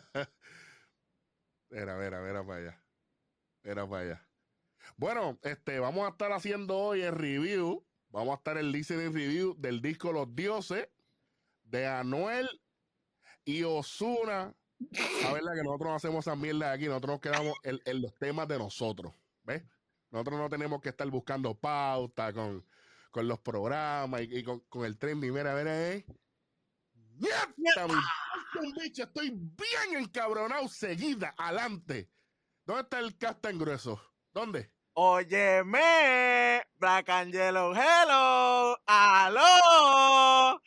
Mira, mira, mira para allá. Mira para allá. Bueno, este, vamos a estar haciendo hoy el review. Vamos a estar el listening review del disco Los Dioses de Anuel y Osuna. A ver, que nosotros no hacemos esa mierda aquí, nosotros nos quedamos en, los temas de nosotros. ¿Ves? Nosotros no tenemos que estar buscando pauta con, con los programas y, con, el trending. Mira, mira, eh. Bicho, estoy bien encabronado seguida, adelante. ¿Dónde está el casting grueso? ¿Dónde? Óyeme, Black Angelo, hello, aló,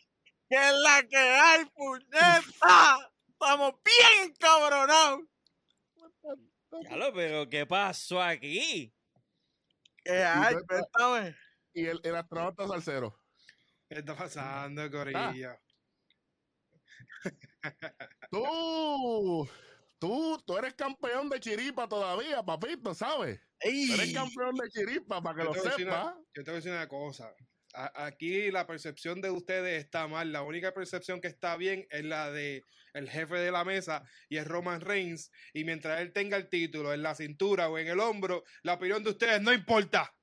¿qué es la que hay, puñeta? Estamos bien encabronados. Claro, pero ¿qué pasó aquí? ¿Qué hay? Cuéntame. Y el, el astronauta salsero. ¿Qué está pasando, Corilla? Tú, tú, tú eres campeón de chiripa todavía, papito, ¿sabes? eres campeón de chiripa, para que lo sepas. Yo te voy a decir una cosa. aquí la percepción de ustedes está mal. La única percepción que está bien es la de el jefe de la mesa y es Roman Reigns. Y mientras él tenga el título en la cintura o en el hombro, la opinión de ustedes no importa.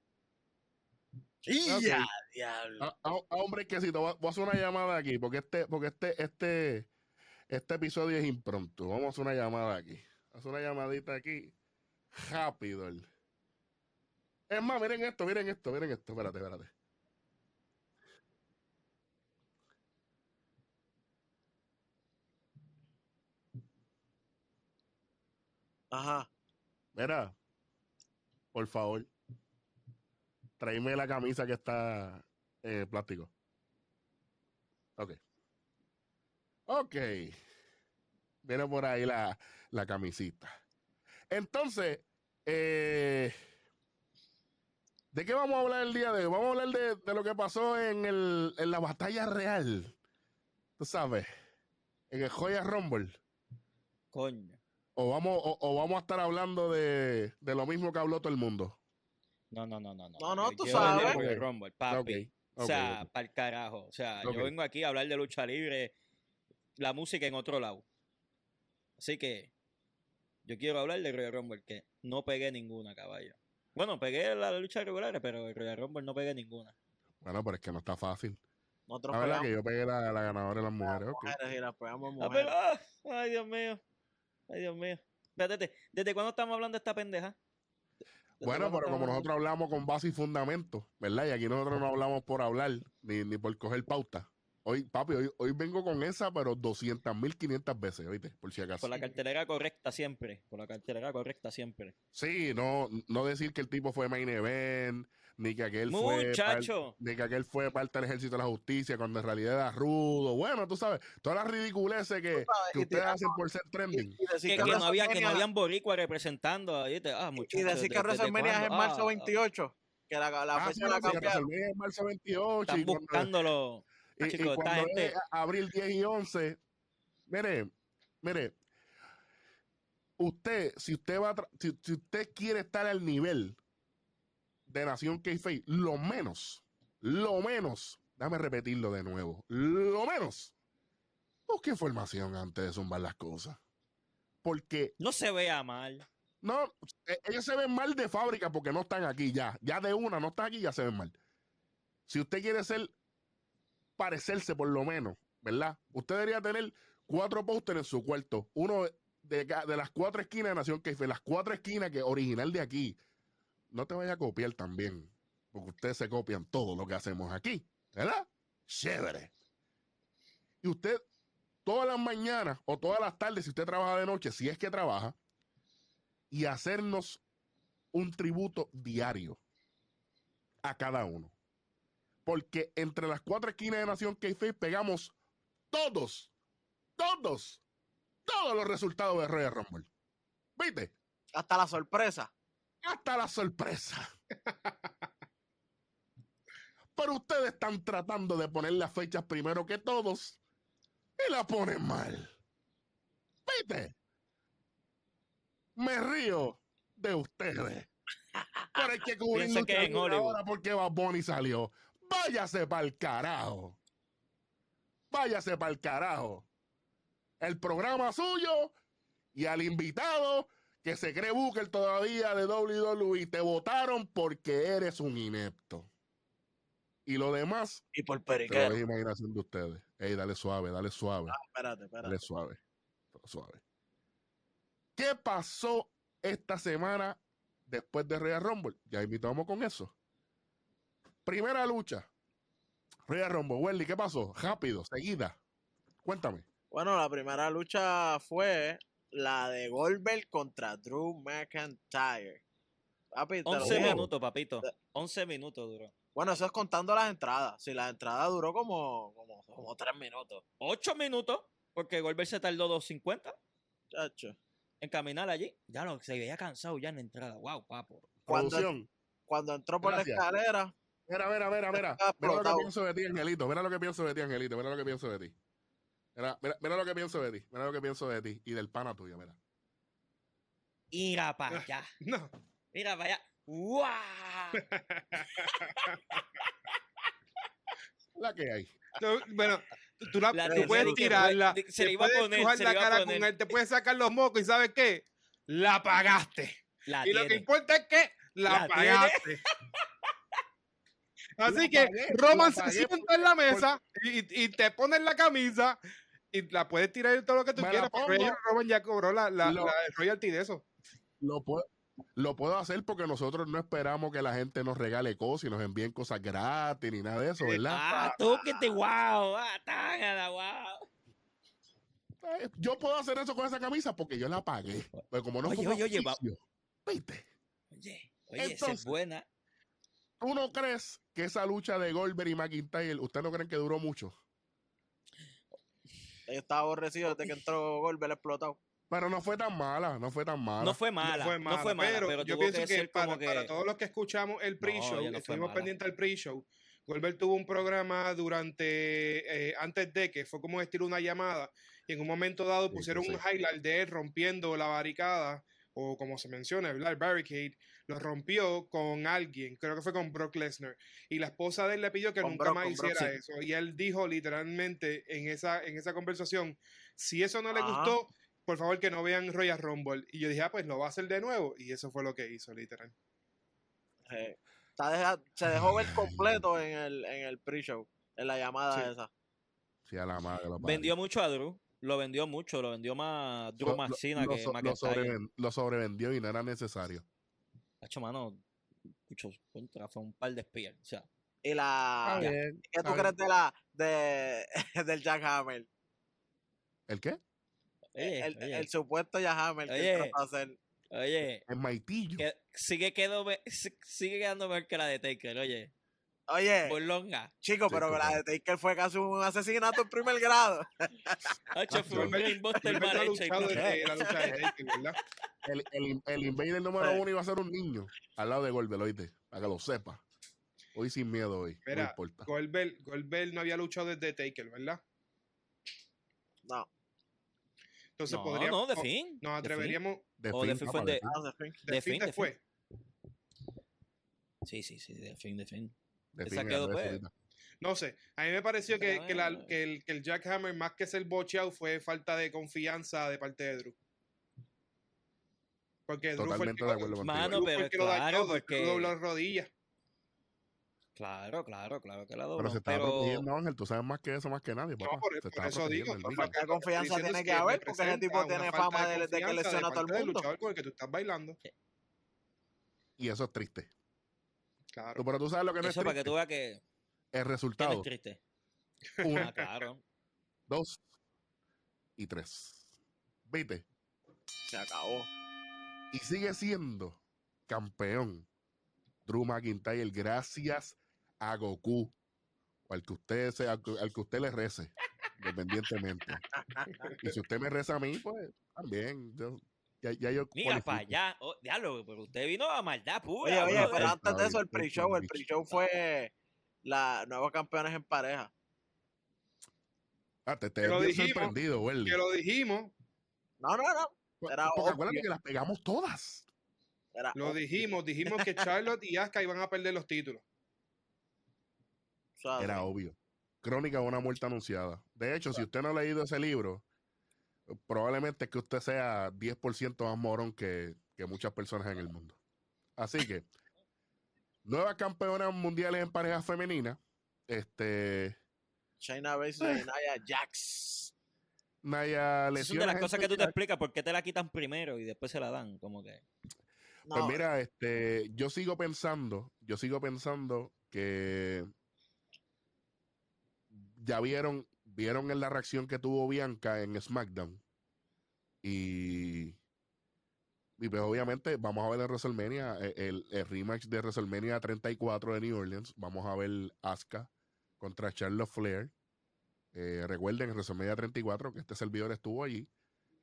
Y ya, diablo. hombre, que si te voy a hacer una llamada aquí, porque este, porque este, este, este episodio es impronto. Vamos a hacer una llamada aquí. Haz una llamadita aquí. Rápido. Es más, miren esto, miren esto, miren esto. Espérate, espérate. Ajá. Mira, por favor, tráeme la camisa que está en plástico. Ok. Ok. Viene por ahí la, la camisita. Entonces, eh, ¿de qué vamos a hablar el día de hoy? Vamos a hablar de, de lo que pasó en, el, en la batalla real. Tú sabes, en el Joya Rumble. Coño. O vamos, o, vamos a estar hablando de, lo mismo que habló todo el mundo. No, no, no, no. No, no, no tú sabes. papi. o sea, para el carajo. O sea, yo vengo aquí a hablar de lucha libre, la música en otro lado. Así que yo quiero hablar de Royal Rumble, que no pegué ninguna, caballo. Bueno, pegué la lucha regular, pero el Royal Rumble no pegué ninguna. Bueno, pero es que no está fácil. la verdad que yo pegué la, ganadora de las mujeres. y las ah, ay, Dios mío. Ay, Dios mío. Espérate, ¿desde cuándo estamos hablando de esta pendeja? Bueno, pero como nosotros hablamos con base y fundamento, ¿verdad? Y aquí nosotros no hablamos por hablar, ni, ni por coger pauta. Hoy, papi, hoy, hoy vengo con esa, pero 200 mil 500 veces, ¿viste? Por si acaso. Con la cartelera correcta siempre. Con la cartelera correcta siempre. Sí, no, no decir que el tipo fue main event, ni que aquel Muchacho. fue ni que aquel fue parte del ejército de la justicia cuando en realidad era rudo. Bueno, tú sabes, todas las ridiculeces que, que ustedes hacen por ser trending. que, no había, que no habían boricua representando. Ah, y decir que WrestleMania es en marzo 28. Ah, que la, la ah, fecha la cambiaron. es en marzo 28. Están buscándolo. Y, cuando es abril 10 y 11, mire, mire, usted, si usted va, si, si usted quiere estar al nivel de Nación k lo menos, lo menos, déjame repetirlo de nuevo, lo menos, busque información antes de zumbar las cosas. Porque... No se vea mal. No, e, ellos se ven mal de fábrica porque no están aquí ya. Ya de una no están aquí, ya se ven mal. Si usted quiere ser, parecerse por lo menos, ¿verdad? Usted debería tener cuatro pósteres en su cuarto. Uno de, las cuatro esquinas de Nación Keife, las cuatro esquinas que original de aquí no te vaya a copiar también, porque ustedes se copian todo lo que hacemos aquí, ¿verdad? Chévere. Y usted, todas las mañanas o todas las tardes, si usted trabaja de noche, si es que trabaja, y hacernos un tributo diario a cada uno. Porque entre las cuatro esquinas de Nación k pegamos todos, todos, todos los resultados de Royal Rumble. ¿Viste? Hasta la sorpresa hasta la sorpresa. Pero ustedes están tratando de poner las fechas primero que todos y la ponen mal. ¿Viste? Me río de ustedes. Pero hay que cubrir que ahora porque Bad Bunny salió. Váyase para el carajo. Váyase para el carajo. El programa suyo y al invitado que se cree Booker todavía de WWE. Te votaron porque eres un inepto. Y lo demás. Y por periquero. es imaginación de ustedes. Ey, dale suave, dale suave. Ah, espérate, espérate. Dale suave. Suave. ¿Qué pasó esta semana después de Real Rumble? Ya invitamos con eso. Primera lucha. Real Rumble. Welly, ¿qué pasó? Rápido, seguida. Cuéntame. Bueno, la primera lucha fue la de Goldberg contra Drew McIntyre. 11 minutos, papito. 11 minutos duró. Bueno, eso es contando las entradas. Si la entrada duró como, como, como 3 minutos. 8 minutos, porque Goldberg se tardó 2.50. Chacho. En caminar allí. Ya lo se veía cansado ya en la entrada. Wow, papo. Cuando, cuando entró por la escalera. Mira, mira, mira, mira. Mira lo que pienso de ti, Angelito. Mira lo que pienso de ti, Angelito. Mira lo que pienso de ti. Mira, mira, lo que pienso de ti. Mira lo que pienso de ti y del pana tuyo, mira. Mira para allá. No. Mira para allá. ¡Wow! la que hay. bueno, tú, la, tú puedes tirarla. Se le iba a poner. Se la cara con él, te puedes sacar los mocos y ¿sabes qué? La pagaste. y lo que importa es que la, pagaste. Así que Roman se sienta en la mesa y, y, te pones la camisa y la puedes tirar todo lo que tú quieras, pero Roman ya cobró la, la, la, royalty de eso. Lo puedo, lo puedo hacer porque nosotros no esperamos que la gente nos regale cosas y nos envíen cosas gratis ni nada de eso, ¿verdad? Ah, tú que te wow, ah, wow. Eh, yo puedo hacer eso con esa camisa porque yo la pagué. Pero como no oye, oye, oye, ¿viste? Oye, oye, esa es buena. ¿Tú no crees que esa lucha de Goldberg y McIntyre, ¿usted no creen que duró mucho? estaba aborrecido desde que entró Goldberg explotado. Pero no fue tan mala, no fue tan mala. No fue mala, no fue mala, pero, yo pienso que, para, todos los que escuchamos el pre-show, estuvimos pendientes del pre-show, Goldberg tuvo un programa durante, eh, antes de que fue como estilo una llamada, y en un momento dado pusieron un highlight de él rompiendo la barricada, o como se menciona, el barricade, lo rompió con alguien, creo que fue con Brock Lesnar, y la esposa de él le pidió que nunca más hiciera eso, y él dijo literalmente en esa, en esa conversación, si eso no le gustó, por favor que no vean Royal Rumble. Y yo dije, ah, pues lo va a hacer de nuevo. Y eso fue lo que hizo, literal. se dejó ver completo en el, en el pre-show, en la llamada esa. Sí, a la madre. vendió mucho a Drew. Lo vendió mucho, lo vendió más Drew Marcina que lo, lo, lo sobrevendió y no era necesario. Hacho, mano, mucho contra, fue un par de espías. O sea. Y la. ¿Qué tú crees de la de, del Jack Hammer? ¿El qué? el, el, supuesto Yahammer que a hacer. Oye. El maitillo. sigue, quedó, sigue quedando mejor que la de Taker, oye. Oye. Por longa. Chico, pero la de Taker fue casi un asesinato en primer grado. Hacho, fue un brainbuster mal hecho. El, el, el invader número uno iba a ser un niño al lado de Goldberg, oíste, para que lo sepa. Hoy sin miedo, hoy. Mira, no importa. Goldberg, no había luchado desde Taker, ¿verdad? No. Entonces no, podríamos. No, de fin. Nos atreveríamos. De fin, o de fin fue de, de, fin. De. Sí, sí, sí, de fin, de fin. De fin quedó, pues. No sé, a mí me pareció que, que, la, que, el, que el Jackhammer, más que ser bocheado, fue falta de confianza de parte de Drew. Porque Drew Totalmente fue el que, de acuerdo Mano, pero fue el que claro, lo dañó, porque... dobló las rodillas. Claro, claro, claro que la dobló. Pero se está pero... protegiendo, Ángel. Tú sabes más que eso, más que nadie, papá. No, por, se por eso digo. ¿Qué confianza tiene que haber? Porque ese tipo tiene fama de, de, que lesiona a todo el mundo. con el que tú estás bailando. Y eso es triste. Claro. Pero tú sabes lo que no eso es triste. para que tú veas que... El resultado. no es triste? Una, ah, claro. Dos y tres. ¿Viste? Se acabó. Y sigue siendo campeón Drew McIntyre gracias a Goku, o al que usted sea, al que usted le rece, independientemente. y si usted me reza a mí, pues también. Yo, ya, ya yo Mira para allá, oh, diablo, pero usted vino a maldad pura. Oye, oye, pero antes de eso, el pre-show, el pre-show fue la nuevos campeones en pareja. Ah, te, te lo dijimos, sorprendido, güey. Que lo dijimos. No, no, no. Era Porque acuérdate que las pegamos todas. Era lo dijimos, dijimos que Charlotte y Asuka iban a perder los títulos. Era obvio. Crónica de una muerte anunciada. De hecho, si usted no ha leído ese libro, probablemente que usted sea 10% más morón que, que muchas personas en el mundo. Así que, nuevas campeonas mundiales en parejas femeninas. Este. China versus Naya Jax. Naya Es una de las cosas que tú te explicas por qué te la quitan primero y después se la dan, como que. Pues mira, este, yo sigo pensando, yo sigo pensando que ya vieron, vieron en la reacción que tuvo Bianca en SmackDown. Y, y pues obviamente vamos a ver en WrestleMania eh, el, el, rematch de WrestleMania 34 de New Orleans. Vamos a ver Asuka contra Charlotte Flair. Eh, recuerden en WrestleMania 34 que este servidor estuvo allí.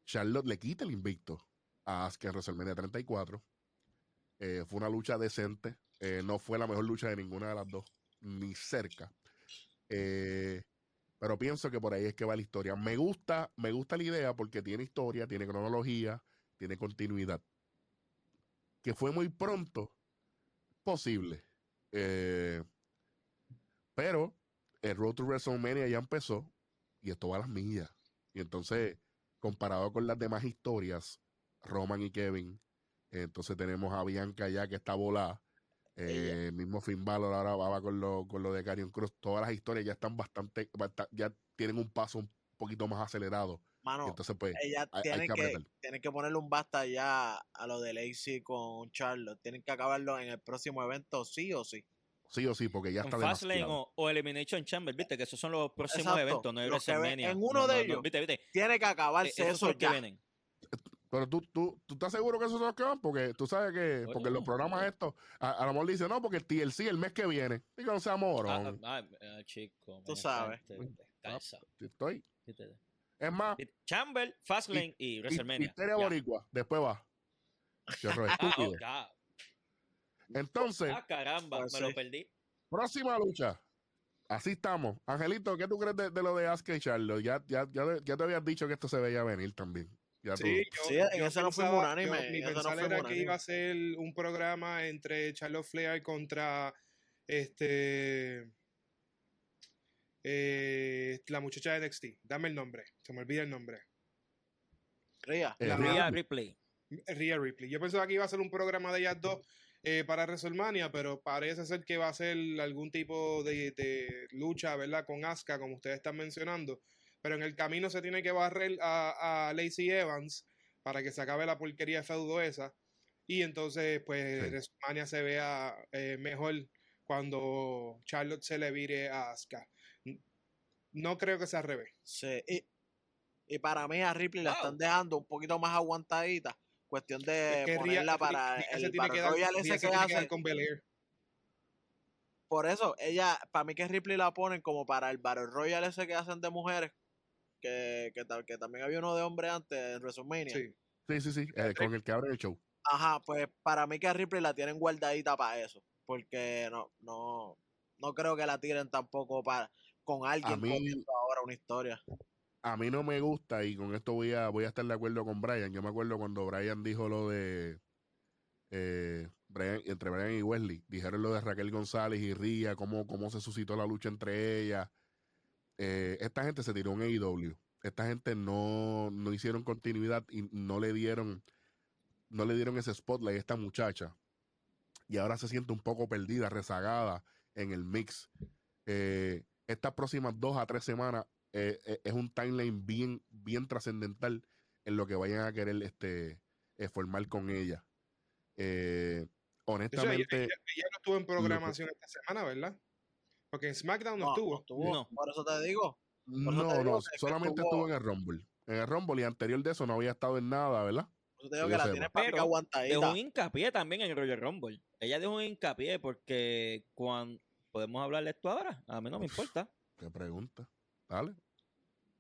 Charlotte le quita el invicto a Asuka en WrestleMania 34. Eh, fue una lucha decente. No fue la mejor lucha de ninguna de las dos, ni cerca. Eh, pero pienso que por ahí es que va la historia. Me gusta, me gusta la idea porque tiene historia, tiene cronología, tiene continuidad. Que fue muy pronto, posible. pero el Road to WrestleMania ya empezó y esto va a las millas. Y entonces, comparado con las demás historias, Roman y Kevin entonces tenemos a Bianca ya que está volada. Eh, el mismo Finn Balor ahora va con lo, con lo de Karrion Cruz. Todas las historias ya están bastante, ya tienen un paso un poquito más acelerado. Mano, entonces pues ella tiene, que, tiene que ponerle un basta ya a lo de Lacey con Charlotte. Tienen que acabarlo en el próximo evento, sí o sí. Sí o sí, porque ya está Fastlane o, o, Elimination Chamber, viste que esos son los próximos eventos, no WrestleMania. En uno de ellos tiene que acabarse e, eso ya. Que pero tú, tú, tú estás seguro que esos son los que van, porque tú sabes que, porque los programas estos, a, lo mejor dicen, no, porque el TLC el mes que viene. Y que no sea morón. Ah, ah, ah chico. Tú sabes. Estoy. Es más. Chamber, Fastlane y, y WrestleMania. Histeria Boricua. Después va. estúpido. Entonces. Ah, caramba, pues me lo perdí. Próxima lucha. Así estamos. Angelito, ¿qué tú crees de, lo de Asuka y Charlotte? Ya, ya, ya, ya te habías dicho que esto se veía venir también sí, yo, eso no fue Mi pensar era que iba a ser un programa entre Charlotte Flair contra este eh, la muchacha de NXT. Dame el nombre. Se me olvida el nombre. Ria. Ria Ripley. Ria Ripley. Yo pensaba que iba a ser un programa de ellas dos eh, para WrestleMania, pero parece ser que va a ser algún tipo de, de lucha, ¿verdad? Con Asuka, como ustedes están mencionando pero en el camino se tiene que barrer a, a Lacey Evans para que se acabe la porquería feudo esa. Y entonces, pues, sí. se vea eh, mejor cuando Charlotte se le vire a Asuka. No creo que sea al revés. Sí, y, para mí a Ripley la están dejando un poquito más aguantadita. Cuestión de ponerla para el Royal ese que hace. Con Por eso, ella, para mí que Ripley la ponen como para el Battle Royal ese que hacen de mujeres, que, que, que también había uno de hombre antes en WrestleMania. Sí, sí, sí, sí eh, con el que abre el show. Ajá, pues para mí que a Ripley la tienen guardadita para eso, porque no, no, no creo que la tiren tampoco para con alguien ahora una historia. A mí no me gusta y con esto voy a voy a estar de acuerdo con Brian. Yo me acuerdo cuando Brian dijo lo de eh, entre Brian y Wesley, dijeron lo de Raquel González y Ría, cómo, cómo se suscitó la lucha entre ellas eh, esta gente se tiró un AEW. Esta gente no, no hicieron continuidad y no le dieron no le dieron ese spotlight a esta muchacha. Y ahora se siente un poco perdida, rezagada en el mix. Eh, estas próximas dos a tres semanas eh, es un timeline bien, bien trascendental en lo que vayan a querer este, formar con ella. honestamente. ella, no estuvo en programación esta semana, ¿verdad? Porque en SmackDown no, estuvo. No, Por eso te digo. No, no, solamente estuvo... en el Rumble. En el Rumble y anterior de eso no había estado en nada, ¿verdad? Por te digo que, la tiene para Dejó un hincapié también en el Royal Rumble. Ella dejó un hincapié porque cuando. ¿Podemos hablar de esto ahora? A mí no me importa. ¿Qué pregunta? Dale.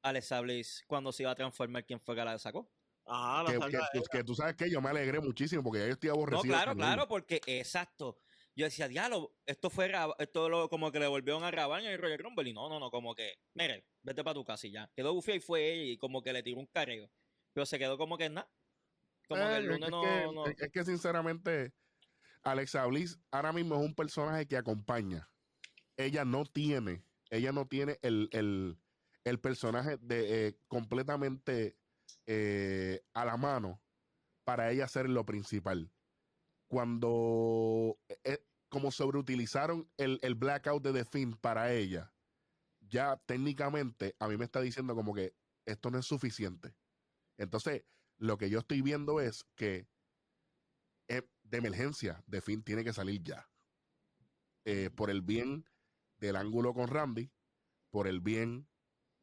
Alexa Bliss, cuando se iba a transformar, ¿quién fue que la sacó? Ajá, la que, que, que, tú sabes que yo me alegré muchísimo porque ya yo estoy aborrecido. No, claro, claro, porque exacto yo decía, diálogo, esto fue esto lo, como que le volvieron a grabar en el Royal Rumble. Y no, no, no, como que, mire, vete para tu casa y ya. Quedó bufia y fue ella y como que le tiró un carreo. Pero se quedó como que nada. Como que el lunes es no, que, no, Es que sinceramente, Alexa Bliss ahora mismo es un personaje que acompaña. Ella no tiene, ella no tiene el, el, el personaje de eh, completamente eh, a la mano para ella ser lo principal. Cuando, eh, como sobreutilizaron el, el blackout de The Finn para ella, ya técnicamente a mí me está diciendo como que esto no es suficiente. Entonces, lo que yo estoy viendo es que eh, de emergencia, The Finn tiene que salir ya. por el bien del ángulo con Randy, por el bien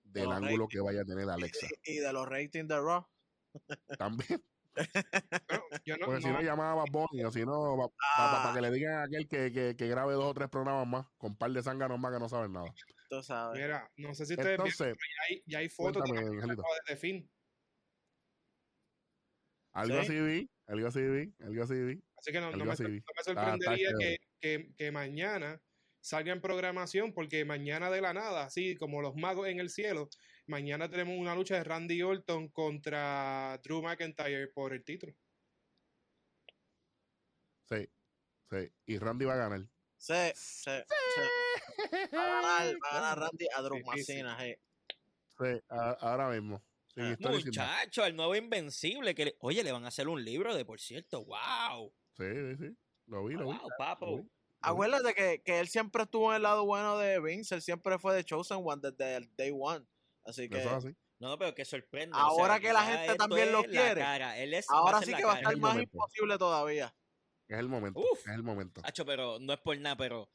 del ángulo que vaya a tener Alexa. Y, de los ratings de Raw. También. Porque si no llamaba a Bonnie, o si no, para, que le digan a aquel que, que, que, grabe dos o tres programas más, con un par de zánganos más que no saben nada. Tú sabes. Mira, no sé si ustedes Entonces, ya, hay, ya hay fotos de fin. Algo así vi, algo así vi, algo así vi. Así que no, no, me, no me, sorprendería que, que, que mañana salga en programación porque mañana de la nada, así como los magos en el cielo, mañana tenemos una lucha de Randy Orton contra Drew McIntyre por el título. Sí, sí. Y Randy va a ganar. Sí, sí, sí. Va a ganar, va a ganar Randy a Drew Macina, sí. Sí, ahora mismo. Ah, muchacho, el nuevo Invencible. Que oye, le van a hacer un libro de por cierto. ¡Wow! Sí, sí, sí. Lo vi, lo vi. papo. Acuérdate que, que él siempre estuvo en el lado bueno de Vince, él siempre fue de Chosen One desde el day one. Así que. No, pero que sorprende. Ahora que la gente también lo quiere. ahora sí que va a estar más imposible todavía. Es el momento. es el momento. Hacho, pero no es por nada, pero.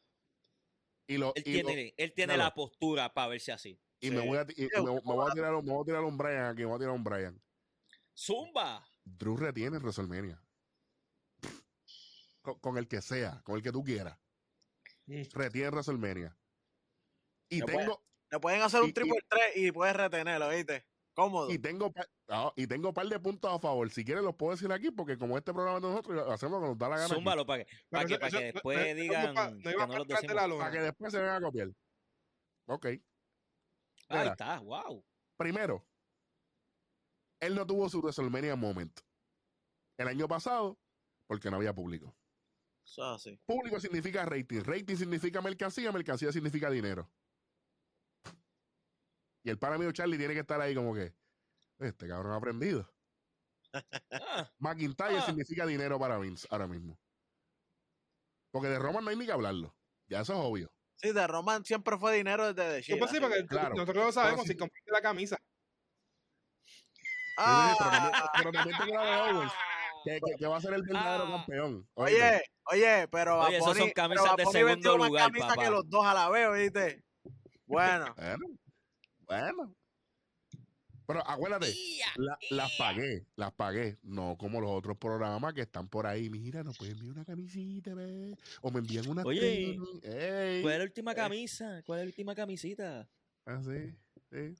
Y lo, él, tiene, él tiene la postura para verse así. Y, me, voy a, y me, voy a tirar, me voy a tirar un Brian aquí, me voy a tirar un Brian. Zumba. Drew retiene WrestleMania con, el que sea, con el que tú quieras. Mm. Retiene WrestleMania. Y tengo. Le pueden hacer un triple 3 y puedes retenerlo, ¿viste? Cómodo. Y tengo, ah, y tengo un par de puntos a favor. Si quieres, los puedo decir aquí, porque como este programa de nosotros hacemos que nos da la gana. Zúmbalo para que, para que, para que después digan. para, que para que después se vengan a copiar. Ok. Ahí está, wow. Primero, él no tuvo su WrestleMania moment. El año pasado, porque no había público. Público significa rating. Rating significa mercancía. Mercancía significa dinero. Y el pana mío Charlie tiene que estar ahí como que, este cabrón ha aprendido. McIntyre ah. significa dinero para Vince ahora mismo. Porque de Roman no hay ni que hablarlo. Ya eso es obvio. Sí, de Roman siempre fue dinero desde de Pues sí, porque nosotros lo sabemos si comparte la camisa. Ah. pero, también tengo la de Owens que, va a ser el verdadero ah. campeón. Oye, oye, pero oye, esos son camisas de segundo lugar, papá. que los dos a la vez, ¿viste? Bueno. Bueno. Pero acuérdate, las pagué, las pagué. No como los otros programas que están por ahí. Mira, no pueden enviar una camisita, ve. O me envían una. Oye, ¿cuál es la última camisa? ¿Cuál es la última camisita? Ah, sí, sí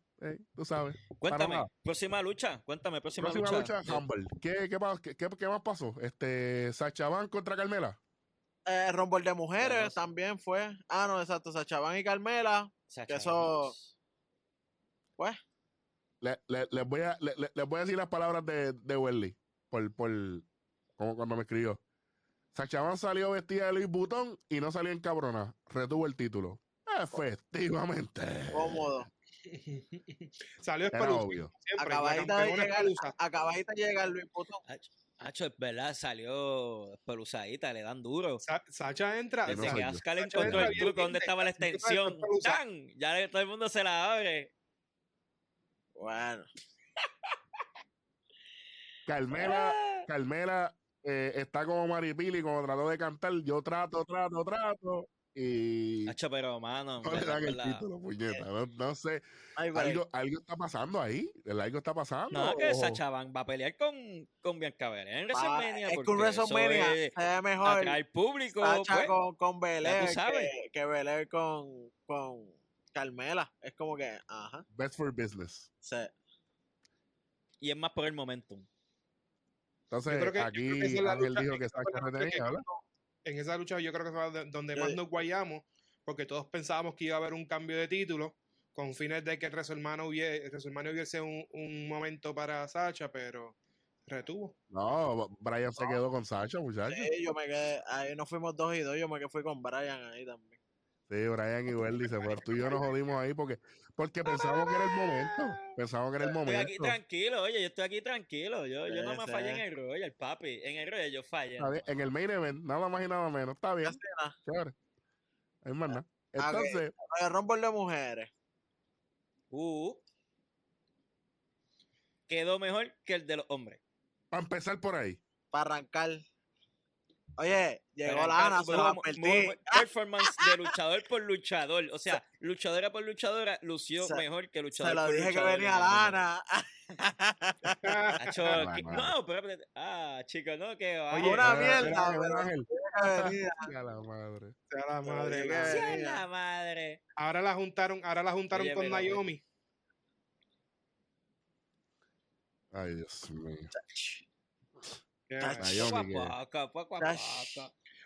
tú sabes. Cuéntame, próxima lucha, cuéntame, próxima, próxima lucha. Humble. ¿Qué, qué, qué, qué, más pasó? Este, Sachaban contra Carmela. Eh, Rumble de mujeres también fue. Ah, no, exacto, Sachaban y Carmela. Que eso. Pues. Les le, voy, a, le, voy a decir las palabras de, de Welly. Por, por, como cuando me escribió. Sachaban salió vestida de Luis Butón y no salió en cabrona. Retuvo el título. Efectivamente. Cómodo. Salió obvio. Acabadita de, llegar, acabadita de llegar Luis Butón. Hacho, es verdad, salió espeluzadita, le dan duro. Sacha entra. Desde que Ascar encontró el truco donde estaba la extensión. ¡Tan! Ya todo el mundo se la abre. Bueno. Carmela, ah. Carmela eh, está como Maripili, como trató de cantar. Yo trato, trato, trato. Y. Hacho, pero mano. No le dan el título, puñeta. No, sé. algo, algo está pasando ahí. Algo está pasando. No, que Sacha Van va a pelear con, con Bianca en WrestleMania. Es que un WrestleMania se ve mejor. Atraer público. Sacha pues, con, con Belair que, que Belair con, con Carmela. Es como que, ajá. Best for business. Sí. Y es más por el momentum. Entonces, aquí Ángel dijo que Sacha no tenía, ¿verdad? en esa lucha yo creo que fue donde más nos guayamos, porque todos pensábamos que iba a haber un cambio de título, con fines de que el WrestleMania hubiese, hubiese un, un, momento para Sacha, pero retuvo. No, Brian se quedó con Sacha, muchachos. Sí, yo me quedé, ahí nos fuimos dos y dos, yo me quedé fui con Brian ahí también. Sí, Brian y Welly se fueron. Tú y yo nos jodimos ahí porque, porque pensábamos que era el momento. Pensábamos que era el momento. Estoy aquí tranquilo, oye, yo estoy aquí tranquilo. Yo, yo no me fallé en el Royal, papi. En el Royal yo fallé. En el main event, nada más y nada menos. Está bien. Chévere. Hay más nada. Entonces. El Rumble de mujeres. Uh. Quedó mejor que el de los hombres. Para empezar por ahí. Para arrancar. Oye, llegó la Ana, se la Performance de luchador por luchador. O sea, luchadora por luchadora lució mejor que luchador por luchador. Se lo dije que venía la Ana. no, pero. Ah, chicos, no, que va. Oye, una mierda, Sea la madre. Sea la madre. Sea la madre. Ahora la juntaron, ahora la juntaron con Naomi. Ay, Dios mío.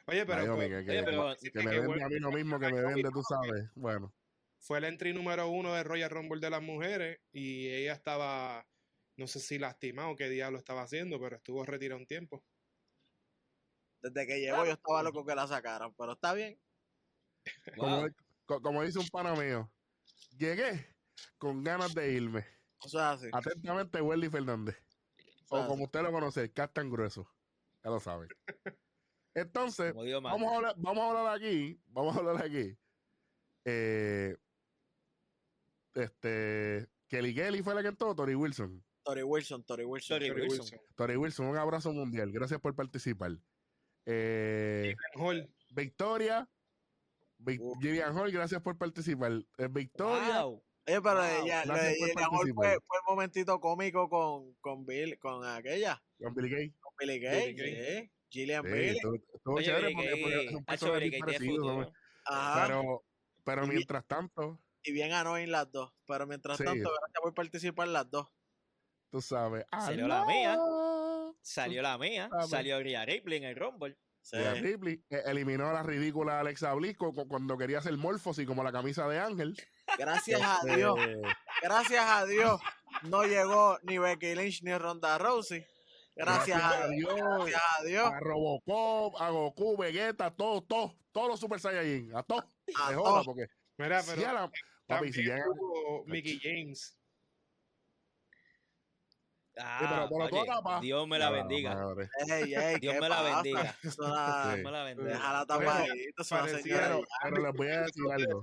Oye, pero, que, me vende a mí lo mismo que me vende, tú sabes. Bueno. Fue el entry número uno de Royal Rumble de las mujeres y ella estaba, no sé si lastimado o qué diablo estaba haciendo, pero estuvo retirado un tiempo. Desde que llegó yo estaba loco que la sacaran, pero está bien. Como, dice un pana mío, llegué con ganas de irme. Atentamente, Welly Fernández. O como usted lo conoce, el tan grueso. Ya lo sabe. Entonces, vamos a, hablar, vamos a hablar aquí. Vamos a hablar aquí. Eh, este. Kelly Kelly fue la que entró, Tori Wilson. Tori Wilson, Tori Wilson. Tori Wilson. Tori Wilson, un abrazo mundial. Gracias por participar. Eh, Victoria. Vivian Hall, gracias por participar. Eh, Victoria. Oye, pero ella, fue, fue, el momentito cómico con, con Bill, con aquella. Con Billy Gay. Con Billy Gay, sí. Gillian sí, Billy. Estuvo chévere porque, porque Pero, pero mientras tanto. Y bien annoying las dos. Pero mientras tanto, gracias por participar las dos. Tú sabes. Salió la mía. Salió la mía. Salió Rhea Ripley en el Rumble. Rhea Ripley eh, eliminó a la ridícula Alexa Bliss cuando quería hacer Morphosis como la camisa de Ángel. Gracias a Dios. Gracias a Dios. No llegó ni Becky Lynch ni Ronda Rousey. Gracias, a, Dios, gracias a Dios. A Robocop, a Goku, Vegeta, todos, todos, todos los Super Saiyajin, a todos. A todos. porque Mira, pero si la, papi, si llega, Mickey James. Ah, oye, Dios me la bendiga. Ey, ey, Dios me la bendiga. Dios me la bendiga. Déjala tapadita, pero, pero les voy a decir algo.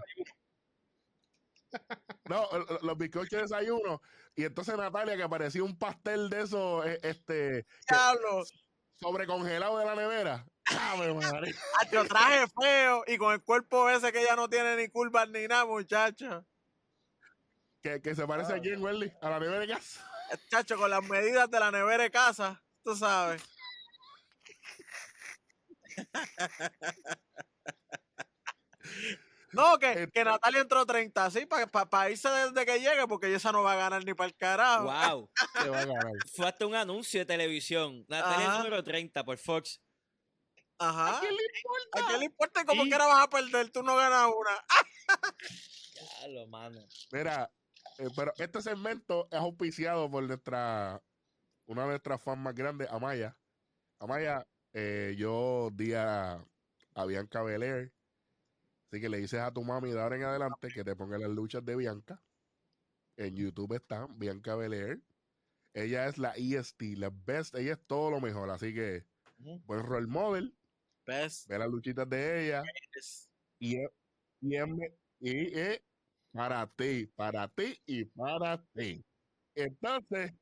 No, los bizcochos de desayuno. Y entonces Natalia, que parecía un pastel de esos, e, este. Diablo. Sobrecongelado de la nevera. A tu traje feo y con el cuerpo ese que ya no tiene ni curvas ni nada, muchacho. Que, que se parece a quién, Welly, a la nevera de casa. Chacho, con las medidas de la nevera de casa, tú sabes. No, que, eh, que Natalia entró 30, sí, para irse desde que llegue, porque ella no va a ganar ni para el carajo. Wow. Fue hasta un anuncio de televisión. Natalia número 30 por Fox. Ajá. ¿A quién le importa? ¿A quién le importa? Como quiera vas a perder, tú no ganas una. ya lo mano. Mira, eh, pero este segmento es auspiciado por nuestra, una de nuestras fans más grandes, Amaya. Amaya, eh, yo di a, a Bianca Belair Así que le dices a tu mami de ahora en adelante que te ponga las luchas de Bianca. En YouTube está Bianca Belair. Ella es la EST, la best. Ella es todo lo mejor. Así que, buen role model. Best. Ve las luchitas de ella. Y, y, y, para ti, para ti y para ti. Entonces,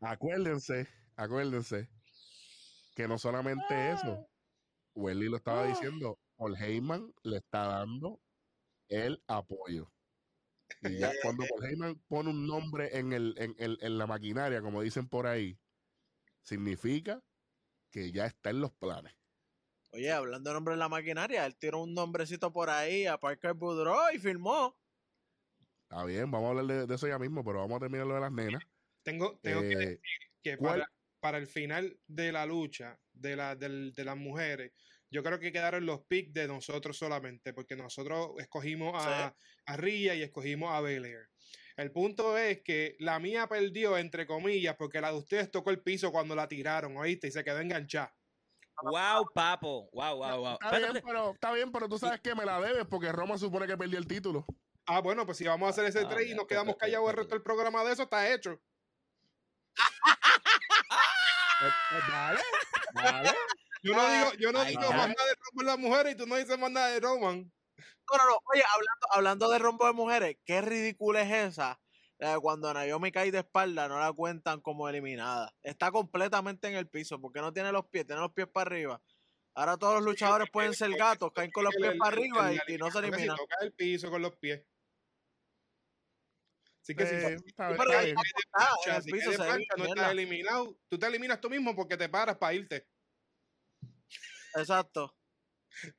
acuérdense, acuérdense que no solamente eso. Welly lo estaba diciendo, Paul Heyman le está dando el apoyo. Y ya cuando Paul Heyman pone un nombre en, el, en, en la maquinaria, como dicen por ahí, significa que ya está en los planes. Oye, hablando de nombre en la maquinaria, él tiró un nombrecito por ahí a Parker Boudreau y firmó. Está bien, vamos a hablar de, eso ya mismo, pero vamos a terminar lo de las nenas. Tengo, tengo que eh, decir que para, para, el final de la lucha de, la, de, de las mujeres, yo creo que quedaron los picks de nosotros solamente, porque nosotros escogimos a, a Ria y escogimos a Belair. El punto es que la mía perdió, entre comillas, porque la de ustedes tocó el piso cuando la tiraron, ¿oíste? Y se quedó enganchada. Wow, papo. Wow, wow, wow. Está bien, pero, está bien, pero tú sabes que me la debes porque Roma supone que perdió el título. Ah, bueno, pues si vamos a hacer ese ah, y nos quedamos callados el resto del programa de eso, está hecho. Pues, pues, dale, dale. Yo no digo, yo no digo más nada de Roman las mujeres y tú no dices más nada de Roman. No, no, no. Oye, hablando, hablando de rombo de mujeres, qué ridícula es esa. Eh, cuando Naomi cae de espalda, no la cuentan como eliminada. Está completamente en el piso porque no tiene los pies, tiene los pies para arriba. Ahora todos los luchadores pueden ser gatos, caen con los pies para arriba y, no se eliminan. toca el piso con los pies. Así que si, Eh, está bien, está bien. el si piso se plancha, no estás eliminado. Tú te eliminas tú mismo porque te paras para irte. Exacto.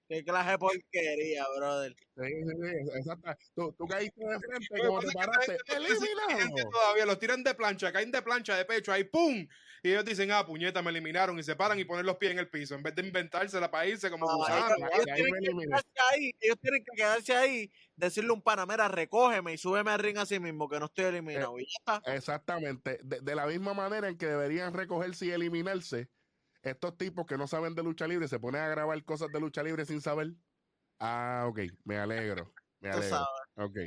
Qué clase de porquería, brother. Sí, sí, sí, exacto. Tú, tú caíste de frente, que como te paraste, eliminado. Todavía los tiran de plancha, caen de plancha, de pecho, ahí ¡pum! Y ellos dicen, ah, puñeta, me eliminaron y se paran y ponen los pies en el piso en vez de inventársela para irse como Ah, ellos, ellos tienen que quedarse ahí, ellos tienen que quedarse ahí, decirle a un panamera, recógeme y súbeme al ring así mismo, que no estoy eliminado. y ya está. Exactamente. De, de la misma manera en que deberían recogerse y eliminarse, estos tipos que no saben de lucha libre se ponen a grabar cosas de lucha libre sin saber. Ah, ok. Me alegro. Me alegro. Ok.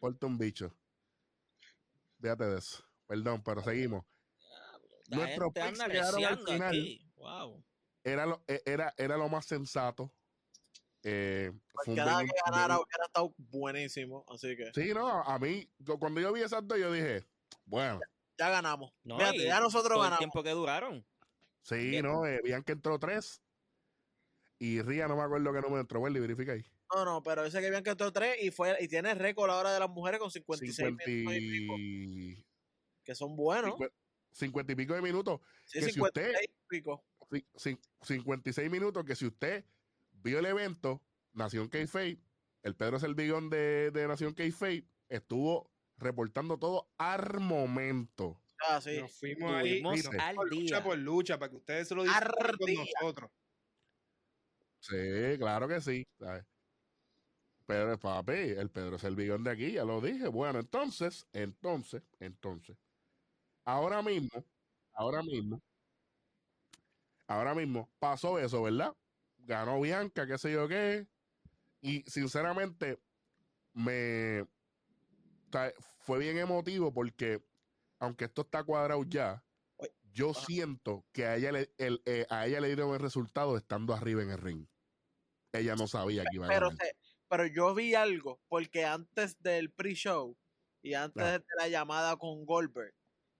Porta un bicho. Fíjate de eso. Perdón, pero seguimos. La Nuestros picks llegaron al final. aquí. Wow. Era lo, e- era, era lo más sensato. Eh, fue un que ganara hubiera estado buenísimo, así que Sí, no, a mí, cu- cuando yo vi esas dos, yo dije, bueno, ya ganamos. No, Fíjate, ya nosotros todo el ganamos. tiempo que duraron. Sí, Bien. no, eh, Bianca entró tres. Y Ría no me acuerdo qué número entró, Welly, verifica ahí. No, no, pero ese que que entró tres y fue y tiene récord ahora de las mujeres con 56 minutos y pico, 50 que son buenos. y, 50 y pico de minutos. Sí, que si 56 y pico. ci- cin- 56 minutos que si usted vio el evento, Nación K-Fate, el Pedro Selvigón de, de Nación K-Fate estuvo reportando todo al momento. Ah, sí. Nos fuimos ahí al por lucha por lucha para que ustedes se lo disfruten con nosotros. Sí, claro que sí. ¿sabes? Pero papi, el Pedro Selvigón de aquí, ya lo dije. Bueno, entonces, entonces, entonces, ahora mismo, ahora mismo, ahora mismo pasó eso, ¿verdad? Ganó Bianca, qué sé yo qué. Y sinceramente, me o sea, fue bien emotivo porque, aunque esto está cuadrado ya, yo ajá. siento que a ella, le, el, eh, a ella le dieron el resultado estando arriba en el ring. Ella no sabía que iba a ganar. pero yo vi algo, porque antes del pre-show y antes de la llamada con Goldberg,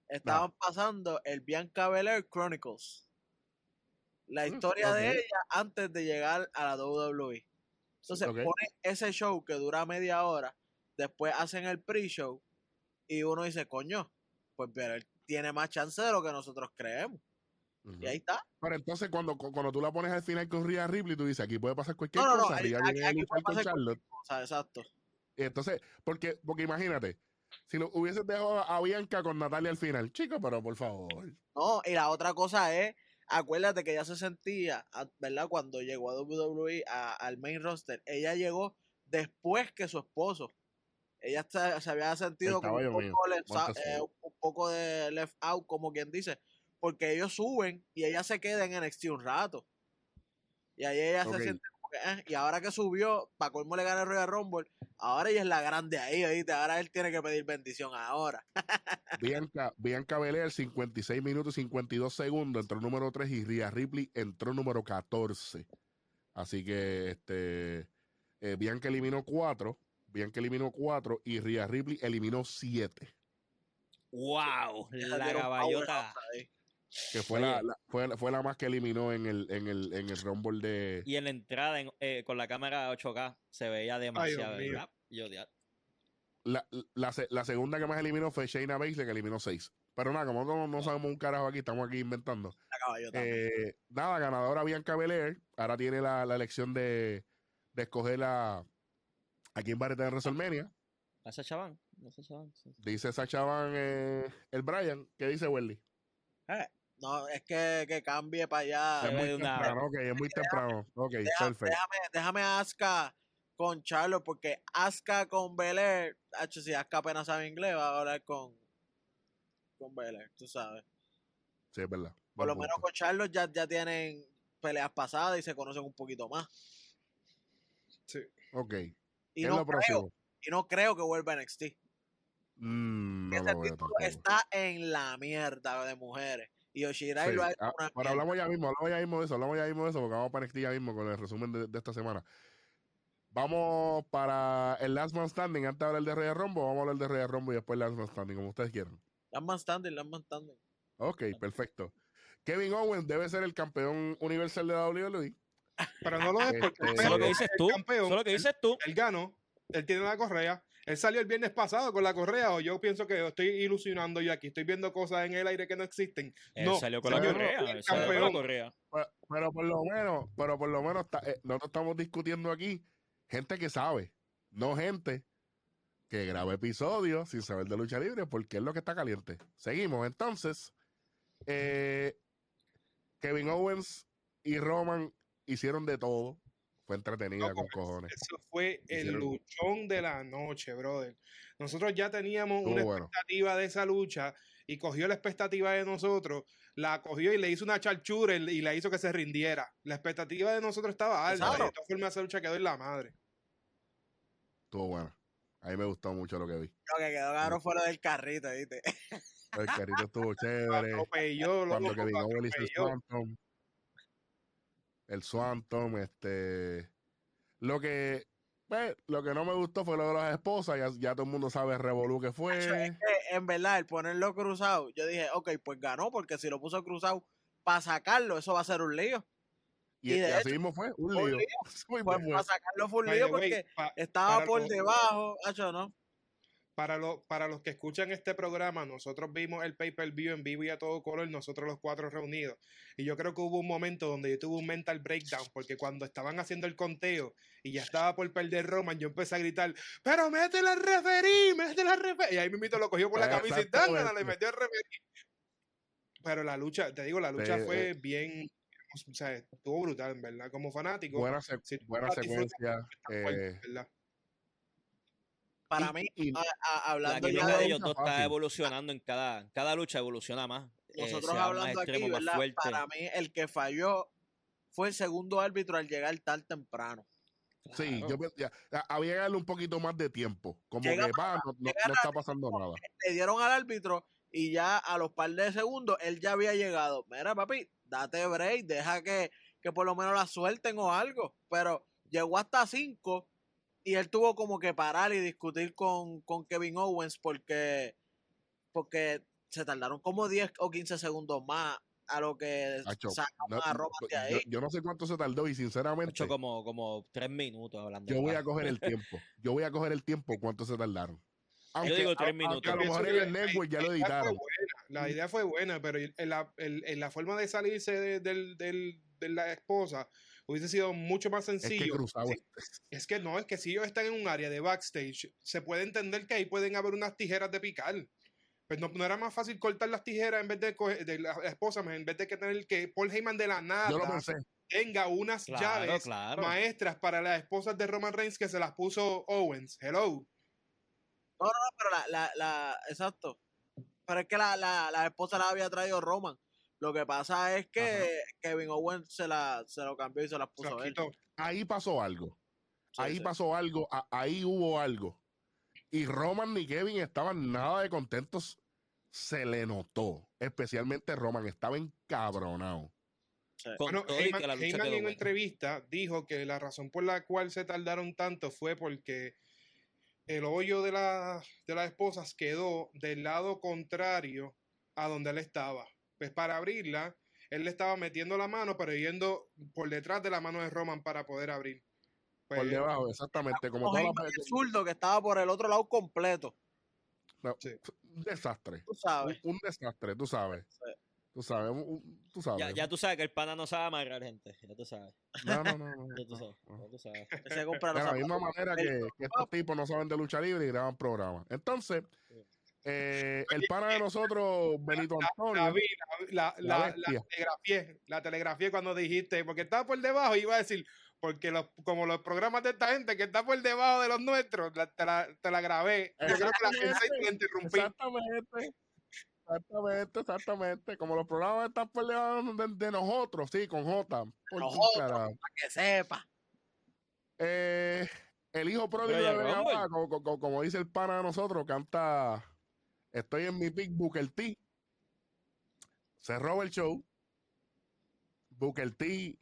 estaban pasando el Bianca Belair Chronicles. La Mm, historia de ella antes de llegar a la WWE. Entonces Ok. pone ese show que dura media hora, después hacen el pre-show y uno dice, coño, pues Belair tiene más chance de lo que nosotros creemos. Y ahí está. Pero entonces cuando, cu- cuando tú la pones al final con Rhea Ripley, tú dices, aquí puede pasar cualquier No, no, no, cosa. Rhea aquí- aquí puede pasar Charlotte. Exacto. Y entonces, porque, porque imagínate, si lo hubieses dejado a Bianca con Natalia al final, chico, pero por favor. No, y la otra cosa es, acuérdate que ella se sentía, a- ¿verdad? Cuando llegó a WWE, a- al main roster, ella llegó después que su esposo. Ella se, se había sentido como un poco, left, eh, un poco de left out, como quien dice, porque ellos suben y ella se queda en NXT un rato. Y ahí ella se siente como que, eh, y ahora que subió, para colmo le gana el Royal Rumble, ahora ella es la grande ahí, ¿oíste? Ahora él tiene que pedir bendición ahora. Bianca, Bianca Belair, 56 minutos y 52 segundos, entró número 3 y Rhea Ripley entró número 14. Así que este eh, Bianca eliminó 4, Bianca eliminó 4 y Rhea Ripley eliminó 7. Wow. La caballota. Que fue la, la- fue, la- fue la más que eliminó en el, en el, en el Rumble de. Y en la entrada en- eh, con la cámara 8K se veía demasiado. mío. ¿verdad? Yo, ya- La, la, se- la segunda que más eliminó fue Shayna Baszler, que eliminó 6. Pero nada, como no, no sabemos un carajo aquí, estamos aquí inventando. La caballota. Eh, nada, ganadora Bianca Belair. Ahora tiene la, la elección de, de escoger a, a quién va a retener en WrestleMania. ¿A. Sí. Dice Sacha Van, eh, el Brian. ¿Qué dice Welly? Eh, No, es que, que cambie para allá. Es muy de una- temprano, ok, es muy temprano. Ok, Deja- perfecto. déjame, déjame a Asuka con Charlotte, porque Asuka con Belair, hecho, si Asuka apenas sabe inglés, va a hablar con, con Belair, tú sabes. Sí, es verdad. Por Buen lo menos con Charlotte ya, ya tienen peleas pasadas y se conocen un poquito más. Sí. Ok. Y no, creo, y no creo que vuelva a NXT. Mm, no está en la mierda de mujeres. Y Yoshirai lo ha hecho ah, Pero hablamos ya mismo, hablamos ya mismo de eso, hablamos ya mismo de eso, porque vamos para NXT ya mismo con el resumen de, esta semana. Vamos para el Last Man Standing. Antes de hablar de Rey Rombo, vamos a hablar de Rey Rombo y después Last Man Standing, como ustedes quieran. Last Man Standing, Last Man Standing. Ok, perfecto. Kevin Owens debe ser el campeón universal de la WWE. Pero no lo es porque este, lo que dices tú. Campeón, lo que dices tú. Él, ganó, él tiene la correa. Él salió el viernes pasado con la correa, o yo pienso que estoy ilusionando yo aquí, estoy viendo cosas en el aire que no existen. Él no, salió con la correa, salió con la correa. Pero, por lo menos, pero por lo menos eh, nosotros estamos discutiendo aquí gente que sabe, no gente que graba episodios sin saber de lucha libre, porque es lo que está caliente. Seguimos, entonces. Eh, Kevin Owens y Roman hicieron de todo. Fue entretenida con cojones. Eso fue el luchón de la noche, brother. Nosotros ya teníamos una expectativa de esa lucha y cogió la expectativa de nosotros, la cogió y le hizo una charchura y la hizo que se rindiera. La expectativa de nosotros estaba alta. Y de todas formas, esa lucha quedó en la madre. Estuvo bueno. A mí me gustó mucho lo que vi. Lo que quedó cabrón fuera del carrito, ¿viste? El carrito estuvo chévere. Cuando Owens hizo el Swanton. El Swanton, este. Lo que. Pues, lo que no me gustó fue lo de las esposas. Ya, ya todo el mundo sabe el revolú que fue. en verdad, el ponerlo cruzado, yo dije, ok, pues ganó, porque si lo puso cruzado para sacarlo, eso va a ser un lío. Y, así mismo fue, un lío. Pues, para sacarlo fue un lío porque estaba por debajo. ¿no? Para, para los que escuchan este programa, nosotros vimos el pay-per-view en vivo y a todo color, nosotros los cuatro reunidos. Y yo creo que hubo un momento donde yo tuve un mental breakdown, porque cuando estaban haciendo el conteo y ya estaba por perder Roman, yo empecé a gritar, pero métele al referí, métele al referí. Y ahí mismo lo cogió por la camisa y le metió al referí. Pero la lucha, te digo, la lucha fue eh. bien, o sea, estuvo brutal, en verdad, como fanático. Buena, buena secuencia. Eh, para mí, hablando ya de ellos dos está evolucionando en cada, cada lucha evoluciona más. Eh, Nosotros hablando aquí, Para mí, el que falló fue el segundo árbitro al llegar tan temprano. Sí, yo ya, había que darle un poquito más de tiempo. Como que va, no, está pasando nada. Le dieron al árbitro y ya a los par de segundos él ya había llegado. Mira, papi, date break, deja que, que por lo menos la suelten o algo. Pero llegó hasta cinco y él tuvo como que parar y discutir con, Kevin Owens porque, porque se tardaron como 10 o 15 segundos más a lo que a Roman de ahí. Yo, no sé cuánto se tardó y sinceramente. Hecho como, como tres minutos hablando. Yo voy a coger el tiempo. Yo voy a coger el tiempo cuánto se tardaron. yo digo tres minutos. a lo mejor en el network ya lo editaron. La idea fue buena, pero en la, en, la forma de salirse de, de la esposa hubiese sido mucho más sencillo. Es que, no, es que si ellos están en un área de backstage, se puede entender que ahí pueden haber unas tijeras de picar. Pues no, era más fácil cortar las tijeras en vez de, de la esposa, en vez de que tener que Paul Heyman de la nada tenga unas llaves maestras para las esposas de Roman Reigns que se las puso Owens. Hello. No, no, pero la, la, la exacto. Pero es que la, la, la esposa la había traído Roman. Lo que pasa es que Kevin Owens se, la, se lo cambió y se la puso a él. Ahí pasó algo. ahí pasó algo. ahí hubo algo. Y Roman ni Kevin estaban nada de contentos. Se le notó. Especialmente Roman. Estaba encabronado. Bueno, Heyman, en una entrevista dijo que la razón por la cual se tardaron tanto fue porque el hoyo de, la, de las esposas quedó del lado contrario a donde él estaba. Pues para abrirla, él le estaba metiendo la mano, pero yendo por detrás de la mano de Roman para poder abrir. por pues, debajo, exactamente. Como todo el zurdo que estaba por el otro lado completo. Un desastre. Tú sabes. Un, desastre, tú sabes. Tú sabes, tú sabes. Ya, tú sabes que el pana no sabe amarrar gente, ya tú sabes. No, no, no. ya tú sabes, ya tú sabes. de la misma manera que, que, estos tipos no saben de lucha libre y graban programas. Entonces, eh, el pana de nosotros, Benito Antonio. La, la, la, telegrafía, cuando dijiste, porque estaba por debajo, iba a decir, porque los, como los programas de esta gente que está por debajo de los nuestros, te, la, te la grabé. Yo creo que la gente te interrumpí. Exactamente. Exactamente, exactamente. Como los programas están peleando de, nosotros, sí, con J. Por nosotros, para que sepa. Eh, el hijo pródigo de Vega como, como, dice el pana de nosotros, canta Estoy en mi pick Booker T. Se roba el show. Booker T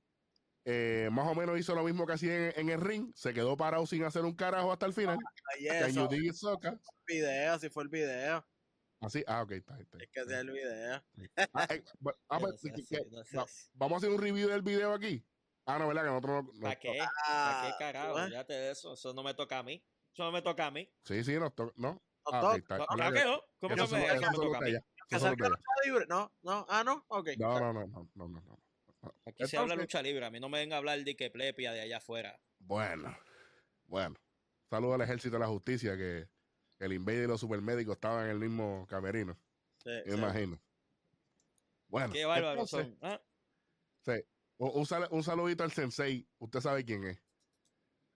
eh, más o menos hizo lo mismo que hacía en, el ring. Se quedó parado sin hacer un carajo hasta el final. Eso. Video, si fue el video. Así, ah, ok, está, está. Es que sea el video. Ah, ah, vamos a hacer un review del video aquí. Ah, no, ¿verdad? Que nosotros no. ¿Para qué? Ah, ¿Para qué carajo? Fíjate de eso. Eso no me toca a mí. Eso no me toca a mí. Sí, sí, nos toca. No. Ah, okay, está. ¿Cómo que no? ¿Cómo que no. Ah, no. Ok. No, no, no, no, no, no. Aquí se habla lucha libre. A mí no me venga a hablar de que plepia de allá afuera. Bueno, bueno. Saludo al ejército de la justicia que el Invader y los supermédicos estaban en el mismo camerino. Sí, me imagino. Bueno. Qué bárbaro son. ¿ah? Sí. Un, un, saludito al Sensei. Usted sabe quién es.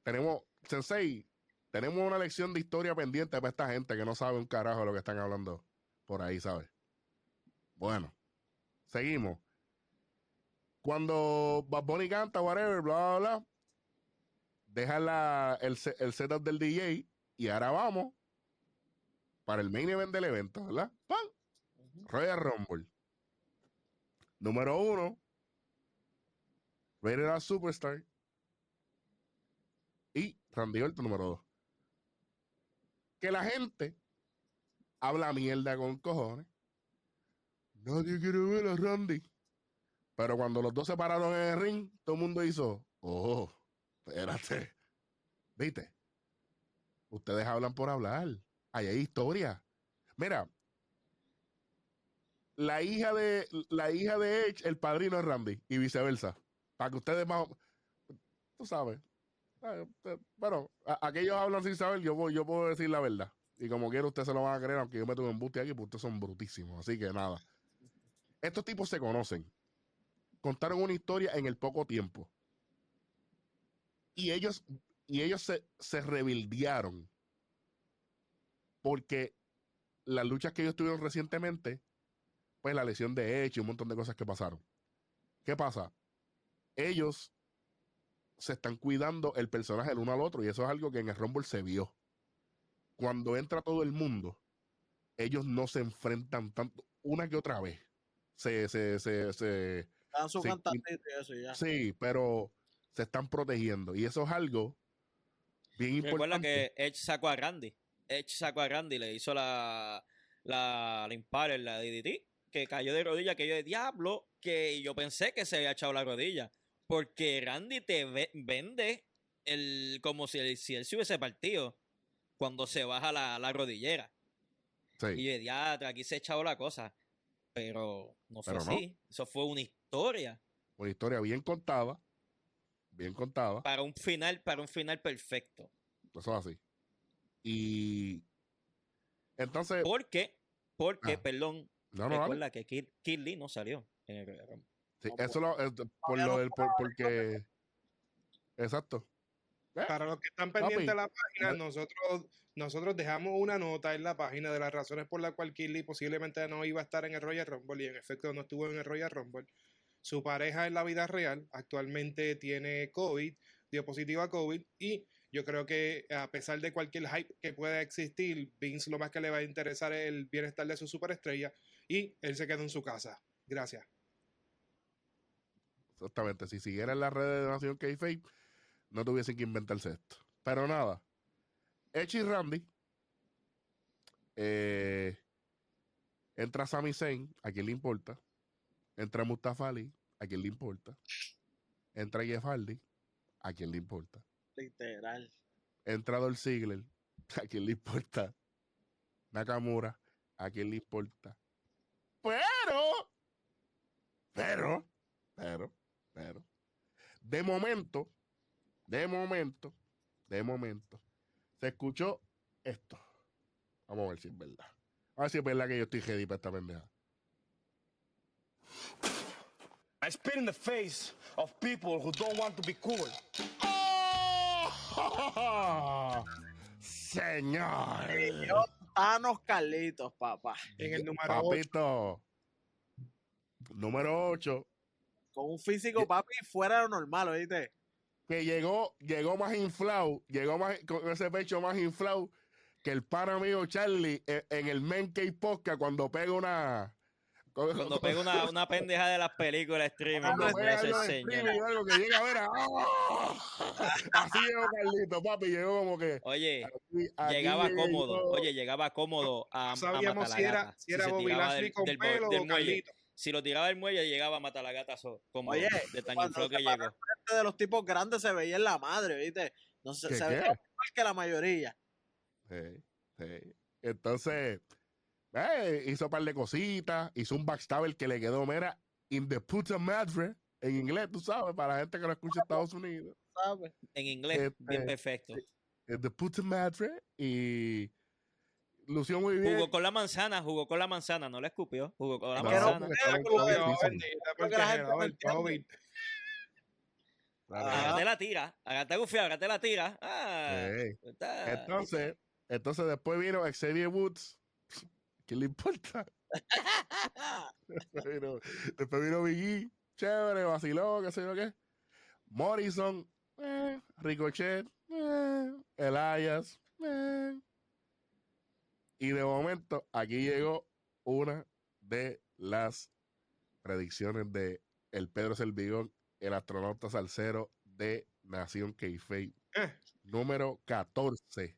Tenemos, Sensei, tenemos una lección de historia pendiente para esta gente que no sabe un carajo de lo que están hablando por ahí, ¿sabes? Bueno, seguimos. Cuando Bad Bunny canta, whatever, bla, bla, bla, deja la, el, el setup del DJ y ahora vamos para el main event del evento, ¿verdad? ¡Pam! Royal Rumble. Número uno, Rated Superstar. Y Randy Orton número dos. Que la gente habla mierda con cojones. Nadie quiere ver a Randy. Pero cuando los dos se pararon en el ring, todo el mundo hizo, oh, espérate. ¿Viste? Ustedes hablan por hablar. Ahí hay historia. Mira, la hija de la hija de Edge, el padrino es Randy y viceversa. Para que ustedes más tú sabes. Bueno, aquellos hablan sin saber, yo, puedo decir la verdad. Y como quiera, ustedes se lo van a creer, aunque yo me tuve en buste aquí, porque ustedes son brutísimos. Así que nada. Estos tipos se conocen contaron una historia en el poco tiempo. Y ellos, y ellos se, se rebildearon. Porque las luchas que ellos tuvieron recientemente, pues la lesión de hecho y un montón de cosas que pasaron. ¿Qué pasa? Ellos se están cuidando el personaje el uno al otro y eso es algo que en el Rumble se vio. Cuando entra todo el mundo, ellos no se enfrentan tanto una que otra vez. Se, se, se, se, sí, pero se están protegiendo. Y eso es algo bien importante. Recuerda que Edge sacó a Randy. Edge sacó a Randy, le hizo la, la, la la DDT, que cayó de rodilla, que yo de diablo, que yo pensé que se había echado la rodilla. Porque Randy te vende el, como si, él, si él se hubiese partido cuando se baja la, la rodillera. Y yo de diablo, aquí se ha echado la cosa. Pero no fue así. Eso fue una historia. Una historia bien contada. Bien contada. Para un final, para un final perfecto. Eso es así. Y entonces. ¿Por qué? Porque, ah. perdón, no, no, recuerda que Kid, Lee no salió en el Sí, eso lo, por lo del, porque. Exacto. ¿Eh? Para los que están pendientes de la página, nosotros, nosotros dejamos una nota en la página de las razones por las cuales Lee posiblemente no iba a estar en el Royal Rumble y en efecto no estuvo en el Royal Rumble. Su pareja en la vida real actualmente tiene COVID, dio positivo a COVID y yo creo que a pesar de cualquier hype que pueda existir, Vince lo más que le va a interesar es el bienestar de su superestrella y él se quedó en su casa. Gracias. Exactamente. Si siguiera en la red de Nación k no tuviesen que inventarse esto. Pero nada. Y Randy. Eh, entra Sami Zayn, a quien le importa. Entra Mustafa Ali, a quien le importa. Entra Jeff Hardy, a quien le importa. Literal. Entra Dolph Ziggler, a quien le importa. Nakamura, a quien le importa. Pero, pero, pero, pero, de momento, de momento, de momento, se escuchó esto. Vamos a ver si es verdad. A ver si es verdad que yo estoy ready para esta pendeja. I spit in the face of people who don't want to be cool. ¡Oh! Señor. Thanos Carlitos, papá. En el número Papito. Número 8. Con un físico, papi, fuera de lo normal, ¿oíste? Que llegó, llegó más inflado, llegó más, con ese pecho más inflado que el pana mío Charlie en, en el Men Cave Podcast cuando pega una. Cuando pega una, una pendeja de las películas streaming. Cuando no pega ese algo streaming, que llega a ver a- ¡Ah! Así llegó Carlito, papi, llegó como que. Oye, aquí- aquí llegaba llegué cómodo. yo. Oye, llegaba cómodo a, No a sabíamos matar si la era, gata. si era se Bobby Lashley con del, pelo del o muelle. Si lo tiraba del muelle, llegaba a matar la gata so- como Oye, de tan se que llegó. Este de los tipos grandes se veía en la madre, ¿viste? No se, ¿Qué, se qué? veía igual que la mayoría. Sí, sí. Entonces, eh, hizo un par de cositas, hizo un backstabber que le quedó, mira, in the puta madre, en inglés, tú sabes, para la gente que no escucha Estados Unidos, ¿sabes? En inglés, Este, bien perfecto. in the puta madre, y lució muy bien. Jugó con la manzana, jugó con la manzana, no la escupió. Jugó con la manzana. la. Ah. Agate la tira, agate gufiado, agate la tira. Ah, Sí. Entonces, entonces después vino Xavier Woods. ¿Qué le importa? Después vino, después vino Biggie, chévere, vaciló, qué sé yo qué. Morrison, eh, Ricochet, eh, Elias, eh. Y de momento, aquí llegó una de las predicciones de el Pedro Selvigón, el astronauta salsero de Nación Keife. Eh. Número 14.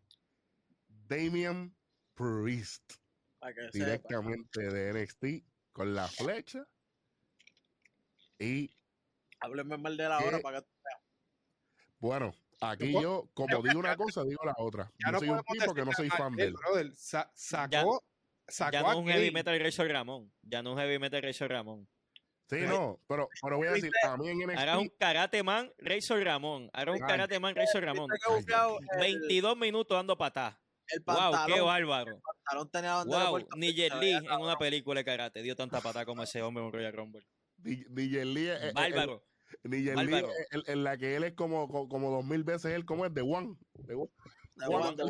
Damian Priest sepa. directamente de NXT con la flecha. Y Hábleme mal de la hora para que bueno, aquí Yo- yo, como digo una cosa, digo la otra. Ya Yo no soy un tipo que no soy fan de él. brother, sa- sacó, Ya- sacó Ya no a es un heavy metal Razor Ramón. Ya no es un heavy metal Razor Ramón. Sí, no, pero, pero voy a decir, a mí en Ahora un NXT, karate man Razor Ramón. Ahora un karate man Razor Ramón. Viste que bufiado, el, 22 minutos dando patas. el Wow, qué pantalón, bárbaro. el pantalón tenía Wow, ni Jet veía en una película de karate dio tanta patada como ese hombre en un Royal Rumble. DJ Lee, eh, Bárbaro. el- Bárbaro. eh, el- en la que él es como, como, dos mil veces él, como es de One. De. Wanda.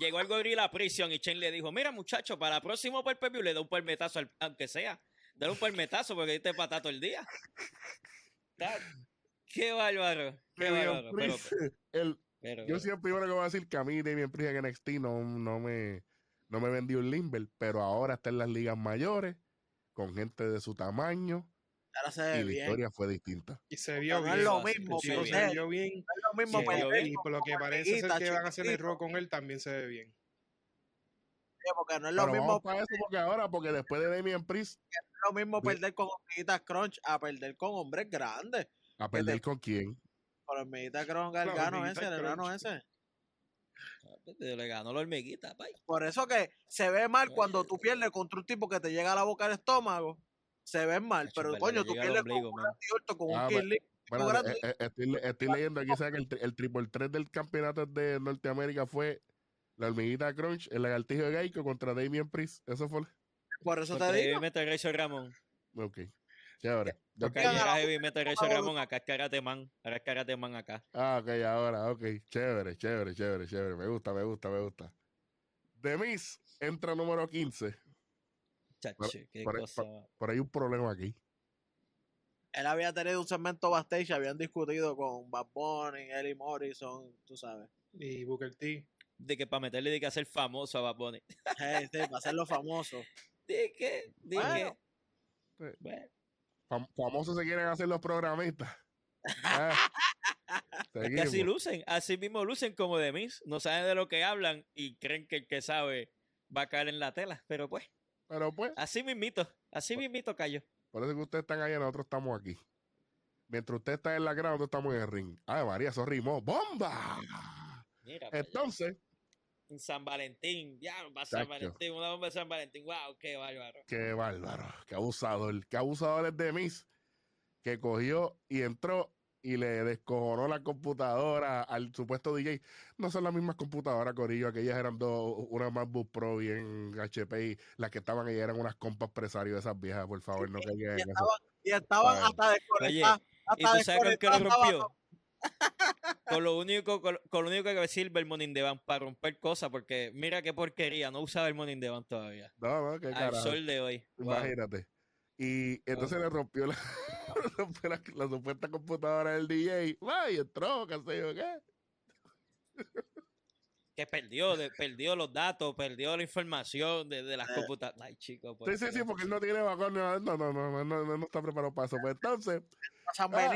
Llegó el gorila Prison y Chen le dijo, mira muchacho, para el próximo per per view le da un palmetazo, al- aunque sea. Dale un palmetazo porque diste patada todo el día. Qué bárbaro. Qué bárbaro. Pero, Priest, el- pero- yo siempre que voy a decir que a mí Damian Priest en NXT no, no me no me vendió un Limber, pero ahora está en las ligas mayores con gente de su tamaño Ahora se ve y la bien. historia fue distinta. Y se vio No es bien. lo mismo, sí, pero se vio bien. lo mismo Sí. Y por lo que parece ser que van a hacer el rock con él, también se ve bien. Sí, porque no es lo Pero mismo, vamos para eso porque ahora, porque después de Damian Priest, lo mismo perder con hormiguitas crunch a perder con hombres grandes. a perder con quién. Con hormiguitas crunch gargano hormiguita ese, el crunch. ese. Le ganó la hormiguita, pay. Por eso que se ve mal cuando tú pierdes contra un tipo que te llega a la boca del estómago. Se ve mal, Hacho, pero coño, tú pierdes con un man. Randy Orton, con Ah, Lee, Bueno, eh, eh, estoy, estoy leyendo aquí sabe que el, el triple 3 del campeonato de Norteamérica fue la hormiguita Crunch, el lagartijo de Geico contra Damian Priest. Eso fue. Por eso Contra te digo. Heavy Metal Razor Ramón. Ok. Chévere. Ya- Porque Oigan, allí a era Heavy Metal Razor Ramón, acá es Karate Man. Ahora es Karate Man acá. Ah, ok, ahora, ok. Chévere, chévere, chévere, chévere. Me gusta, me gusta, me gusta. Demis entra número 15. Chacho, qué por- cosa. Por ahí hay un problema aquí. Él había tenido un segmento backstage, habían discutido con Bad Bunny, Ellie Morrison, tú sabes. Y Booker T. De que para meterle de que hacer famoso a Bad Bunny. Hey, sí, para hacerlo famoso. ¿De qué? ¿De Bueno. qué? Sí. Bueno. Fam- famosos se quieren hacer los programistas. Ah. Es que así lucen, así mismo lucen como de mí. No saben de lo que hablan y creen que el que sabe va a caer en la tela. Pero pues, Pero pues, así mismito, así mismito cayó. por eso que ustedes están allá, nosotros estamos aquí. Mientras ustedes están en la grada, nosotros estamos en el ring. Ay, María, eso rimó. ¡Bomba! Mira, pues, Entonces, en San Valentín, ya, va San. Valentín, una bomba de San Valentín. Wow, qué bárbaro. qué bárbaro, qué abusador. Qué abusador es de Miss, que cogió y entró y le descojonó la computadora al supuesto DJ. No son las mismas computadoras, Corillo. Aquellas eran dos, una MacBook Pro bien HP y las que estaban ahí eran unas compas presarios de esas viejas, por favor, no caigan Y en eso. estaban, y estaban Ay. hasta desconectadas. ¿y hasta tú sabes con qué lo rompió? con lo único con, lo único que sirve el Morning de Van para romper cosas, porque mira qué porquería, no usaba el Morning de Van todavía. No, no, qué Al sol de hoy. Imagínate. Y entonces le rompió la, la, supuesta computadora del DJ. ¡Ay, entró! ¿Qué sé yo qué? que perdió, perdió los datos, perdió la información de, de las eh. computadoras. Ay, chicos. Sí, sí, sí, porque él no tiene vagón. No, no, no, no, no, no, está preparado para eso. Pues entonces. San ah,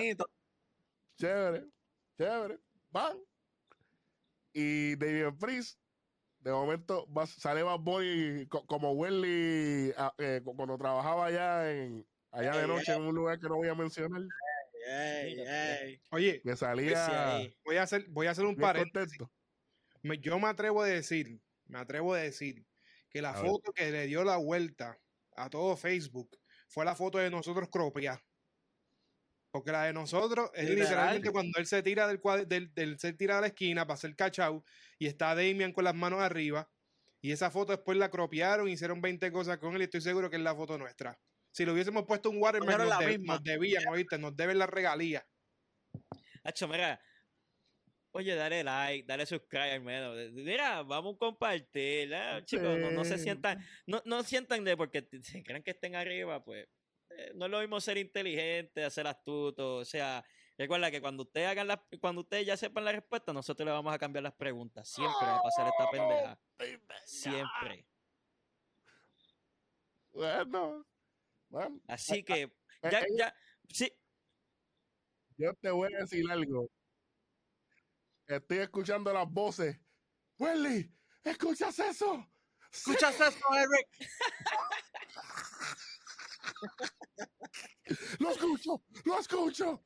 chévere, chévere. Van. Y David Priest, de momento va, sale Bad Boy como Welly ah, eh, cuando trabajaba allá en allá de noche en un lugar que no voy a mencionar. Oye, me salía. Voy a hacer, voy a hacer un paréntesis yo me atrevo a decir, me atrevo a decir que la foto que le dio la vuelta a todo Facebook fue la foto de nosotros cropia. Porque la de nosotros es literalmente cuando él se tira del, del, del, se tira de la esquina para hacer cachao y está Damian con las manos arriba. Y esa foto después la cropiaron, hicieron 20 cosas con él y estoy seguro que es la foto nuestra. Si le hubiésemos puesto un watermark, nos, nos, debían, ¿oíste? Nos deben la regalía. Hacho, mira, Oye, dale like, dale subscribe, menos. Mira, vamos a compartir, chicos, no, se sientan, no, no sientan de porque si creen que estén arriba, pues eh, no es lo mismo ser inteligente, hacer astuto, o sea, recuerda que cuando ustedes hagan la, cuando ustedes ya sepan la respuesta, nosotros le vamos a cambiar las preguntas, siempre va a pasar esta pendeja, siempre. Bueno, bueno. Así que, eh, ya, eh, ya, sí. Yo te voy a decir algo estoy escuchando las voces. Welly, ¿escuchas eso? ¿Escuchas eso, Eric? lo escucho, lo escucho.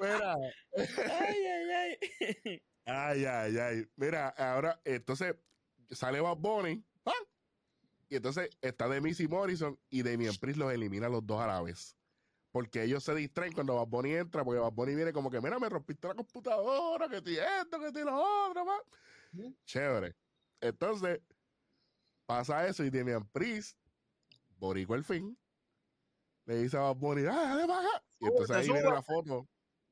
Mira. ay, ay, ay. Ay, ay, ay. Mira, ahora, entonces, sale Bob Bunny, y entonces está Demissy Morrison y Damian Priest los elimina los dos a la vez porque ellos se distraen cuando Bad Bunny entra, porque Bad Bunny viene como que, mira, me rompiste la computadora, que estoy esto, que estoy lo otro, man. Chévere. Entonces, pasa eso y Damian Priest, Borico el fin, le dice a Bad Bunny, ah, dale baja. Y entonces ahí viene la foto,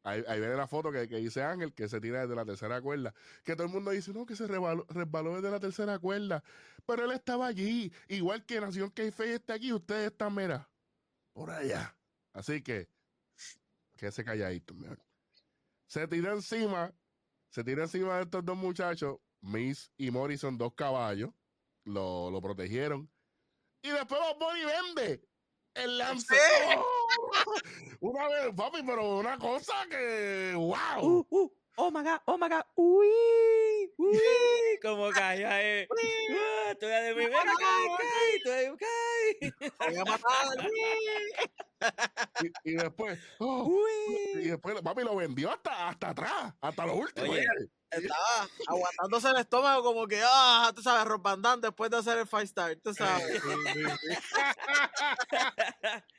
ahí, viene la foto que, dice Ángel, que se tira desde la tercera cuerda. Que todo el mundo dice, no, que se resbaló, desde la tercera cuerda. Pero él estaba allí, igual que Nación que está aquí, ustedes están, mira, por allá. Así que, que se calladito, mejor. Se tira encima, se tira encima de estos dos muchachos, Miss y Morrison, dos caballos, lo, lo protegieron. Y después Bob y vende el lance. una vez, papi, pero una cosa que, wow. Uh, uh, oh my god, oh my god, uy, uy, como cayó ahí. Uh, tú de mi vida, cae, tú de cae. Voy a matar, y, después, oh, y después, papi lo vendió hasta, hasta atrás, hasta lo último. Estaba aguantándose el estómago como que, ah, tú sabes, rompandán después de hacer el five star, tú sabes.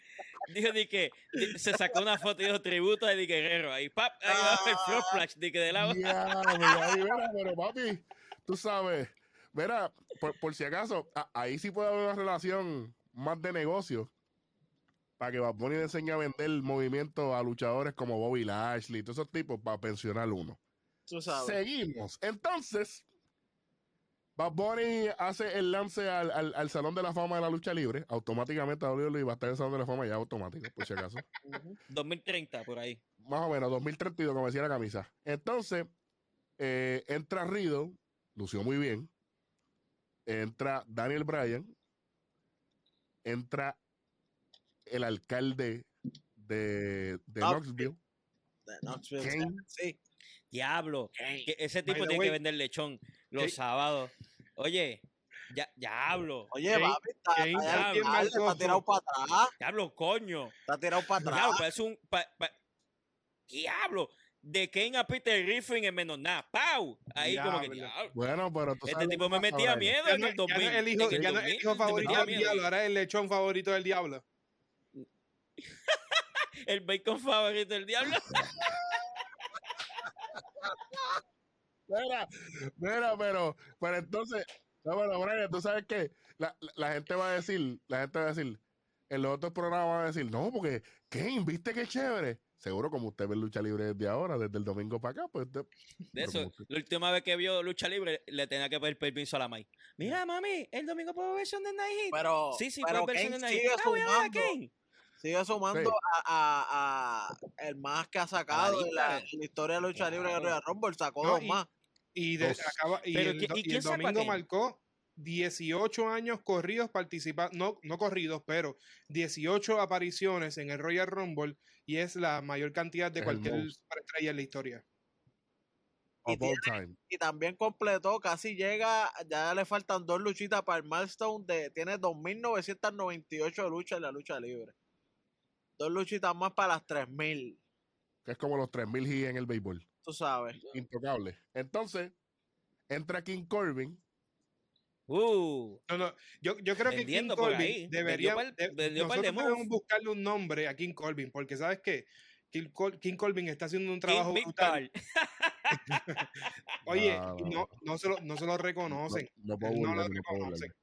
dijo de que se sacó una foto y dijo tributo de Di Guerrero. Ahí, pap, ahí va el flop flash de que de lado. Ya, pero papi, tú sabes, mira, por, por si acaso, ahí sí puede haber una relación más de negocio para que Bad Bunny le enseñe a vender el movimiento a luchadores como Bobby Lashley y todos esos tipos para pensionar uno. Seguimos. Entonces, Bad Bunny hace el lance al, Salón de la Fama de la Lucha Libre. Automáticamente WWE va a estar en el Salón de la Fama ya automático, por si acaso. 2030, por ahí. Más o menos, 2032, como decía la camisa. Entonces, eh, entra Rido, lució muy bien. Entra Daniel Bryan. Entra el alcalde de, de Knoxville. De Knoxville. Sí. Diablo. Que ese tipo tiene que vender lechón los sábados. Oye, ya, diablo. Oye, papi, está, está, está, tirado para atrás. Diablo, coño. Está tirado para atrás. Diablo, es un. diablo. De Kane a Peter Griffin en menos nada. ¡Pau! Ahí como que diablo. Bueno, pero tú Este tipo me metía miedo en el 2000. Ya no el hijo, ya no el hijo favorito del diablo, ahora es el lechón favorito del diablo. el bacon favorito del diablo. mira, mira, pero, pero entonces, no, bueno, Brian, tú sabes que la, la, gente va a decir, la gente va a decir, en los otros programas van a decir, no, porque, ¿qué? ¿Viste qué chévere? Seguro como usted ve lucha libre desde ahora, desde el domingo para acá, pues... De, eso, la última vez que vio lucha libre, le tenía que pedir permiso a la Mai. Mira, mami, el domingo puedo versión de Night Pero, sí, sí, pero versión de Night Sigue ah, sumando, sigue sumando a, a, el más que ha sacado en la, historia de lucha libre de Royal Rumble, sacó dos más. Y, de, acaba, y, el, y el domingo marcó 18 años corridos participando, no, no corridos, pero 18 apariciones en el Royal Rumble y es la mayor cantidad de cualquier estrella en la historia. Y, también completó, casi llega, ya le faltan dos luchitas para el milestone de, tiene 2.998 luchas en la lucha libre. Dos luchitas más para las 3.000. Que es como los 3.000 y en el béisbol. Tú sabes. Intocable. Entonces, entra King Corbin. Uh, no, no, yo, yo creo que King Corbin debería. nosotros debemos buscarle un nombre a King Corbin, porque ¿sabes qué? King, King Corbin está haciendo un trabajo brutal. Oye, no, no, se lo, no se lo reconocen. No, puedo no lo reconocen.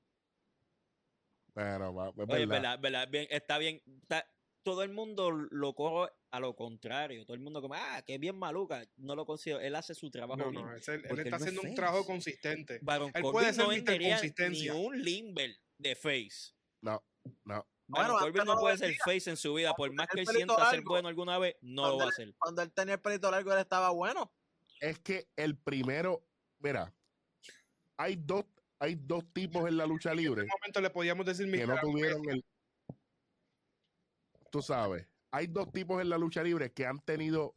Pero, Oye, verdad, verdad, bien, está bien. Está, todo el mundo lo coge a lo contrario. Todo el mundo como, ah, que bien maluca. No lo considero. Él hace su trabajo no, No, él, está haciendo un trabajo consistente. Baron él puede ser no consistencia. ni un limber de face. No, no. Baron Corbin no, puede ser face en su vida. Por más que él sienta ser bueno alguna vez, no lo va a hacer. Cuando él tenía el pelito largo, él estaba bueno. Es que el primero, mira, hay dos, hay dos tipos en la lucha libre. En este momento le podíamos decir que no tuvieron el, tú sabes, hay dos tipos en la lucha libre que han tenido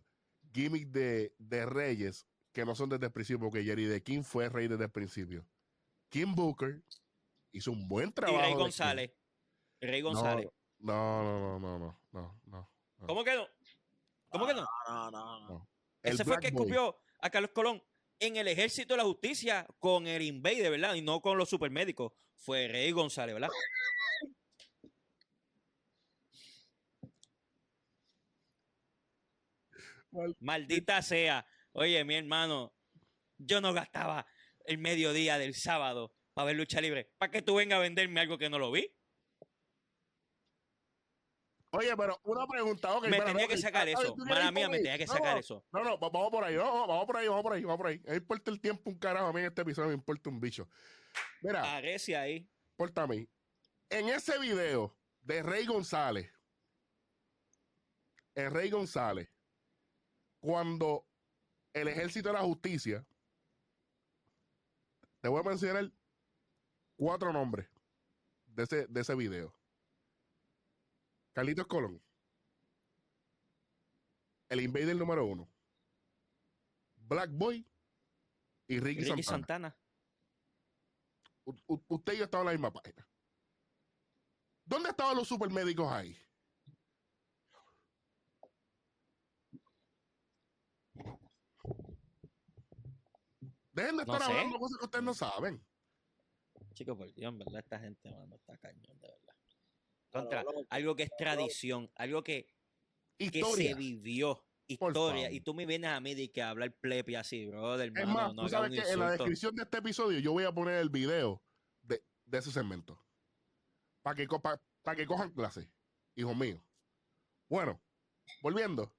gimmicks de, reyes que no son desde el principio, porque Jerry de King fue rey desde el principio. Kim Booker hizo un buen trabajo. Y Rey González. Rey González. No, no, no, no, no, no, ¿Cómo que no? ¿Cómo que no? No, no, no. Ese fue el que escupió a Carlos Colón en el ejército de la justicia con el Invader, ¿verdad? Y no con los supermédicos. Fue Rey González, ¿verdad? Maldita sea. Oye, mi hermano, yo no gastaba el mediodía del sábado para ver lucha libre. ¿Para que tú vengas a venderme algo que no lo vi? Oye, pero una pregunta. me tenía que sacar eso. Mala mía, me tenía que sacar eso. No, no, vamos por ahí. vamos por ahí, vamos por ahí, vamos por ahí. Me importa el tiempo un carajo. A mí en este episodio me importa un bicho. Mira. Agresi ahí. Importa a mí. En ese video de Rey González, el Rey González, cuando el ejército de la justicia, te voy a mencionar cuatro nombres de ese, de ese video. Carlitos Colón. El Invader número uno. Black Boy y Ricky, Santana. usted y yo estaban en la misma página. ¿Dónde estaban los supermédicos ahí? Dejen de estar hablando cosas que ustedes no saben. Chicos, por Dios, en verdad, esta gente no está cañón, de verdad. Contra, algo que es tradición, algo que, que se vivió. Historia. Y tú me vienes a mí de que hablar plepi así, bro. Del es más, tú sabes que en la descripción de este episodio yo voy a poner el video de, de ese segmento. Para que, para que cojan clase, hijos míos. Bueno, volviendo.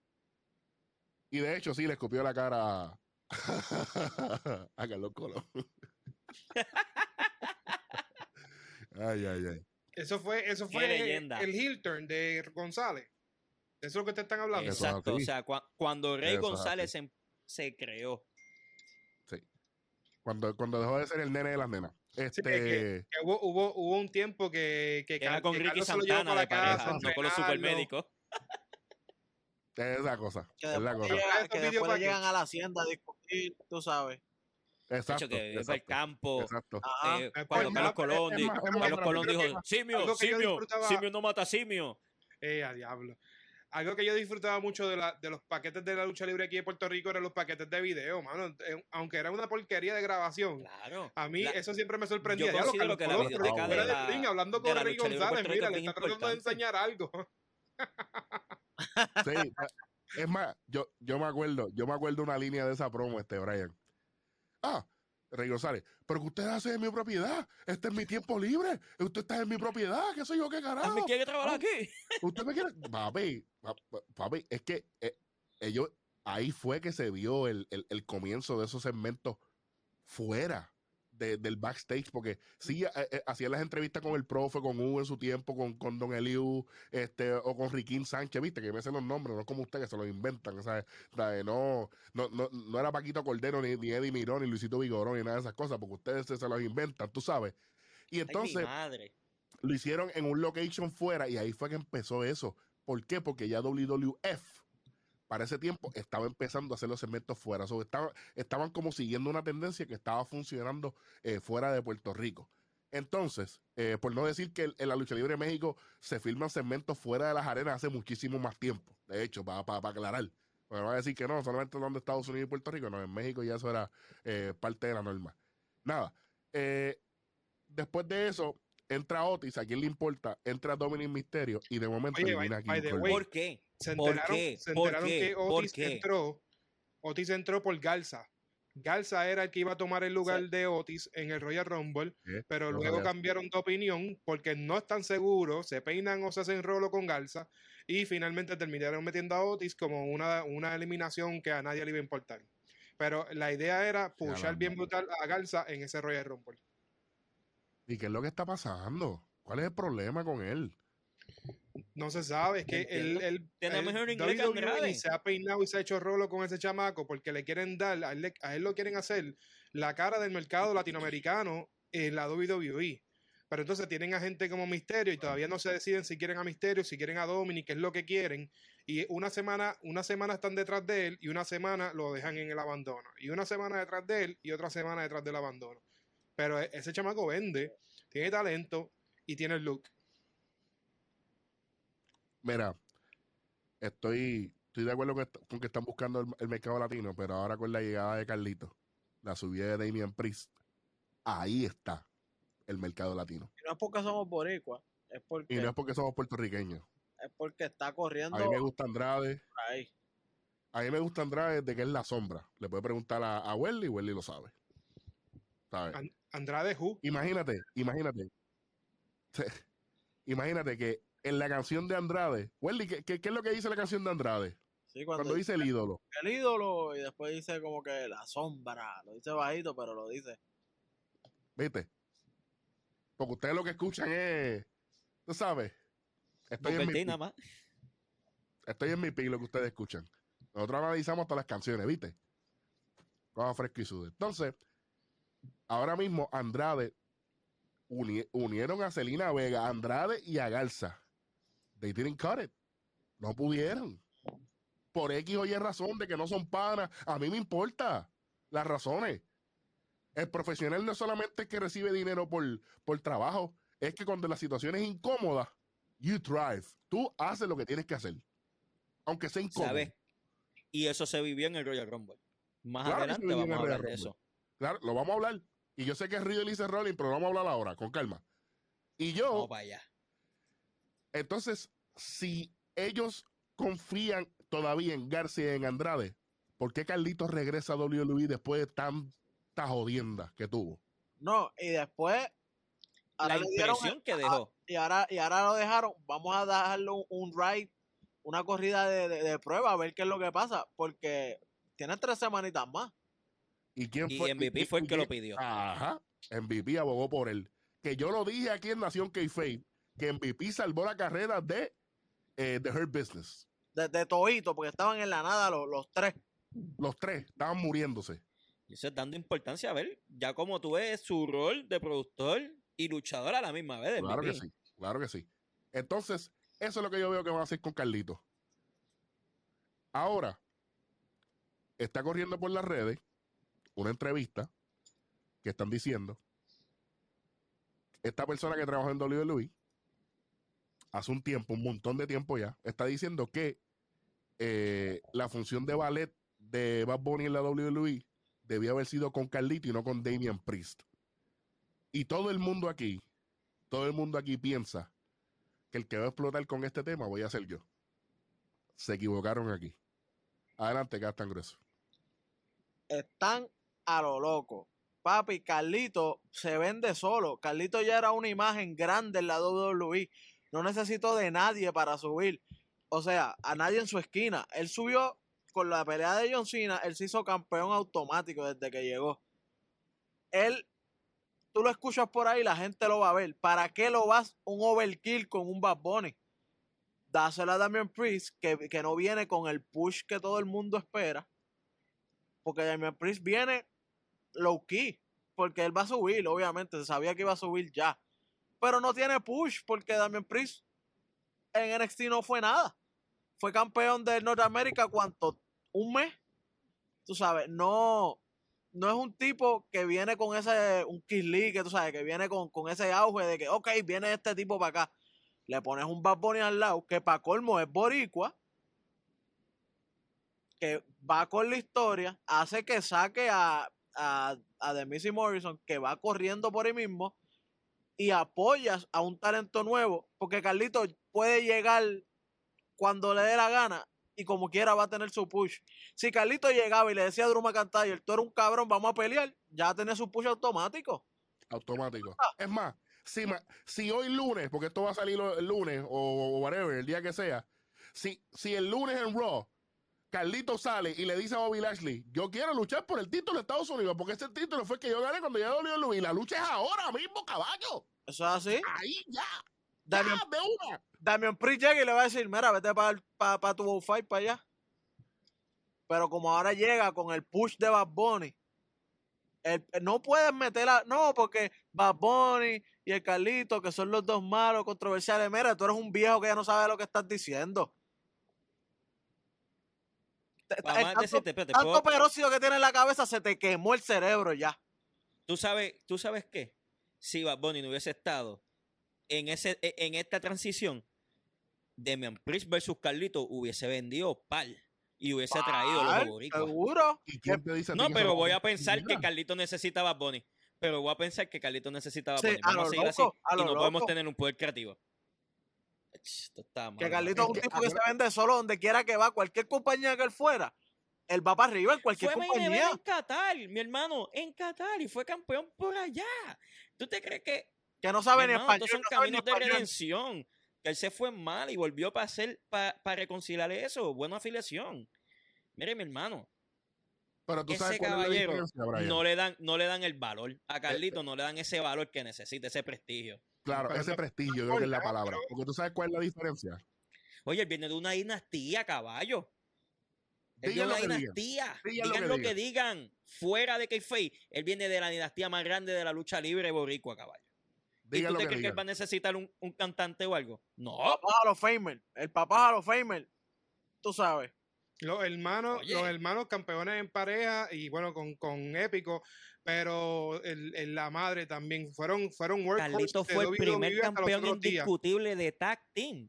Y de hecho, sí, le escupió la cara a Carlos Colón. ay, ay, ay. Eso fue, eso fue el, heel turn de González. Eso es lo que te están hablando. Exacto. O sea, cuando Rey González se, creó. Sí. Cuando, cuando dejó de ser el nene de las nenas. Este... hubo, hubo, hubo, un tiempo que, que, era con Ricky Santana de pareja, no con los supermédicos. Es la cosa. Que es la cosa. que después llegan a la hacienda a discutir, tú sabes. Exacto. que exacto, el campo. Exacto. Eh, cuando Carlos Colón, Carlos Colón dijo: Simio, Simio, Simio no mata a Simio. Eh, a diablo. Algo que yo disfrutaba mucho de, la, de los paquetes de la lucha libre aquí en Puerto Rico eran los paquetes de video, mano. Eh, aunque era una porquería de grabación. Claro. A mí eso siempre me sorprendía. Yo considero que la videoteca de, la, de hablando con Rey González, mira, le está tratando de enseñar algo. Sí, es más, yo, yo me acuerdo, yo me acuerdo una línea de esa promo, este Brian. Ah, Rey González, pero que usted hace en mi propiedad. Este es mi tiempo libre. Usted está en mi propiedad. ¿Qué soy yo? ¿Qué carajo? ¿Me quiere trabajar aquí? Usted me quiere. Papi, papi, es que eh, ellos. Ahí fue que se vio el, el comienzo de esos segmentos fuera del backstage, porque sí, eh, eh, hacían las entrevistas con el profe, con Hugo en su tiempo, con, con Don Eliu, este, o con Riquín Sánchez, viste, que me hacen los nombres, no como ustedes que se los inventan, ¿sabes? No, no, no, no era Paquito Cordero, ni, ni Eddie Mirón, ni Luisito Vigorón, ni nada de esas cosas, porque ustedes se, los inventan, tú sabes. Y entonces lo hicieron en un location fuera y ahí fue que empezó eso. ¿Por qué? Porque ya WWF para ese tiempo estaba empezando a hacer los segmentos fuera. estaban como siguiendo una tendencia que estaba funcionando eh, fuera de Puerto Rico. Entonces, eh, por no decir que en la lucha libre de México se filman segmentos fuera de las arenas hace muchísimo más tiempo. De hecho, para, para, aclarar. Porque no a decir que no, solamente hablando de Estados Unidos y Puerto Rico. No, en México ya eso era eh, parte de la norma. Nada. después de eso, entra Otis, a quién le importa, entra Dominic Misterio y de momento elimina aquí. ¿Por qué? Se enteraron, Se enteraron que Otis entró. Otis entró por Garza. Garza era el que iba a tomar el lugar de Otis en el Royal Rumble, pero luego cambiaron de opinión porque no están seguros, se peinan o se hacen rolo con Garza y finalmente terminaron metiendo a Otis como una, una eliminación que a nadie le iba a importar. Pero la idea era pushar bien brutal a Garza en ese Royal Rumble. ¿Y qué es lo que está pasando? ¿Cuál es el problema con él? No se sabe, es que él, él, Tiene mejor inglés que se ha peinado y se ha hecho rolo con ese chamaco porque le quieren dar, a él, lo quieren hacer la cara del mercado latinoamericano en la WWE. Pero entonces tienen a gente como Misterio y todavía no se deciden si quieren a Misterio, si quieren a Dominic, qué es lo que quieren. Y una semana, una semana están detrás de él y una semana lo dejan en el abandono. Y una semana detrás de él y otra semana detrás del abandono. Pero e, ese chamaco vende, tiene talento y tiene el look. Mira, estoy, estoy de acuerdo con, que están buscando el, mercado latino, pero ahora con la llegada de Carlito, la subida de Damian Priest, ahí está el mercado latino. Y no es porque somos boricuas, es porque... Y no es porque somos puertorriqueños. Es porque está corriendo... A mí me gusta Andrade. A mí me gusta Andrade de que es la sombra. Le puede preguntar a, a Welly, Welly lo sabe. Andrade Who. Imagínate, imagínate. imagínate que en la canción de Andrade, Welly, ¿qué, es lo que dice la canción de Andrade? cuando, dice el ídolo. El ídolo, y después dice como que la sombra. Lo dice bajito, pero lo dice. ¿Viste? Porque ustedes lo que escuchan es. ¿Tú sabes? Estoy en mi. Nada más. Estoy en mi pilo que ustedes escuchan. Nosotros analizamos todas las canciones, ¿viste? Cosa fresco y sude. Entonces, ahora mismo Andrade unieron a Celina Vega, Andrade y a Garza. They didn't cut it. No pudieron. Por X o Y razón de que no son panas. A mí me importa las razones. El profesional no solamente es que recibe dinero por, por trabajo, es que cuando la situación es incómoda, you thrive. Tú haces lo que tienes que hacer. Aunque sea incómodo. ¿Sabes? Y eso se vivió en el Royal Rumble. Más adelante vamos a hablar de eso. Claro, lo vamos a hablar. Y yo sé que es Riddle dice Rolling, pero vamos a hablar ahora, con calma. Y yo. vaya. Entonces, si ellos confían todavía en García y en Andrade, ¿por qué Carlitos regresa a WWE después de tanta jodienda que tuvo? No, y después. La impresión que dejó. y, ahora, y ahora lo dejaron. Vamos a darle un, ride, una corrida de, de prueba, a ver qué es lo que pasa. Porque tiene tres semanitas más. ¿Y quién fue? MVP fue el que lo pidió. Ajá. MVP abogó por él. Que yo lo dije aquí en Nación K-Fame, que MVP salvó la carrera de eh, The Hurt Business. De, de Toito, porque estaban en la nada los, los tres. Los tres estaban muriéndose. Y eso es dando importancia a ver, ya como tú ves su rol de productor y luchador a la misma vez. Claro que sí, claro que sí. Entonces, eso es lo que yo veo que van a hacer con Carlito. Ahora, está corriendo por las redes una entrevista que están diciendo esta persona que trabajó en WWE hace un tiempo, un montón de tiempo ya, está diciendo que eh, la función de ballet de Bad Bunny en la WWE debía haber sido con Carlito y no con Damian Priest. Y todo el mundo aquí, todo el mundo aquí piensa que el que va a explotar con este tema voy a ser yo. Se equivocaron aquí. Adelante, Gastan Grueso. Están a lo loco. papi, Carlito se vende solo. Carlito ya era una imagen grande en la WWE. No necesitó de nadie para subir. O sea, a nadie en su esquina. Él subió con la pelea de John Cena, él se hizo campeón automático desde que llegó. Él, tú lo escuchas por ahí, la gente lo va a ver. ¿Para qué lo vas un overkill con un Bad Bunny? Dásela a Damian Priest, que, que no viene con el push que todo el mundo espera. Porque Damian Priest viene low key. Porque él va a subir, obviamente. Se sabía que iba a subir ya. Pero no tiene push porque Damian Priest en NXT no fue nada. Fue campeón de Norteamérica, ¿cuánto? ¿Un mes? Tú sabes, no, no es un tipo que viene con ese, un Kiss Lee, que tú sabes, que viene con, con, ese auge de que, ok, viene este tipo para acá. Le pones un Bad Bunny al lado, que para colmo es boricua, que va con la historia, hace que saque a, a, a The Missy Morrison, que va corriendo por ahí mismo, y apoyas a un talento nuevo, porque Carlito puede llegar cuando le dé la gana y como quiera va a tener su push. Si Carlito llegaba y le decía a Drew McIntyre, tú eres un cabrón, vamos a pelear, ya tiene su push automático. Automático. Es más, si, si, hoy lunes, porque esto va a salir el lunes o, whatever, el día que sea, si, si el lunes en Raw Carlito sale y le dice a Bobby Lashley, yo quiero luchar por el título de Estados Unidos, porque ese título fue el que yo gané cuando ya dolió y la lucha es ahora mismo, caballo. Eso es así. Ahí ya. Damian, de una. Damian Priest llega y le va a decir, mira, vete para pa, tu fight para allá. Pero como ahora llega con el push de Bad Bunny, no puedes meterla, no, porque Bad Bunny y el Carlito, que son los dos malos, controversiales, mira, tú eres un viejo que ya no sabe lo que estás diciendo. Tanto, peróxido que tiene en la cabeza se te quemó el cerebro ya. ¿Tú sabes, ¿Tú sabes qué? Si Bad Bunny no hubiese estado en, ese, e, en esta transición, Demian Priest versus Carlito hubiese vendido pal y hubiese traído los boricuas. ¿Seguro? no, pero voy a pensar que Carlito necesitaba Bunny. Pero voy a pensar que Carlito necesitaba Bunny. Vamos a, seguir así y no podemos tener un poder creativo. Esto está mal, que Carlito es un tipo que se vende solo donde quiera que va, cualquier compañía que él fuera. Él va para arriba en cualquier fue compañía. en Qatar, mi hermano, en Qatar y fue campeón por allá. ¿Tú te crees que que no sabe ni español. Estos son caminos de redención. Que él se fue mal y volvió para hacer, para, reconciliar eso. Buena afiliación. Mire, mi hermano. Pero tú ese caballero no le dan, no le dan el valor. A eh, Carlito no le dan ese valor que necesita, ese prestigio. Claro, ese prestigio, yo creo que es la palabra. Porque tú sabes cuál es la diferencia. Oye, él viene de una dinastía, caballo. Él viene de una dinastía. Digan, lo, que, digan. Fuera de Keyface, él viene de la dinastía más grande de la lucha libre boricua, caballo. ¿Y tú te crees que él va a necesitar un, un cantante o algo? No. Papá a los Famer. El papá a los Famer. Tú sabes. Los hermanos, los hermanos campeones en pareja y bueno, con, con épico, pero el, la madre también fueron, fueron Carlito fue el primer campeón indiscutible de tag team.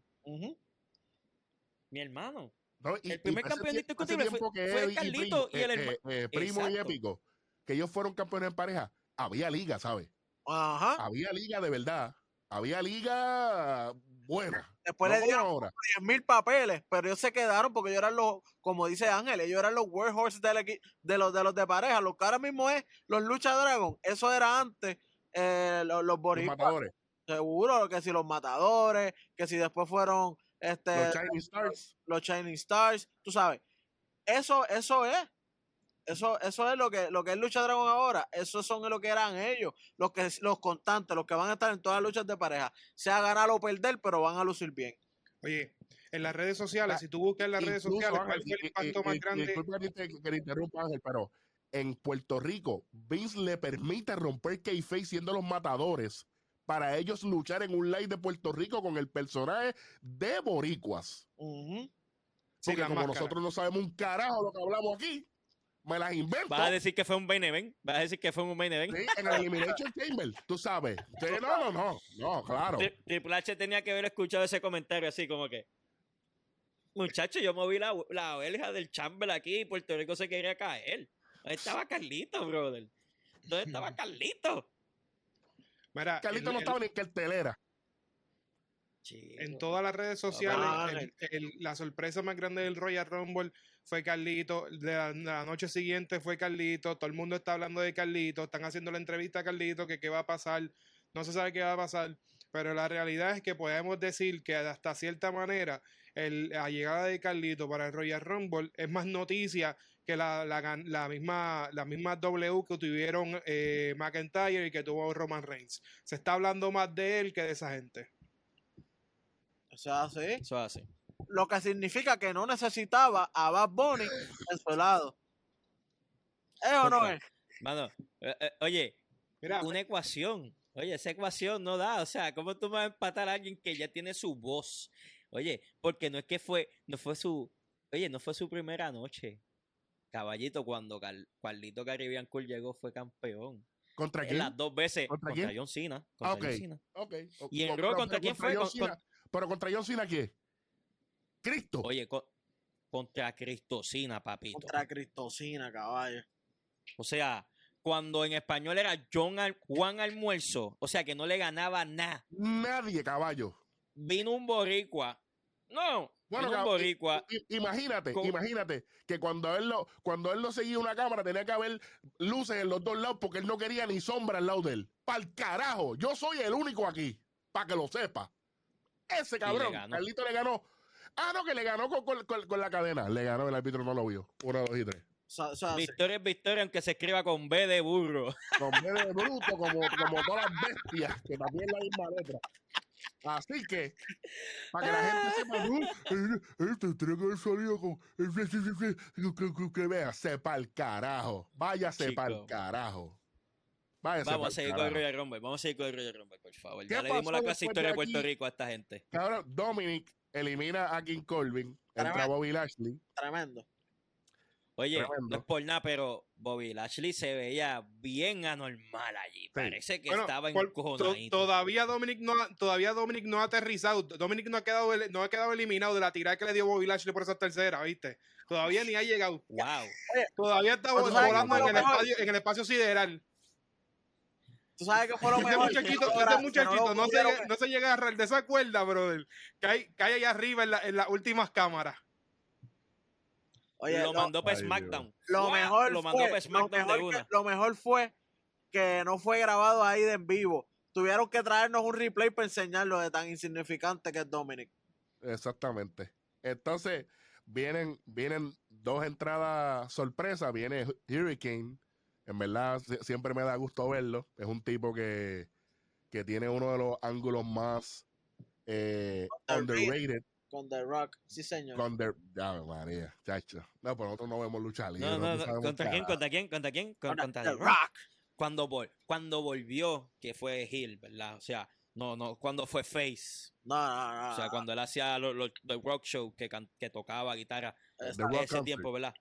Mi hermano. el primer campeón indiscutible fue, fue Carlito y, el hermano. Eh, eh, primo y épico, que ellos fueron campeones en pareja, había liga, ¿sabes? Había liga de verdad. Había liga buena. Después le dieron 10 mil papeles, pero ellos se quedaron porque ellos eran los, como dice Ángel, ellos eran los workhorses de, de, los, de los de pareja. Lo que ahora mismo es los Lucha Dragon. Eso era antes eh, los, los, matadores. Seguro que si los matadores, que si después fueron este, los Chinese Stars. Los Chinese Stars, tú sabes. Eso, eso es. Eso, eso es lo que, lo que es Lucha Dragón ahora. Eso son lo que eran ellos. Los, que, los constantes, los que van a estar en todas las luchas de pareja. Sea ganar o perder, pero van a lucir bien. Oye, en las redes sociales, si tú buscas en las redes sociales, ¿cuál fue el impacto más grande? Disculpa que te interrumpa, Ángel, pero en Puerto Rico, Vince le permite romper kayfabe siendo los matadores para ellos luchar en un live de Puerto Rico con el personaje de Boricuas. Porque como nosotros no sabemos un carajo lo que hablamos aquí, me las invento. Vas a decir que fue un main event. Vas a decir que fue un main event. Sí, en el Elimination Chamber, tú sabes. no, no, no. No, claro. Triple H tenía que haber escuchado ese comentario así como que. Muchacho, yo moví la, la oveja del Chamber aquí y Puerto Rico se quería caer. ¿Dónde estaba Carlito, brother? ¿Dónde estaba Carlito? Mira, Carlito no estaba ni en cartelera. En todas las redes sociales, la sorpresa más grande del Royal Rumble fue Carlito. De la, noche siguiente fue Carlito. Todo el mundo está hablando de Carlito. Están haciendo la entrevista a Carlito, que qué va a pasar. No se sabe qué va a pasar. Pero la realidad es que podemos decir que hasta cierta manera la llegada de Carlito para el Royal Rumble es más noticia que la, la, misma, la misma W que tuvieron eh, McIntyre y que tuvo Roman Reigns. Se está hablando más de él que de esa gente. Eso es así. Eso es así. Lo que significa que no necesitaba a Bad Bunny en su lado. ¿Es o no es? Mano, eh, eh, oye, Mira, una ecuación. Oye, esa ecuación no da. O sea, ¿cómo tú vas a empatar a alguien que ya tiene su voz? Oye, porque no es que fue, no fue su, oye, no fue su primera noche. Caballito, cuando Carlito Caribbean Cool llegó, fue campeón. ¿Contra quién? Las dos veces. ¿Contra, John Cena. Contra okay. John Cena. Okay. ¿Y en Raw contra, quién fue? Pero contra John Cena, ¿quién? Cristo. Oye, contra Cristocina, papito. Contra Cristocina, caballo. O sea, cuando en español era John Juan Almuerzo, o sea que no le ganaba nada. Nadie, caballo. Vino un boricua. No, bueno, un boricua. Imagínate, imagínate que cuando él lo, cuando él lo seguía una cámara tenía que haber luces en los dos lados porque él no quería ni sombra al lado de él. Pa'l carajo, yo soy el único aquí, para que lo sepa. Ese cabrón, Carlito le ganó Ah, no, que le ganó con, la cadena. Le ganó, el árbitro no lo vio. Uno, dos y tres. victoria es victoria, aunque se escriba con B de burro. Con B de bruto, como, como todas las bestias, que también es la misma letra. Así que, para que la gente sepa, no, este tiene que haber salido con. Que vea, sepa el carajo. Váyase para el carajo. Váyase Vamos a seguir con el Royal Rumble. Vamos a seguir con el Royal Rumble, por favor. Ya le dimos la clase historia de Puerto Rico a esta gente. Cabrón, Dominic elimina a King Corbin, entra Bobby Lashley. Tremendo. Oye, no es por nada, pero Bobby Lashley se veía bien anormal allí. Parece que estaba encojonadito. todavía Dominic no todavía Dominic no ha aterrizado. Dominic no ha quedado no ha quedado eliminado de la tirada que le dio Bobby Lashley por esa tercera, ¿viste? Todavía ni ha llegado. Wow. todavía está volando en el, espacio, en el espacio sideral. Tú sabes que fue lo mejor. Este muchachito, este muchachito no, se, no, se, llega a agarrar de esa cuerda, brother. Cae, cae allá arriba en, la, en las últimas cámaras. Oye, lo, mandó para SmackDown. Lo mejor, lo mandó fue, SmackDown lo, mejor lo mejor fue que no fue grabado ahí de en vivo. Tuvieron que traernos un replay para enseñarlo de tan insignificante que es Dominic. Exactamente. Entonces, vienen, vienen dos entradas sorpresas. Viene Hurricane en verdad, siempre me da gusto verlo. Es un tipo que, que tiene uno de los ángulos más eh, underrated. Con The Rock, sí señor. Con The ya, María, chacho. No, pero nosotros no vemos lucha libre. No, no, no. ¿Contra quién? ¿Contra quién? ¿Contra quién? Contra, The Rock. Cuando, cuando volvió, que fue Hill, ¿verdad? O sea, no, no, cuando fue Face. No, no, no. O sea, cuando él hacía los The Rock Show, que, que tocaba guitarra. ese tiempo, ¿verdad?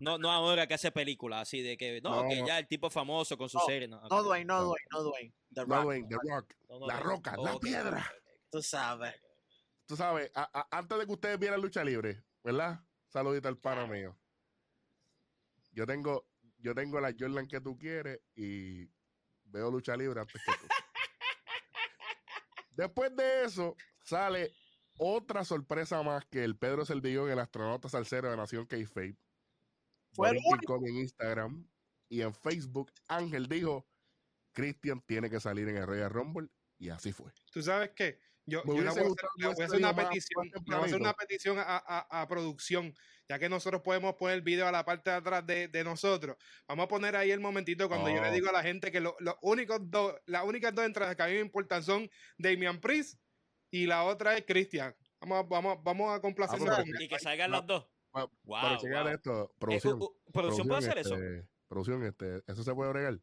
No, no ahora que hace películas así de que, no, que ya el tipo famoso con su serie. No, no, Dwayne, no, Dwayne, no, Dwayne. The Rock. Dwayne, The Rock. la roca, la piedra. Tú sabes. Tú sabes, antes de que ustedes vieran lucha libre, ¿verdad? Saludita al pana mío. Yo tengo, yo tengo la Jordan que tú quieres y veo lucha libre antes que tú. Después de eso, sale otra sorpresa más que el Pedro Selvillón, el astronauta salsero de Nación K-Fape fue en Instagram y en Facebook. Ángel dijo, Christian tiene que salir en el Royal Rumble y así fue. ¿Tú sabes qué? Yo, yo le voy, a hacer, una petición, voy a hacer una petición a, a, producción, ya que nosotros podemos poner el video a la parte de atrás de, de nosotros. Vamos a poner ahí el momentito cuando yo le oh. digo a la gente que los únicos dos, las únicas dos entradas que a mí me importan son Damian Priest y la otra es Christian. Vamos, vamos, vamos a complacernos. Ah, y que salgan los dos. Wow, para checar esto, eh, producción. ¿Producción puede hacer eso? Este, producción, este, ¿eso se puede agregar?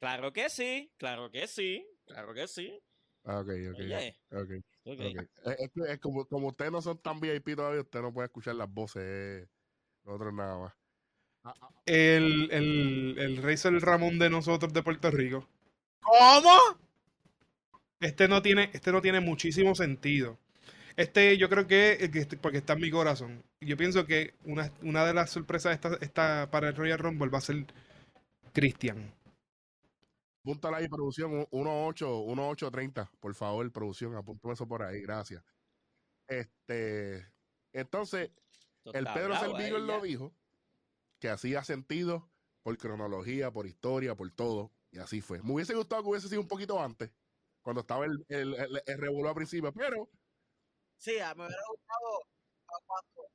Claro que sí, claro que sí, claro que sí. Ah, ok, ok. okay. okay. Es, es, como, como ustedes no son tan VIP todavía, usted no puede escuchar las voces nosotros nada más. Ah, ah, el, el, el rey el Ramón de nosotros de Puerto Rico. ¿Cómo? Este no tiene, este no tiene muchísimo sentido. Este yo creo que, este, porque está en mi corazón. Yo pienso que una, una de las sorpresas esta, esta, para el Royal Rumble va a ser Christian. apúntala ahí, producción, 1830, por favor, producción, apúntame eso por ahí, gracias. Este, entonces, el Pedro Servigo lo dijo, que hacía sentido por cronología, por historia, por todo, y así fue. Me hubiese gustado que hubiese sido un poquito antes, cuando estaba el, el, el, revuelo al principio, pero... Sí, me hubiera gustado cuando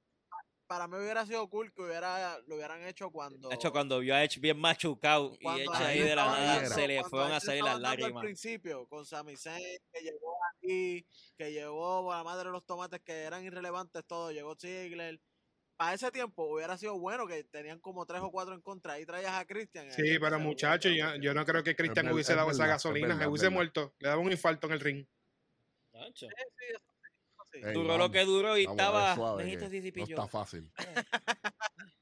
para mí hubiera sido cool que hubiera, lo hubieran hecho cuando. hecho, cuando vio a Edge bien machucado y Edge ahí de la nada se le fueron a salir las lágrimas. Al principio, con Sami Zayn, que llegó aquí, que llegó a la madre de los tomates que eran irrelevantes, todo, llegó Ziggler. Para ese tiempo hubiera sido bueno que tenían como tres o cuatro en contra. Ahí traías a Christian. Sí, pero muchachos, yo, yo, no creo que Christian hubiese dado esa gasolina, se hubiese muerto. Le daba un infarto en el ring. Sí, sí, duró lo que duró y estaba. no está fácil.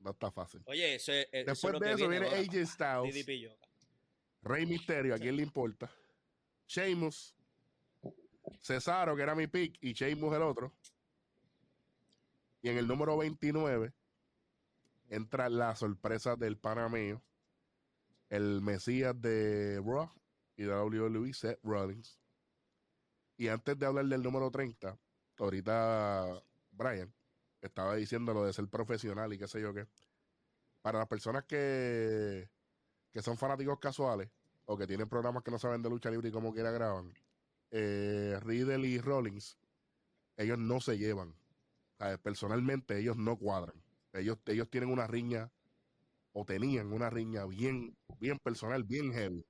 no está fácil. Oye, eso es. Después de eso viene AJ Styles. Rey Misterio, ¿a quién le importa? Sheamus. Cesaro, que era mi pick, y Sheamus el otro. Y en el número 29 entra la sorpresa del panameo, el Mesías de Raw y de WWE, Seth Rollins. Y antes de hablar del número 30, ahorita Brian estaba diciendo lo de ser profesional y qué sé yo qué. Para las personas que, que son fanáticos casuales o que tienen programas que no saben de lucha libre y como quiera graban, eh, Riddle y Rollins, ellos no se llevan. personalmente ellos no cuadran. Ellos, ellos tienen una riña o tenían una riña bien, bien personal, bien heavy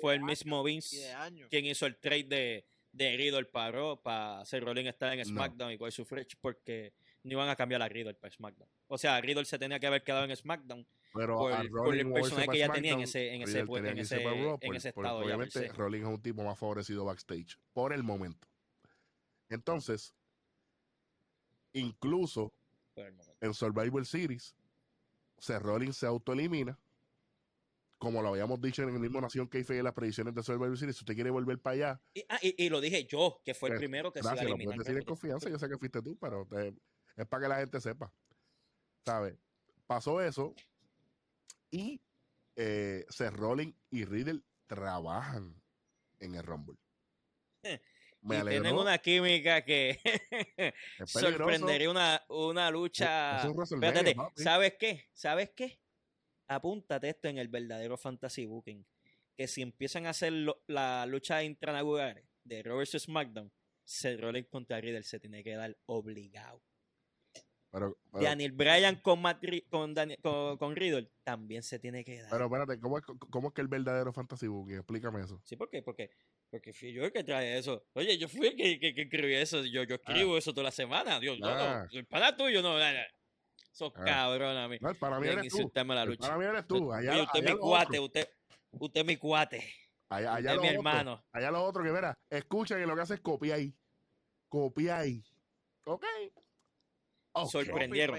fue el mismo Vince quien hizo el trade de, de Riddle para para hacer Rolling estar en SmackDown y con su Fresh porque no iban a cambiar a Riddle para SmackDown. O sea, Riddle se tenía que haber quedado en SmackDown pero por, el personaje que ya tenía en ese, en ese, en ese, en ese estado. obviamente, Rolling es un tipo más favorecido backstage por el momento. Entonces, incluso en Survivor Series, se Rolling se autoelimina como lo habíamos dicho en el mismo Nación que en las predicciones de Survivor Series, si usted quiere volver para allá. Y, ah, y, lo dije yo, que fue el pues, primero que se iba a eliminar. Lo decir en confianza, yo sé que fuiste tú, pero es para que la gente sepa. ¿Sabes? Pasó eso y eh, Seth Rollins y Riddle trabajan en el Rumble. Me y tienen una química que sorprendería una, una lucha. Espérate, ¿sabes qué? ¿Sabes qué? Apúntate esto en el verdadero fantasy booking. Que si empiezan a hacer la lucha intranagular de Raw vs SmackDown, se Rollins contra Riddle se tiene que dar obligado. Daniel Bryan con, con, con, Riddle también se tiene que dar. Pero espérate, ¿cómo es, cómo es que el verdadero fantasy booking? Explícame eso. Sí, ¿por qué? Porque, porque fui yo el que trae eso. Oye, yo fui el que, que, escribí eso. Yo, yo escribo ah. eso toda la semana. Dios, no, no. Ah. El pana tuyo, no. no, Sos ah. cabrón a mí. No, para mí eres tú. La lucha. Para mí eres tú. Allá, usted es mi cuate, usted, usted es mi cuate. Allá, allá es mi hermano. Allá los otros que, verá, escuchan y lo que hace es copiar ahí. Copiar ahí. Ok. okay. Sorprendieron.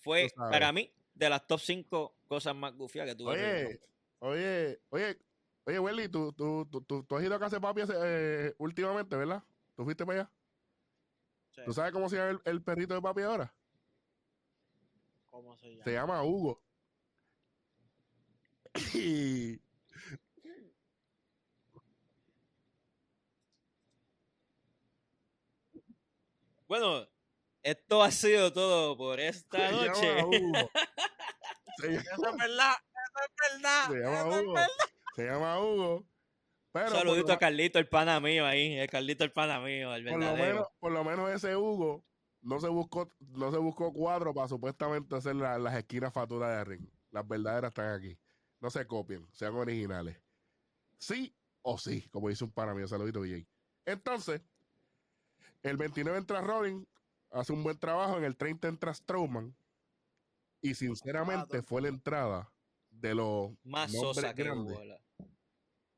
Fue, para mí, de las top 5 cosas más gufias que tuve. Oye, oye, oye, oye, Welly, ¿tú, tú, tú, tú, has ido a casa de papi eh, últimamente, ¿verdad? ¿Tú fuiste para allá? Sí. ¿Tú sabes cómo se llama el, el perrito de papi ahora? ¿Cómo se llama? Se llama Hugo. Bueno, esto ha sido todo por esta noche. Se llama Eso es verdad, eso es verdad. Se llama Hugo. Se llama Hugo. Pero Saludito a Carlito, el pana mío ahí. El Carlito, el pana mío, el por lo, menos, por lo menos ese Hugo no se buscó, no se buscó cuadro para supuestamente hacer las esquinas facturas de ring. Las verdaderas están aquí. No se copien, sean originales. Sí o sí, como dice un pana mío, saludito DJ. Entonces, el 29 entra Robin, hace un buen trabajo, en el 30 entra Strowman, y sinceramente fue la entrada de los más sosa que,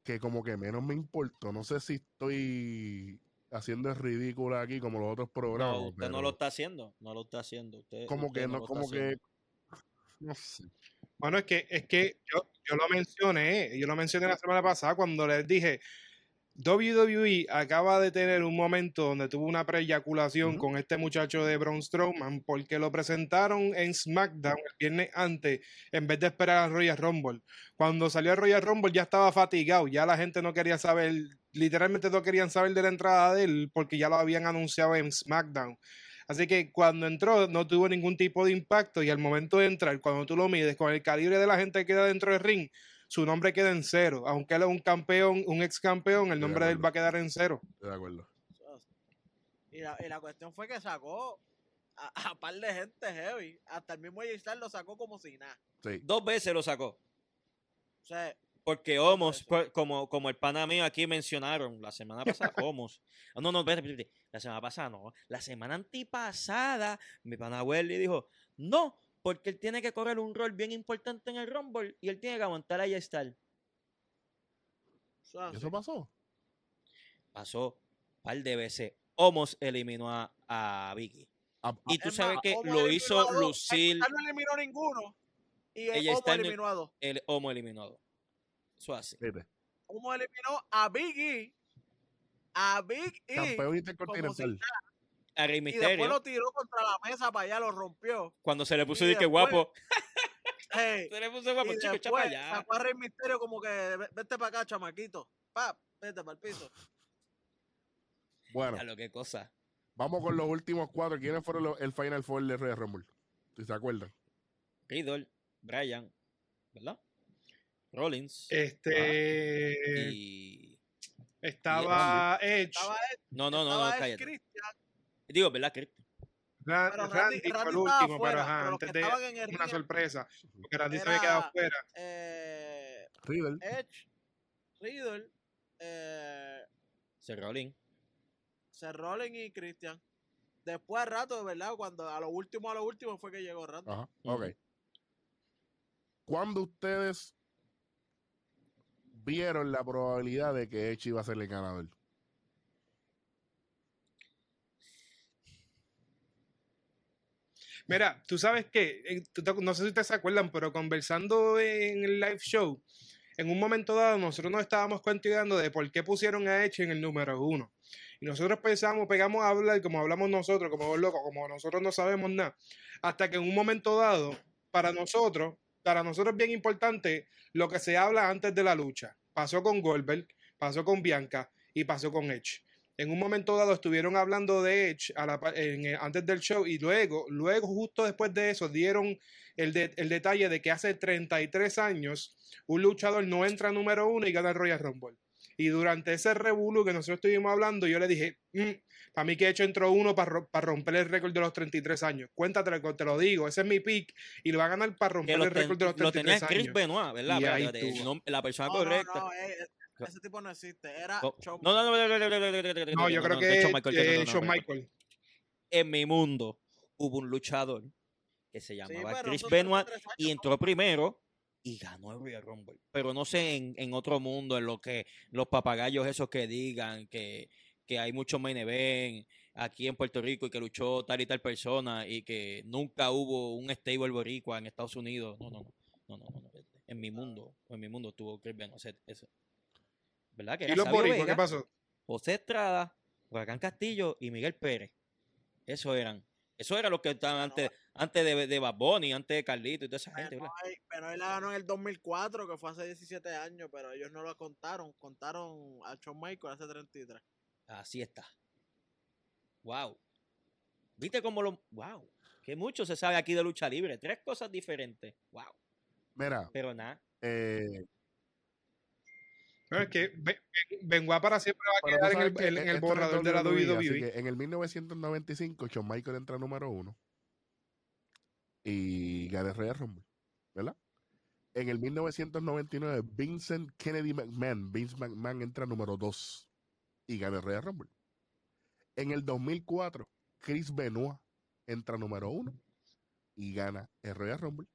que como que menos me importó. No sé si estoy haciendo el ridículo aquí como los otros programas. No, usted no lo está haciendo, no lo está haciendo. Usted, como que no, como que no sé. Bueno, es que, es que yo, yo lo mencioné, yo lo mencioné la semana pasada cuando les dije, WWE acaba de tener un momento donde tuvo una preyaculación con este muchacho de Braun Strowman porque lo presentaron en SmackDown el viernes antes en vez de esperar a Royal Rumble. Cuando salió a Royal Rumble ya estaba fatigado, ya la gente no quería saber, literalmente no querían saber de la entrada de él porque ya lo habían anunciado en SmackDown. Así que cuando entró no tuvo ningún tipo de impacto y al momento de entrar, cuando tú lo mides con el calibre de la gente que queda dentro del ring, su nombre queda en cero. Aunque él es un campeón, un ex campeón, el nombre de, él va a quedar en cero. De acuerdo. Y la, y la cuestión fue que sacó a, par de gente heavy. Hasta el mismo J lo sacó como si nada. Dos veces lo sacó. O sea, porque Homos, como, como el pana mío aquí mencionaron, la semana pasada, Homos. Ah, no, no, espérate, espérate, La semana pasada no. La semana antipasada, mi pana Welly dijo, no, porque él tiene que correr un rol bien importante en el Rumble y él tiene que aguantar ahí estar. ¿Eso pasó? Pasó un par de veces. Homos eliminó a, a Vicky. y tú sabes que lo hizo Lucille. no eliminó ninguno. Y el Homo eliminó a dos. El Homo eliminó a dos. Eso así. Homo eliminó a Biggie. A Big E. Campeón intercontinental a Rey Misterio. Y después lo tiró contra la mesa para allá, lo rompió. Cuando se le puso de que guapo. se le puso guapo, chico, echa para allá. Sacó a Rey Misterio como que vete para acá, chamaquito. Pap, vete para el piso. Bueno. A lo que cosa. Vamos con los últimos cuatro. ¿Quiénes fueron el Final Four de Royal Rumble? Si se acuerdan. Riddle, Brian, ¿verdad? Rollins. Este. y. Estaba Edge. Estaba Edge. No, no, no, no, cállate. Digo, ¿verdad, Cristo? Randy, Randy, fue el último, pero, ajá, antes de una sorpresa, porque Randy se había quedado fuera. Eh, Riddle. Edge, Riddle, eh, Seth Rollins. Seth Rollins y Christian. Después al rato, ¿verdad? Cuando a lo último, a lo último fue que llegó Randy. Ajá, ok. ¿Cuándo ustedes vieron la probabilidad de que Edge iba a ser el ganador? Mira, tú sabes que, no sé si ustedes se acuerdan, pero conversando en el live show, en un momento dado nosotros nos estábamos cuestionando de por qué pusieron a Edge en el número uno. Y nosotros pensamos, pegamos a hablar como hablamos nosotros, como locos, como nosotros no sabemos nada. Hasta que en un momento dado, para nosotros, para nosotros es bien importante lo que se habla antes de la lucha. Pasó con Goldberg, pasó con Bianca y pasó con Edge en un momento dado estuvieron hablando de Edge antes del show y luego, luego justo después de eso dieron el, detalle de que hace 33 años un luchador no entra número uno y gana el Royal Rumble. Y durante ese revuelo que nosotros estuvimos hablando, yo le dije, mm, para mí que he hecho entró uno para, romper el récord de los 33 años. Cuéntate, te lo digo, ese es mi pick y lo va a ganar para romper el récord de los 33 lo tenía años. Chris Benoit, ¿verdad? la persona correcta. Ese tipo no existe. Era no, no, no, no, no, yo creo que es Shawn Michael. En mi mundo hubo un luchador que se llamaba Chris Benoit y entró primero y ganó el Royal Rumble. Pero no sé en, en, otro mundo, en lo que los papagayos esos que digan que, que hay muchos main event aquí en Puerto Rico y que luchó tal y tal persona y que nunca hubo un stable boricua en Estados Unidos. No, no, no. No, no, no, En mi mundo, en mi mundo tuvo Chris Benoit. Eso. ¿verdad? ¿Y los boricuas qué pasó? José Estrada, Huracán Castillo y Miguel Pérez. Eso eran. Eso era lo que estaban antes, antes de, de Bad antes de Carlito y toda esa gente. ¿verdad? pero él la ganó en el 2004, que fue hace 17 años, pero ellos no lo contaron. Contaron a Shawn Michael hace 33. Así está. Wow. ¿Viste cómo lo.? Wow. Que mucho se sabe aquí de lucha libre. Tres cosas diferentes. Wow. Mira. Pero nada. Eh, es que Benoit para siempre va a quedar en el, en el borrador de la WWE. en el 1995, Shawn Michael entra número uno y gana Royal Rumble, ¿verdad? En el 1999, Vincent Kennedy McMahon, Vince McMahon entra número dos y gana Royal Rumble. En el 2004, Chris Benoit entra número uno y gana el Royal Rumble.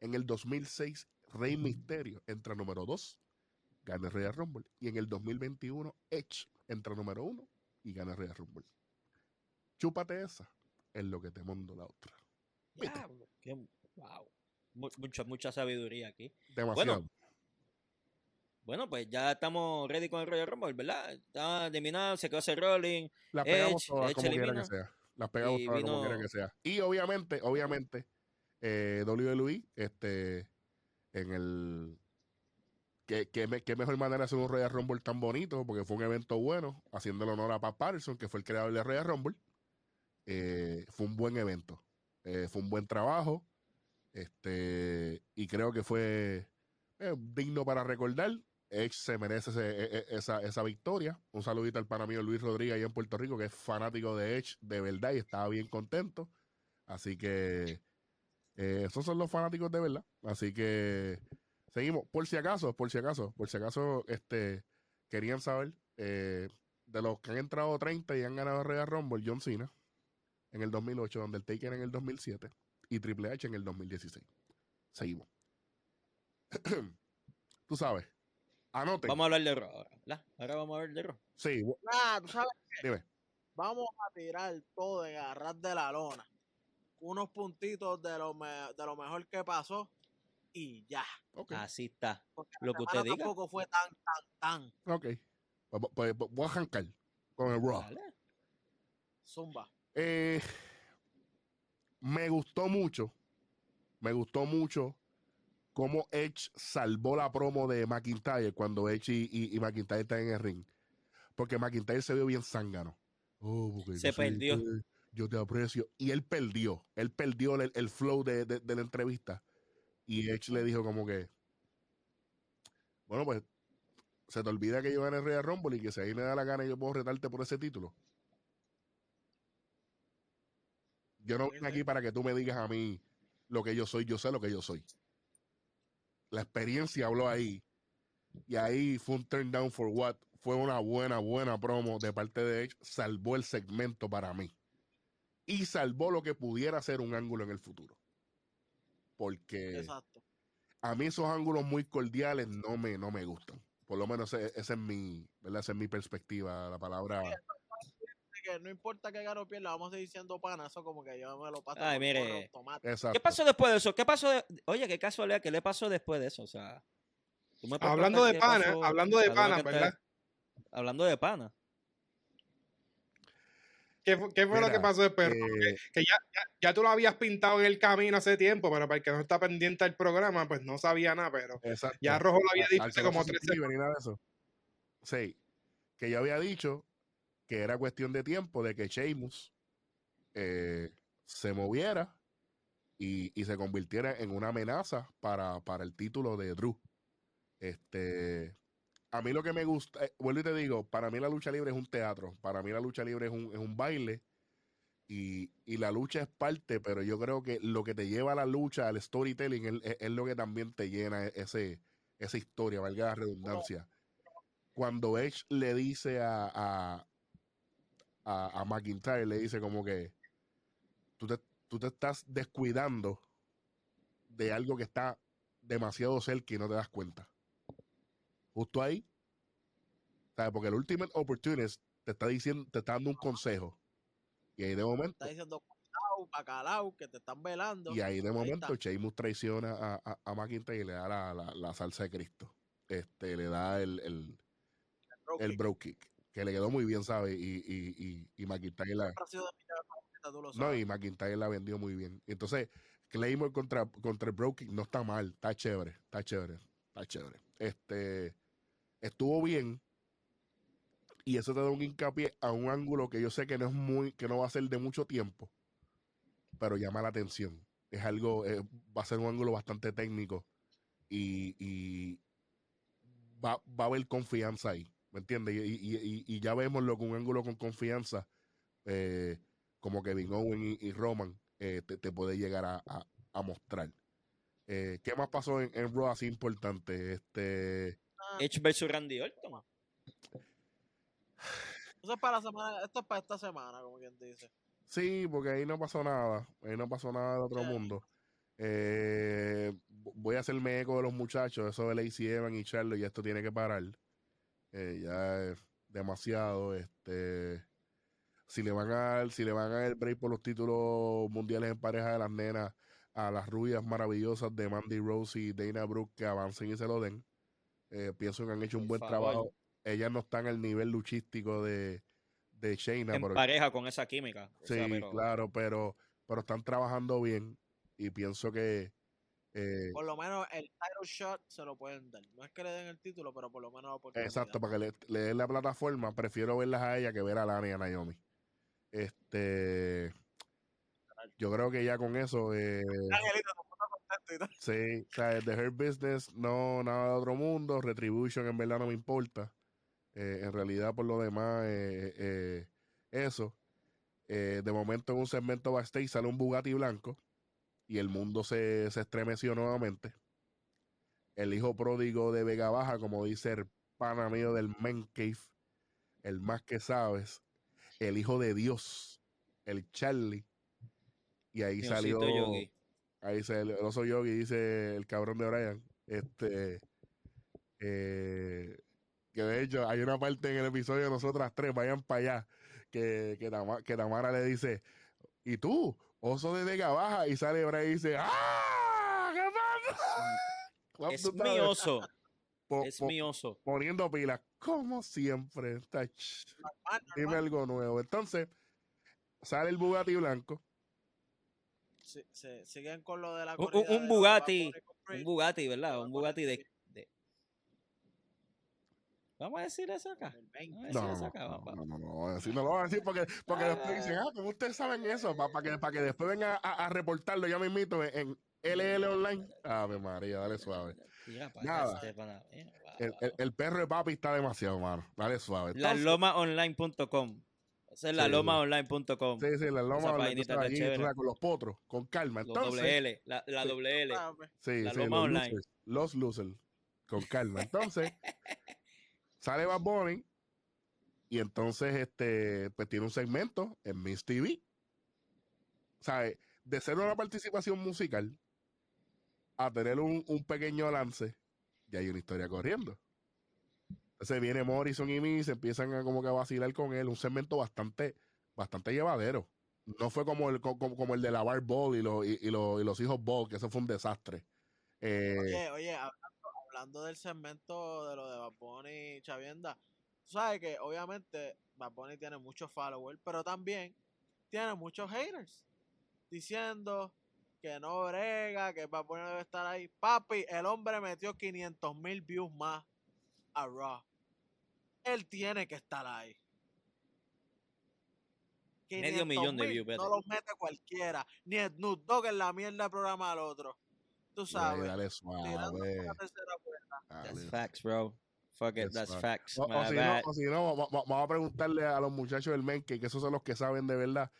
En el 2006, Rey Mysterio entra número dos gana el Royal Rumble. Y en el 2021, Edge entra número uno y gana el Royal Rumble. Chúpate esa, es lo que te mando la otra. wow. Mucha, mucha sabiduría aquí. Demasiado. Bueno, pues ya estamos ready con el Royal Rumble, ¿verdad? Está terminado, se quedó ese rolling. Las pegamos todas como quiera que sea. Las pegamos todas como quiera que sea. Y obviamente, obviamente, eh, WWE, este, en el qué, mejor manera de hacer un Royal Rumble tan bonito, porque fue un evento bueno, haciéndole honor a Pat Patterson, que fue el creador de Royal Rumble. Eh, fue un buen evento. Eh, fue un buen trabajo. Este, y creo que fue eh, digno para recordar. Edge se merece e, e, esa, esa, victoria. Un saludito al pana mío Luis Rodríguez ahí en Puerto Rico, que es fanático de Edge de verdad y estaba bien contento. Así que esos son los fanáticos de verdad. Así que Seguimos, por si acaso, por si acaso, por si acaso, este, querían saber, eh, de los que han entrado 30 y han ganado Royal Rumble, John Cena en el 2008, donde el Taker en el 2007 y Triple H en el 2016. Seguimos. Tú sabes. Anote. Vamos a hablar de Raw ahora, Ahora vamos a hablar de Raw. Sí. Ah, tú sabes. Dime. Vamos a tirar todo de agarrar de la lona. Unos puntitos de lo, de lo mejor que pasó y ya. Así está. lo que usted diga. tampoco fue tan, tan, tan. Ok. Pues, pues, pues voy a arrancar con el Raw. Zumba. Eh, me gustó mucho. Me gustó mucho cómo Edge salvó la promo de McIntyre cuando Edge y, McIntyre están en el ring. Porque McIntyre se vio bien zángano. Oh, se perdió. yo te aprecio. Y él perdió. Él perdió el, flow de, de, la entrevista. Y Edge le dijo como que, bueno, pues se te olvida que yo gané el Royal Rumble y que si ahí me da la gana yo puedo retarte por ese título. Yo no vine aquí para que tú me digas a mí lo que yo soy, yo sé lo que yo soy. La experiencia habló ahí. Y ahí fue un turn down for what. Fue una buena, buena promo de parte de Edge. Salvó el segmento para mí. Y salvó lo que pudiera ser un ángulo en el futuro porque a mí esos ángulos muy cordiales no me, no me gustan. Por lo menos esa es mi, ¿verdad? Esa es mi perspectiva, la palabra. No importa que gano o pierda, vamos a seguir siendo pana, eso como que yo me lo paso. Ay, mire. ¿Qué pasó después de eso? ¿Qué pasó? Oye, qué casualidad, ¿qué le pasó después de eso? O sea, hablando de pana, hablando de pana, ¿verdad? Hablando de pana. ¿Qué, fue lo que pasó después? Eh, que ya, ya, tú lo habías pintado en el camino hace tiempo, pero para el que no está pendiente del programa, pues no sabía nada, pero ya Rojo lo había dicho hace como tres semanas. Sí, que yo había dicho que era cuestión de tiempo de que Sheamus eh, se moviera y, y, se convirtiera en una amenaza para, para el título de Drew. Este, a mí lo que me gusta, eh, vuelvo y te digo, para mí la lucha libre es un teatro, para mí la lucha libre es un, es un baile y, y, la lucha es parte, pero yo creo que lo que te lleva a la lucha, al storytelling, es, lo que también te llena ese, esa historia, valga la redundancia. Cuando Edge le dice a, a, a, McIntyre, le dice como que tú te, tú te estás descuidando de algo que está demasiado cerca y no te das cuenta justo ahí. ¿sabes? Porque el Ultimate Opportunist te está diciendo, te está dando un consejo. Y ahí de momento. Está diciendo bacalao, que te están velando. Y ahí de momento Sheamus traiciona a, a, a McIntyre y le da la, la, salsa de Cristo. Este, le da el, el, el, bro, kick. Que le quedó muy bien, ¿sabes? Y, y, y, y McIntyre la. No, y McIntyre la vendió muy bien. Entonces, Claymore contra, contra el bro kick no está mal. Está chévere. Está chévere. Está chévere. Este estuvo bien. Y eso te da un hincapié a un ángulo que yo sé que no es muy, que no va a ser de mucho tiempo, pero llama la atención. Es algo, eh, va a ser un ángulo bastante técnico y, va, va, a haber confianza ahí, ¿me entiendes? Y, ya vemos lo que un ángulo con confianza, eh, como Kevin Owen y, Roman, eh, te, puede llegar a, mostrar. ¿Qué más pasó en, en Raw así importante? Este, Edge versus Randy Orton. Eso es para semana, esto es para esta semana, como quien dice. Sí, porque ahí no pasó nada. Ahí no pasó nada de otro mundo. Eh, voy a hacerme eco de los muchachos, eso de Lacey Evan y Charlie, y esto tiene que parar. Eh, ya es demasiado. Este, si le van a si le van a dar el break por los títulos mundiales en pareja de las nenas a las rubias maravillosas de Mandy Rose y Dana Brooke que avancen y se lo den Eh, pienso que han hecho un buen trabajo. Ellas no están al nivel luchístico de, de Shayna. En pareja con esa química. Sí, claro, pero, pero están trabajando bien y pienso que... Eh, por lo menos el title shot se lo pueden dar. No es que le den el título, pero por lo menos Exacto, para que le, le, den la plataforma, prefiero verlas a ella que ver a Lana y a Naomi. Este... Yo creo que ya con eso... Eh, sí, o sea, The Her Business, no nada de otro mundo. Retribution en verdad no me importa. Eh, en realidad, por lo demás, eh, eso. de momento, en un segmento backstage sale un Bugatti blanco y el mundo se, se estremeció nuevamente. El hijo pródigo de Vega Baja, como dice el pana mío del Men Cave, el más que sabes, el hijo de Dios, el Charlie. Y ahí salió. Ahí se el oso yogi, dice el cabrón de Brian. Este. Eh, que de hecho hay una parte en el episodio de nosotras tres, vayan para allá, que, que, Tamara, le dice, ¿y tú? Oso de Vega Baja, y sale Bray y dice, ¡ah! ¿Qué pasa? Es mi oso. es mi oso. Poniendo pilas, como siempre. Dime algo nuevo. Entonces, sale el Bugatti blanco. Se, siguen con lo de la un, un Bugatti, un Bugatti, ¿verdad? Un Bugatti de, Vamos a decir eso acá. No, no, no, no, no, lo voy a decir porque, porque después dicen, ah, como ustedes saben eso, para, que, para que después vengan a, a reportarlo, ya me invito en LL Online. Ave María, dale suave. Nada. El, el, perro de papi está demasiado, mano. Dale suave. La lomaonline.com. Esa es la lomaonline.com. Sí, sí, la loma online. con los potros, con calma. Entonces, doble L, la, la doble L. Sí, la loma online. los losers, con calma. Entonces, Sale Bad Bunny y entonces este pues tiene un segmento en Miss TV. ¿Sabe? De ser una participación musical a tener un, pequeño lance, ya hay una historia corriendo. Entonces viene Morrison y Miss, empiezan a como que a vacilar con él, un segmento bastante, bastante llevadero. No fue como el, como, el de la Bar Ball y, los, y, los, hijos Ball, que eso fue un desastre. Eh, oye, oye, hablando del segmento de lo de Bad y Chavienda, tú sabes que obviamente Bad tiene muchos followers, pero también tiene muchos haters diciendo que no brega, que Bad debe estar ahí. Papi, el hombre metió 500 mil views más a Raw. Él tiene que estar ahí. Medio millón de views. No lo mete cualquiera. Ni Snoop Dogg en la mierda programa al otro. Tú sabes. Dale suave. That's facts, bro. Fuck it, that's, facts. O, si no, vamos a preguntarle a los muchachos del Menke, que esos son los que saben de verdad,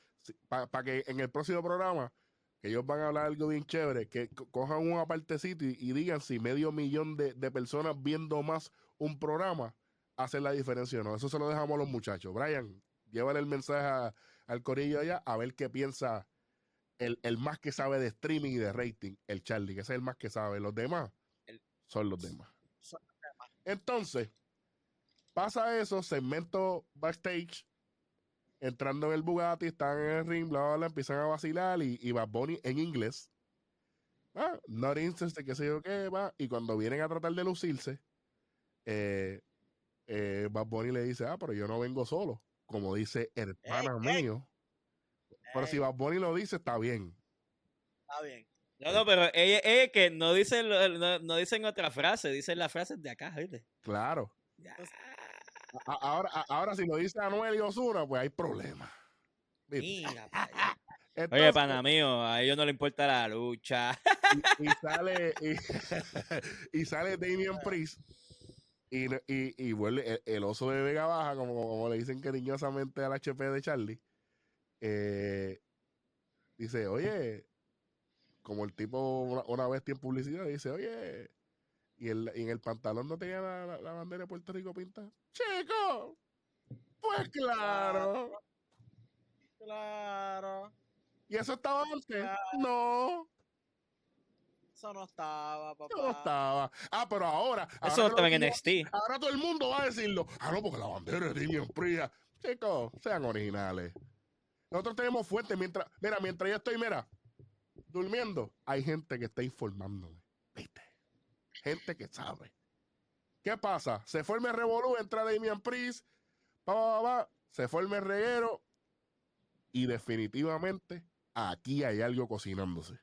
para que en el próximo programa, que ellos van a hablar algo bien chévere, que cojan una partecita y, y digan si medio millón de, de, personas viendo más un programa hacen la diferencia o no. Eso se lo dejamos a los muchachos. Brian, llévale el mensaje al corillo allá a ver qué piensa el, el, más que sabe de streaming y de rating, el Charlie, que es el más que sabe. Los demás son los demás. Entonces, pasa eso, segmento backstage, entrando en el Bugatti, están en el ring, bla, bla, bla, empiezan a vacilar y, y Bad Bunny en inglés. Ah, not interested, qué sé yo qué, va. Y cuando vienen a tratar de lucirse, eh, eh, Bad Bunny le dice, ah, pero yo no vengo solo, como dice el pana mío. Pero si Bad Bunny lo dice, está bien. Está bien. No, no, pero ella, ella que no dicen, no, no, dicen otra frase, dicen las frases de acá, ¿viste? Claro. ahora, ahora, si lo dice Anuel y Osuna, pues hay problemas. Mira, Oye, pana mío, a ellos no le importa la lucha. Y, sale y, sale Damian Priest y, y, vuelve el, oso de Vega Baja, como, como le dicen cariñosamente al HP de Charlie. Eh, dice, oye, como el tipo una, vez tiene publicidad dice, oye, y, el, en el pantalón no tenía la, bandera de Puerto Rico pintada. Chico, pues claro. Claro. ¿Y eso estaba antes? No. Eso no estaba, papá. Eso no estaba. Ah, pero ahora. Eso no estaba en NXT. Ahora todo el mundo va a decirlo. Ah, no, porque la bandera es Dimian Fría. Chicos, sean originales. Nosotros tenemos fuente mientras. Mira, mientras yo estoy, mira, durmiendo, hay gente que está informándome. ¿Viste? Gente que sabe. ¿Qué pasa? Se forma el revolú, entra Damian Priest, pa, pa, pa, se forma el reguero y definitivamente aquí hay algo cocinándose.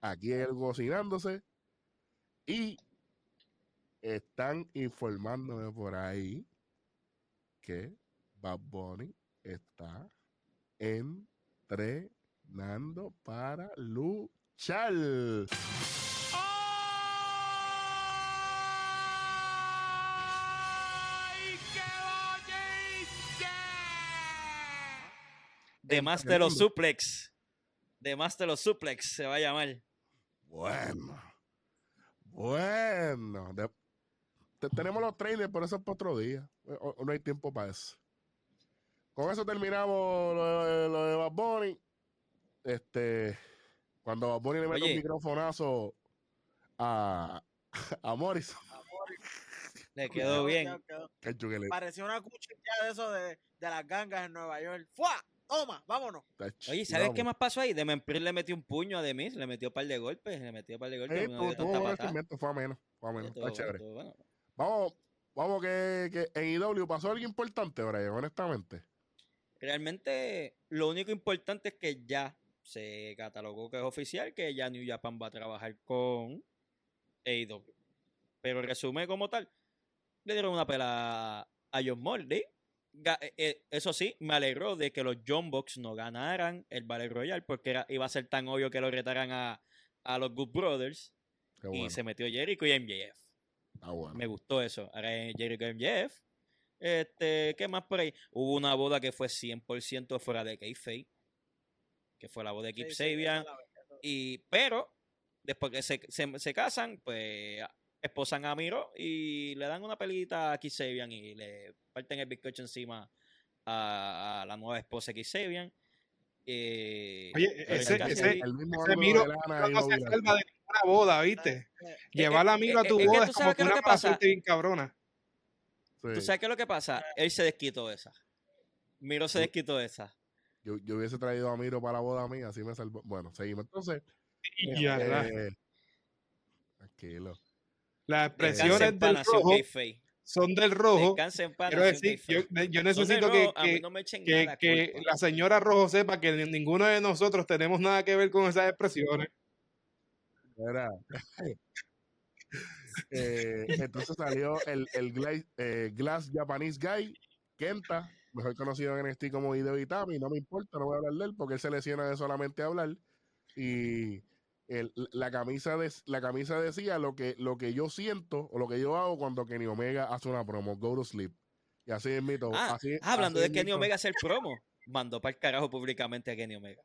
Aquí hay algo cocinándose y están informándome por ahí que Bad Bunny está entrenando para luchar. The Master of Suplex. The Master of Suplex se va a llamar. Bueno. Bueno. De- te- tenemos los trailers, pero eso es para otro día. O- o- no hay tiempo para eso. Con eso terminamos lo de, lo de Bad Bunny. Este, cuando Bad Bunny le mete Oye. un microfonazo a, a Morrison. Le quedó bien. Quedó- Parecía una cuchilla de eso de, de las gangas en Nueva York. ¡Fua! Toma, vámonos. Oye, ¿sabes vamos. qué más pasó ahí? Demen Priest le metió un puño a Demis, le metió un par de golpes, le metió un par de golpes. Buenos patada. segmentos, fue a menos. Fue a menos. Está chévere. bueno. Vamos, vamos que, que en IW pasó algo importante, Brian, honestamente. Realmente, lo único importante es que ya se catalogó que es oficial, que ya New Japan va a trabajar con AEW. Pero en resumen como tal, le dieron una pela a John. Ga- eh, eh, Eso sí, me alegró de que los John Box no ganaran el Battle Royale porque era, iba a ser tan obvio que lo retaran a, a los Good Brothers. Y se metió Jericho y MJF. Bueno. Me gustó eso. Ahora Jericho y MJF. Este, ¿qué más por ahí? Hubo una boda que fue 100% fuera de Kayfabe. Que fue la boda de Kip Sí, Sabian. Y, pero, después que se, se, se casan, pues esposan a Miro y le dan una pelita a Kip Sabian y le parten el bizcocho encima a, a la nueva esposa de Kip Sabian. Eh, Oye, ese- ese- el mismo Ese Miro de lana no se salva de ninguna boda, ¿viste? eh, eh, Llevar a Miro a tu boda es como que una que pasa. mala suerte bien cabrona. ¿Tú sabes qué es lo que pasa? Él se desquitó de esa. Miro se desquitó de esa. Yo, yo hubiese traído a Miro para la boda mía, así me salvó. Bueno, seguimos. Entonces, Y ya, la- eh, tranquilo. las expresiones del rojo son del rojo. Paz, Quiero decir, yo, necesito que, rojo, a mí que, no me echen que- nada que la señora Rojo sepa que ninguno de nosotros tenemos nada que ver con esas expresiones. Era. Eh, entonces salió el, el eh, Glass Japanese Guy, Kenta, mejor conocido en NXT como Hideo Itami, no me importa, no voy a hablar de él porque él se lesiona de solamente hablar. Y el- la, camisa de, la camisa decía lo que, lo que yo siento o lo que yo hago cuando Kenny Omega hace una promo, go to sleep. Y así es mito. Ah, así, hablando así de Kenny. Omega hacer promo, mandó para el carajo públicamente a Kenny Omega.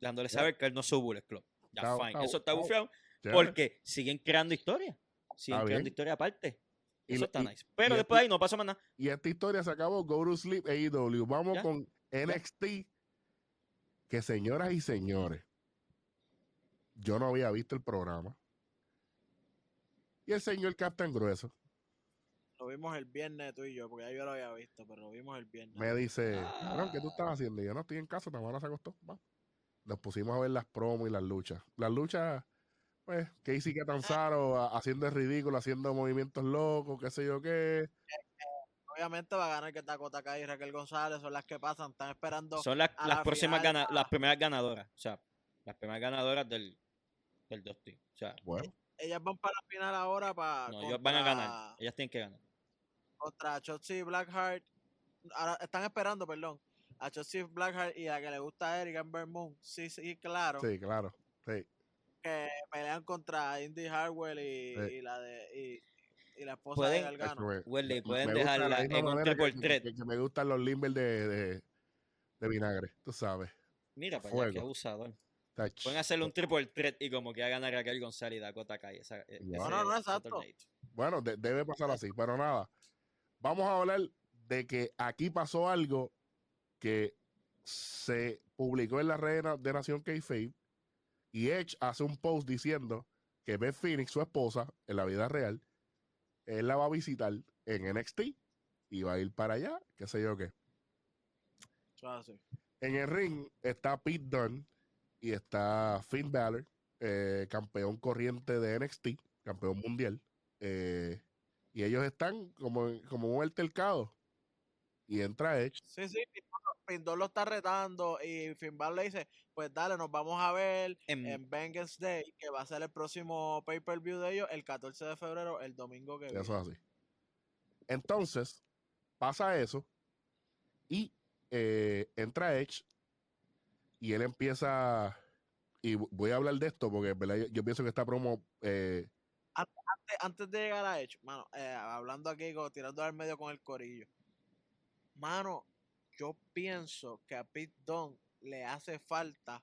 Dándole Ya. saber que él no es su Bullet Club. Ya, Está- fine. está- Eso está está- Chévere. porque siguen creando historia. Siguen Está creando historia aparte. Y Eso está y- nice. Pero y después de ahí no pasó más nada. Y esta historia se acabó. Go to Sleep AEW. Vamos Ya. con NXT. Que señoras y señores, yo no había visto el programa. Y el señor Captain Grueso Lo vimos el viernes tú y yo, porque ya yo lo había visto, pero lo vimos el viernes. me dice: Ah. "Cabrón, ¿Qué tú estás haciendo? Y yo no estoy en casa, Tamara se acostó. Va. Nos pusimos a ver las promos y las luchas. Las luchas, pues, Casey Catanzaro ha- haciendo el ridículo, haciendo movimientos locos, qué sé yo qué. Obviamente va a ganar que Dakota Kai y Raquel González son las que pasan, están esperando. Son las, las la próximas final, gana- a- las primeras ganadoras. O sea, las primeras ganadoras del, del Dusty. O sea, Bueno, Ellas van para la final ahora para. no, ellos van a ganar. Ellas tienen que ganar. Contra Chotzi Blackheart. Ahora están esperando, perdón. A Chotzi Blackheart y a que le gusta a Eric Amber Moon. Sí, sí, claro. sí, claro. Sí. Que pelean contra Indy Harwell y, Sí. y la de. Y, y la esposa Pueden- de Gargano. Welly, me- pueden la dejarla en un triple que- threat. Que, que me gustan los limber de, de, de vinagre, tú sabes. Mira, para Fuego. qué abusador. Pueden hacerle un triple threat y como que hagan a Raquel González y Dakota Kai. Esa, No, ese- no, no, ese exacto. Bueno, de- debe pasar así, pero nada. Vamos a hablar de que aquí pasó algo que se publicó en la red de Nación K-Fave y Edge hace un post diciendo que Beth Phoenix, su esposa, en la vida real, él la va a visitar en NXT y va a ir para allá, qué sé yo qué. Así. En el ring está Pete Dunne y está Finn Balor, eh, campeón corriente de NXT, campeón mundial. Eh, y ellos están como, como un altercado. Y entra Edge. Sí, sí, Pindor lo está retando y Finn le dice, pues dale, nos vamos a ver en, en Vengeance Day, que va a ser el próximo pay-per-view de ellos el 14 de febrero, el domingo que viene. Eso es así. Entonces, pasa eso y eh, entra Edge y él empieza, y voy a hablar de esto porque Yo, pienso que esta promo... Eh, antes, de llegar a Edge, mano, eh, hablando aquí, tirando al medio con el corillo. Mano, yo pienso que a Pete Dunne le hace falta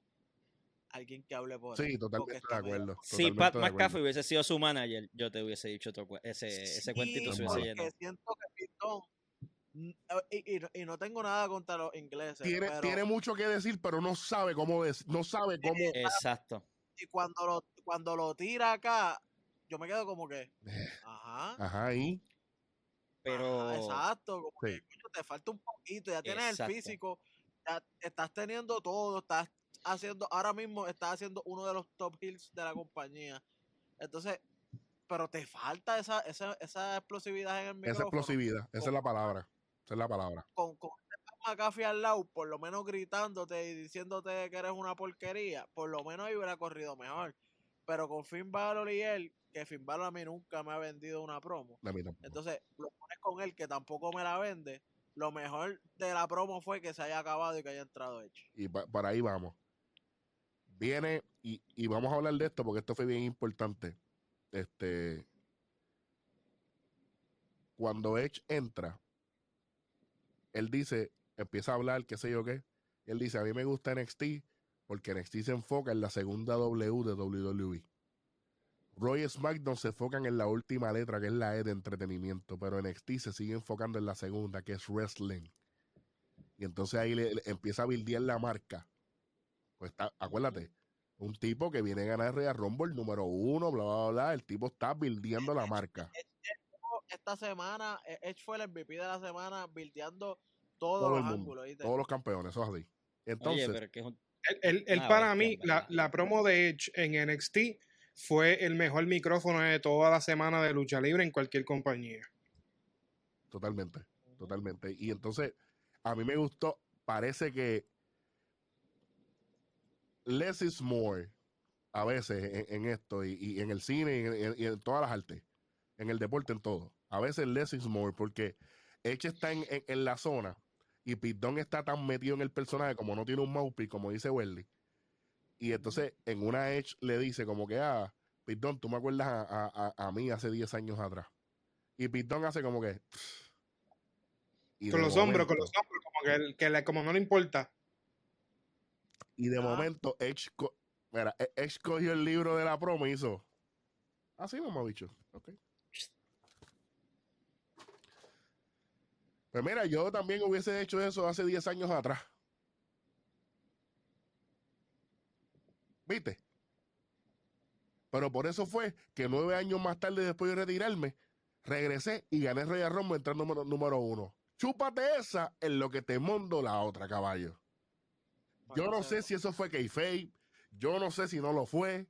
alguien que hable por él. Sí, totalmente de acuerdo. Si Pat McAfee hubiese sido su manager, yo te hubiese dicho otro, ese, ese cuentito se hubiese llenado. siento que Pete Dunne y, y, y, no tengo nada contra los ingleses. Tiene, tiene mucho que decir, pero no sabe cómo decir, no sabe cómo. Exacto. Y cuando lo, cuando lo tira acá, yo me quedo como que. Ajá. Ajá, ahí. Pero. exacto, como que te falta un poquito, ya tienes el físico, ya estás teniendo todo, estás haciendo, ahora mismo estás haciendo uno de los top hills de la compañía. Entonces, pero te falta esa, esa, esa explosividad en el micrófono. Esa explosividad, esa es la palabra. Esa es la palabra. Con, con McAfee al lado, por lo menos gritándote y diciéndote que eres una porquería, por lo menos ahí hubiera corrido mejor. Pero con Finn Balor y él, que Finn Balor a mí nunca me ha vendido una promo. Entonces, lo pones con él que tampoco me la vende. Lo mejor de la promo fue que se haya acabado y que haya entrado hecho. Y para ahí vamos. Viene, y, y vamos a hablar de esto porque esto fue bien importante. Este. Cuando Edge entra, él dice, empieza a hablar, qué sé yo qué. Él dice, a mí me gusta NXT porque NXT se enfoca en la segunda W de WWE. Roy SmackDown se enfocan en la última letra, que es la E de entretenimiento, pero NXT se sigue enfocando en la segunda, que es wrestling. Y entonces ahí le, empieza a bildear la marca. Pues está, acuérdate, un tipo que viene a ganar Real Rumble número uno, bla, bla, bla. El tipo está bildeando la marca. Esta semana, Edge fue el MVP de la semana, bildeando todos los ángulos. Todos los campeones, eso es así. Entonces, el, el, para mí, la, la, promo de Edge en NXT fue el mejor micrófono de toda la semana de lucha libre en cualquier compañía. Totalmente, totalmente. Y entonces, a mí me gustó, parece que less is more a veces en, esto y, en el cine y en, todas las artes, en el deporte, en todo. A veces less is more porque Edge está en, en la zona y Pitón está tan metido en el personaje como no tiene un mouthpiece, como dice Welly, y entonces en una Edge le dice como que, ah, Pitón, tú me acuerdas a, a, mí hace 10 años atrás. Y Pitón hace como que... con los hombros, con los hombros, como que, le, como no le importa. Y de momento Edge, mira, e, Edge cogió el libro de la promo y hizo... Así, mamá bicho. Ok. Pues mira, yo también hubiese hecho eso hace 10 años atrás. ¿Viste? Pero por eso fue que nueve años más tarde, después de retirarme, regresé y gané Rey Rumble entrando número, número uno. Chúpate esa en lo que te mondo la otra, caballo. Yo no sé si eso fue Kayfabe, yo no sé si no lo fue,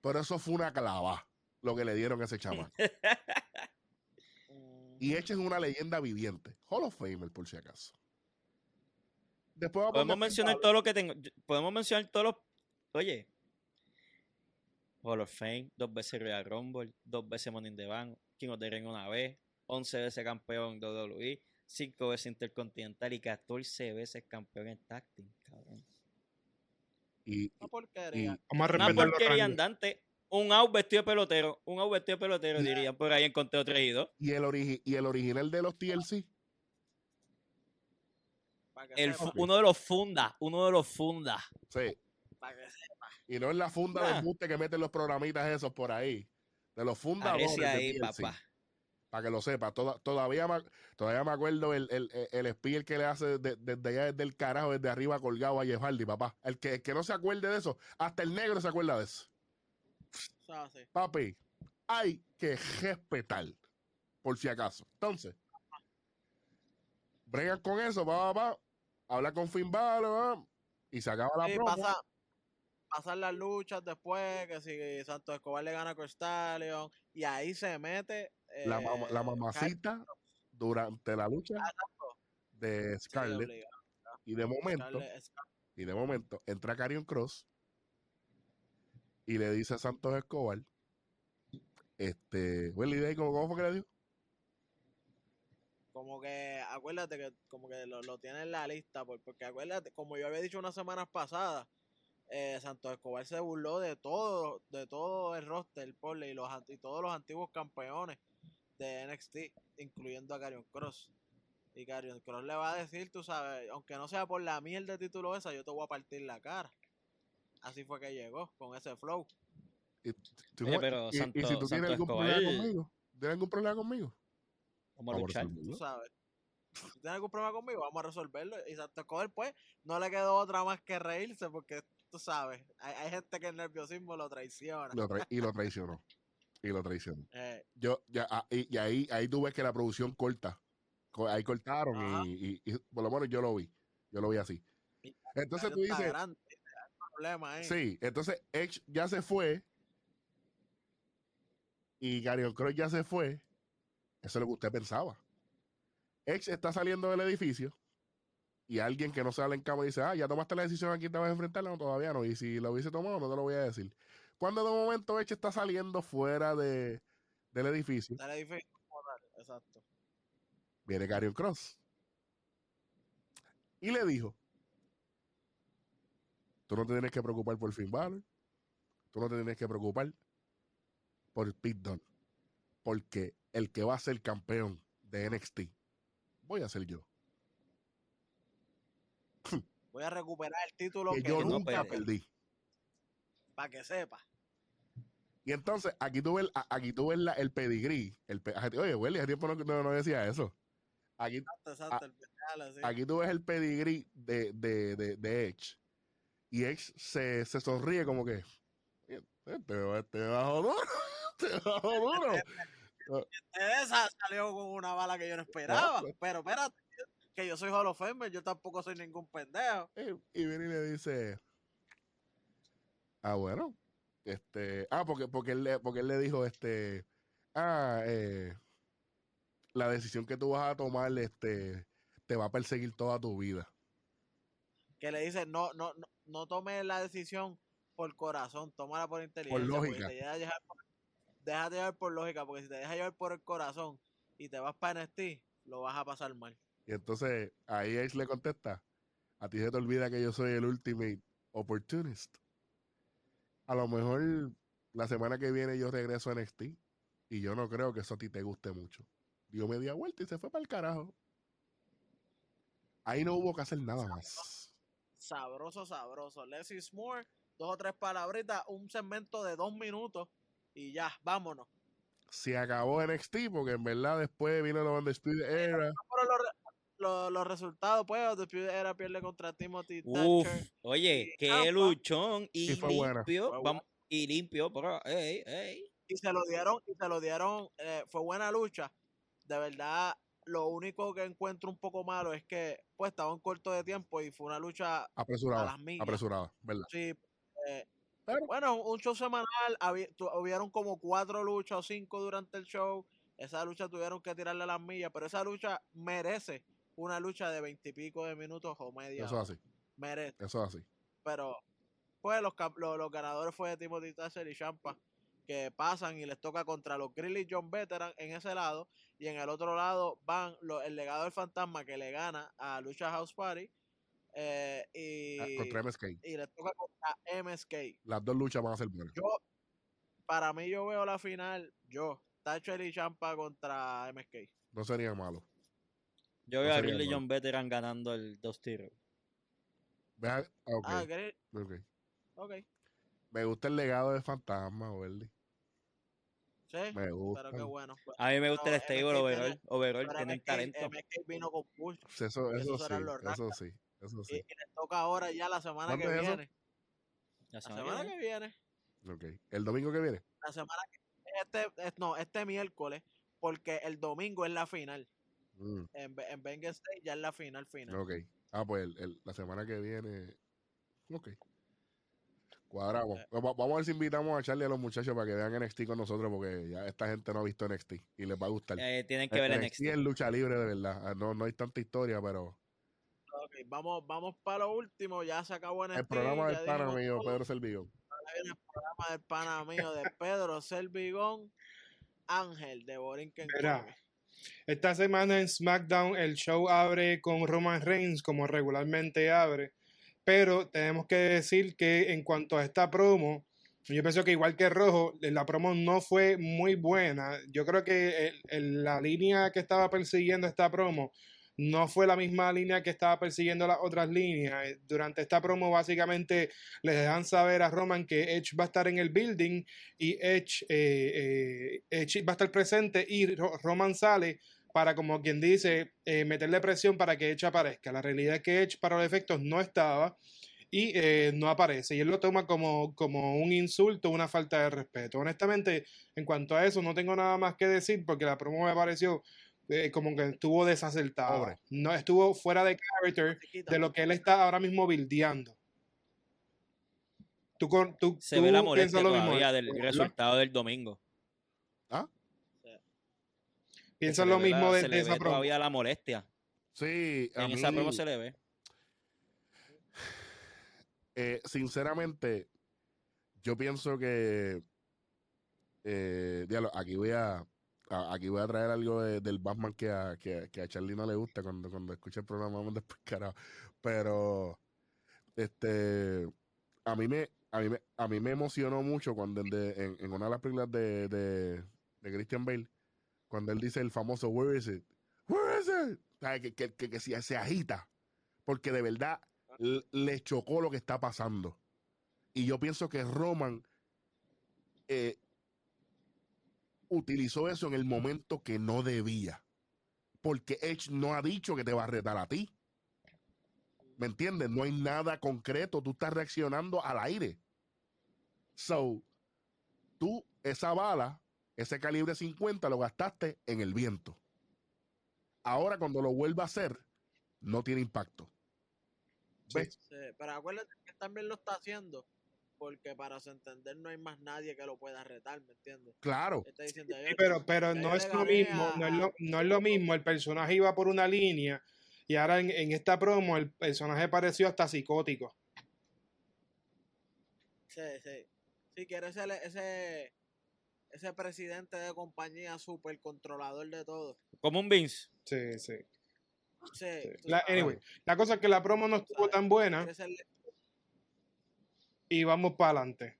pero eso fue una clava lo que le dieron a ese chama. y echen una leyenda viviente. Hall of Famer, por si acaso. Después podemos mencionar todo lo que tengo. Podemos mencionar todos los Oye, Hall of Fame, dos veces Royal Rumble, dos veces Money in the Bank, King of the Ring una vez, 11 veces campeón de WWE, 5 veces Intercontinental y 14 veces campeón en Tag cabrón. Y, una porquería. una porquería andante. Un out vestido de pelotero. Un out vestido de pelotero, dirían por ahí encontré otro y ¿Y el, ¿Y el original de los TLC? El, uno de los funda, uno de los funda. Sí. Y no es la funda de buste que meten los programitas esos por ahí. De los fundadores. ahí, papá. Para que lo sepa. todavía, me, todavía me acuerdo el, el, el que le hace desde allá, desde el carajo, desde arriba colgado a Jefardi, papá. El que, el que no se acuerde de eso, hasta el negro se acuerda de eso. Papi, hay que respetar. Por si acaso. Entonces, bregan con eso, papá, Habla con Finn Balor, y se acaba la sí, pasan las luchas después, que si Santos Escobar le gana a Cristallion, y ahí se mete. la, la, mamacita durante la lucha de Scarlett. y de momento, y de momento entra Carion Cross y le dice a Santos Escobar, este, Willy ¿cómo, ¿cómo fue que le dijo? Como que, acuérdate que como que lo, lo tiene en la lista, porque acuérdate, como yo había dicho unas semanas pasadas, eh, Santos Escobar se burló de todo, de todo el roster, por y, los, y todos los antiguos campeones de NXT, incluyendo a Carion Cross. Y Carion Cross le va a decir, tú sabes, aunque no sea por la mierda de título esa, yo te voy a partir la cara. Así fue que llegó, con ese flow. ¿Y, pero Santo, si tú tienes algún problema conmigo? ¿Tienes algún problema conmigo? Vamos a luchar. Tú sabes. Si tienes algún problema conmigo, vamos a resolverlo. Y Santo Escobar, pues, no le quedó otra más que reírse porque, tú sabes, hay, gente que el nerviosismo lo traiciona. y lo traicionó. Y lo traicionó. Eh. Yo, ya, ah, y, ahí, ahí tú ves que la producción corta. Ahí cortaron y, y, por lo menos yo lo vi. Yo lo vi así. Entonces tú dices. Sí, entonces Edge ya se fue. Y Gary Cross ya se fue. Eso es lo que usted pensaba. Edge está saliendo del edificio. Y alguien que no sale en cama dice, ah, ya tomaste la decisión aquí te vas a enfrentar. No, todavía no. Y si lo hubiese tomado, no te lo voy a decir. Cuando de momento Edge está saliendo fuera de, del edificio. Del edificio, exacto. Viene Gary Cross. Y le dijo, Tú no te tienes que preocupar por Finn Balor. Tú no te tienes que preocupar por Pete Dunne. Porque el que va a ser campeón de NXT voy a ser yo. Voy a recuperar el título que, yo nunca perdí. Para que sepa. Y entonces, aquí tú ves, aquí tú ves el pedigrí. El oye, Welly, hace tiempo no, decía eso. Aquí, aquí tú ves el pedigrí de, de, de, de Edge y Edge se, se sonríe como que, te, te bajo duro, te bajo duro. Esa salió con una bala que yo no esperaba, pero espérate, que yo soy Hall of yo tampoco soy ningún pendejo. Y, viene y le dice, ah, bueno, este, ah, porque, porque, él, porque él le dijo, este, ah, eh, la decisión que tú vas a tomar, este, te va a perseguir toda tu vida. Que le dice, no, no, no, no tomes la decisión por corazón, tómala por inteligencia. Por lógica. déjate llevar por lógica, porque si te dejas llevar por el corazón y te vas para NXT, lo vas a pasar mal. Y entonces ahí Ace le contesta, a ti se te olvida que yo soy el ultimate opportunist. A lo mejor la semana que viene yo regreso a NXT y yo no creo que eso a ti te guste mucho. Dio media vuelta y se fue para el carajo. Ahí no hubo que hacer nada más sabroso, sabroso. Less is more, dos o tres palabritas, un segmento de dos minutos y ya, vámonos. Se acabó NXT porque en verdad después vino la Undisputed Era. Los, los, resultados, pues, Undisputed Era pierde contra Timothy Uf, Oye, qué luchón y, limpio. Vamos, y limpio, pero, Y se lo dieron, y se lo dieron, eh, fue buena lucha. De verdad, lo único que encuentro un poco malo es que pues estaba en corto de tiempo y fue una lucha apresurada, apresurada, ¿verdad? Sí. Eh, bueno, un show semanal, hubieron como cuatro luchas o cinco durante el show. Esa lucha tuvieron que tirarle las millas, pero esa lucha merece una lucha de veintipico de minutos o media. Eso es así. Merece. Eso es así. Pero, pues los, los, ganadores fue Timothy Thatcher y Champa que pasan y les toca contra los Grizzlies John Veteran en ese lado y en el otro lado van el legado del fantasma que le gana a Lucha House Party eh, y, ah, contra MSK. y les toca contra MSK. Las dos luchas van a ser buenas. Yo, para mí yo veo la final, yo, Thatcher y Champa contra MSK. No sería malo. Yo veo a Grizzly John Veteran ganando el dos tiros. Ah, ah, okay. ok. Me gusta el legado de Fantasma, Welly. Sí, me gusta. Pero qué bueno. Pues, a mí me gusta el stable overall. Overall tienen talento. MSK vino con push. Eso, eso, sí, eso sí. Eso sí. Y, le toca ahora ya la semana que viene. La semana, que viene. Ok. ¿El domingo que viene? La semana que este, no, este miércoles, porque el domingo es la final. Mm. En, en State ya es la final final. Ok. Ah, pues el, la semana que viene. Ok. Cuadramos. Eh. Vamos a ver si invitamos a Charlie a los muchachos para que vean NXT con nosotros, porque ya esta gente no ha visto NXT y les va a gustar. Eh, tienen que ver NXT. NXT es lucha libre, de verdad. Ah, no, no hay tanta historia, pero. Ok, vamos, vamos para lo último. Ya se acabó NXT. El programa del pana mío, Pedro Selvigón. El programa del pana mío de Pedro Selvigón, Ángel de Borinquen. Esta semana en SmackDown el show abre con Roman Reigns como regularmente abre pero tenemos que decir que en cuanto a esta promo, yo pienso que igual que Rojo, la promo no fue muy buena. Yo creo que la línea que estaba persiguiendo esta promo no fue la misma línea que estaba persiguiendo las otras líneas. Eh, durante esta promo básicamente le dejan saber a Roman que Edge va a estar en el building y Edge, eh, eh, Edge va a estar presente y Roman sale para, como quien dice, meterle presión para que Edge aparezca. La realidad es que Edge para los efectos no estaba y eh, no aparece. Y él lo toma como, como un insulto, una falta de respeto. Honestamente, en cuanto a eso, no tengo nada más que decir porque la promo me pareció eh, como que estuvo desacertada. No estuvo fuera de character de lo que él está ahora mismo bildeando. Tú, tú, Se ve la molestia todavía del resultado del domingo. Piensa lo mismo de, esa promo. Todavía la molestia. Sí, en esa promo se le ve. Eh, sinceramente, yo pienso que eh, aquí voy a, aquí voy a traer algo del Batman que a, que, a Charlie no le gusta cuando, cuando escucha el programa después carajo. Pero este a mí me a mí me, a mí me emocionó mucho cuando en, una de las películas de, de, Christian Bale cuando él dice el famoso Where is it? Where is it? Que, que, que, que, se agita. Porque de verdad le chocó lo que está pasando. Y yo pienso que Roman eh, utilizó eso en el momento que no debía. Porque Edge no ha dicho que te va a retar a ti. ¿Me entiendes? No hay nada concreto. Tú estás reaccionando al aire. So, tú, esa bala, ese calibre 50 lo gastaste en el viento. Ahora cuando lo vuelva a hacer, no tiene impacto. ¿Ves? pero acuérdate que también lo está haciendo porque para su entender no hay más nadie que lo pueda retar, ¿me entiendes? Claro. pero pero no es lo mismo, no, es lo, no es lo mismo, el personaje iba por una línea y ahora en, en esta promo el personaje pareció hasta psicótico. Sí, sí. Si quieres ese, ese ese presidente de compañía super controlador de todo. Como un Vince. Sí, sí. sí, la, anyway, la cosa es que la promo no estuvo tan buena. Y vamos para adelante.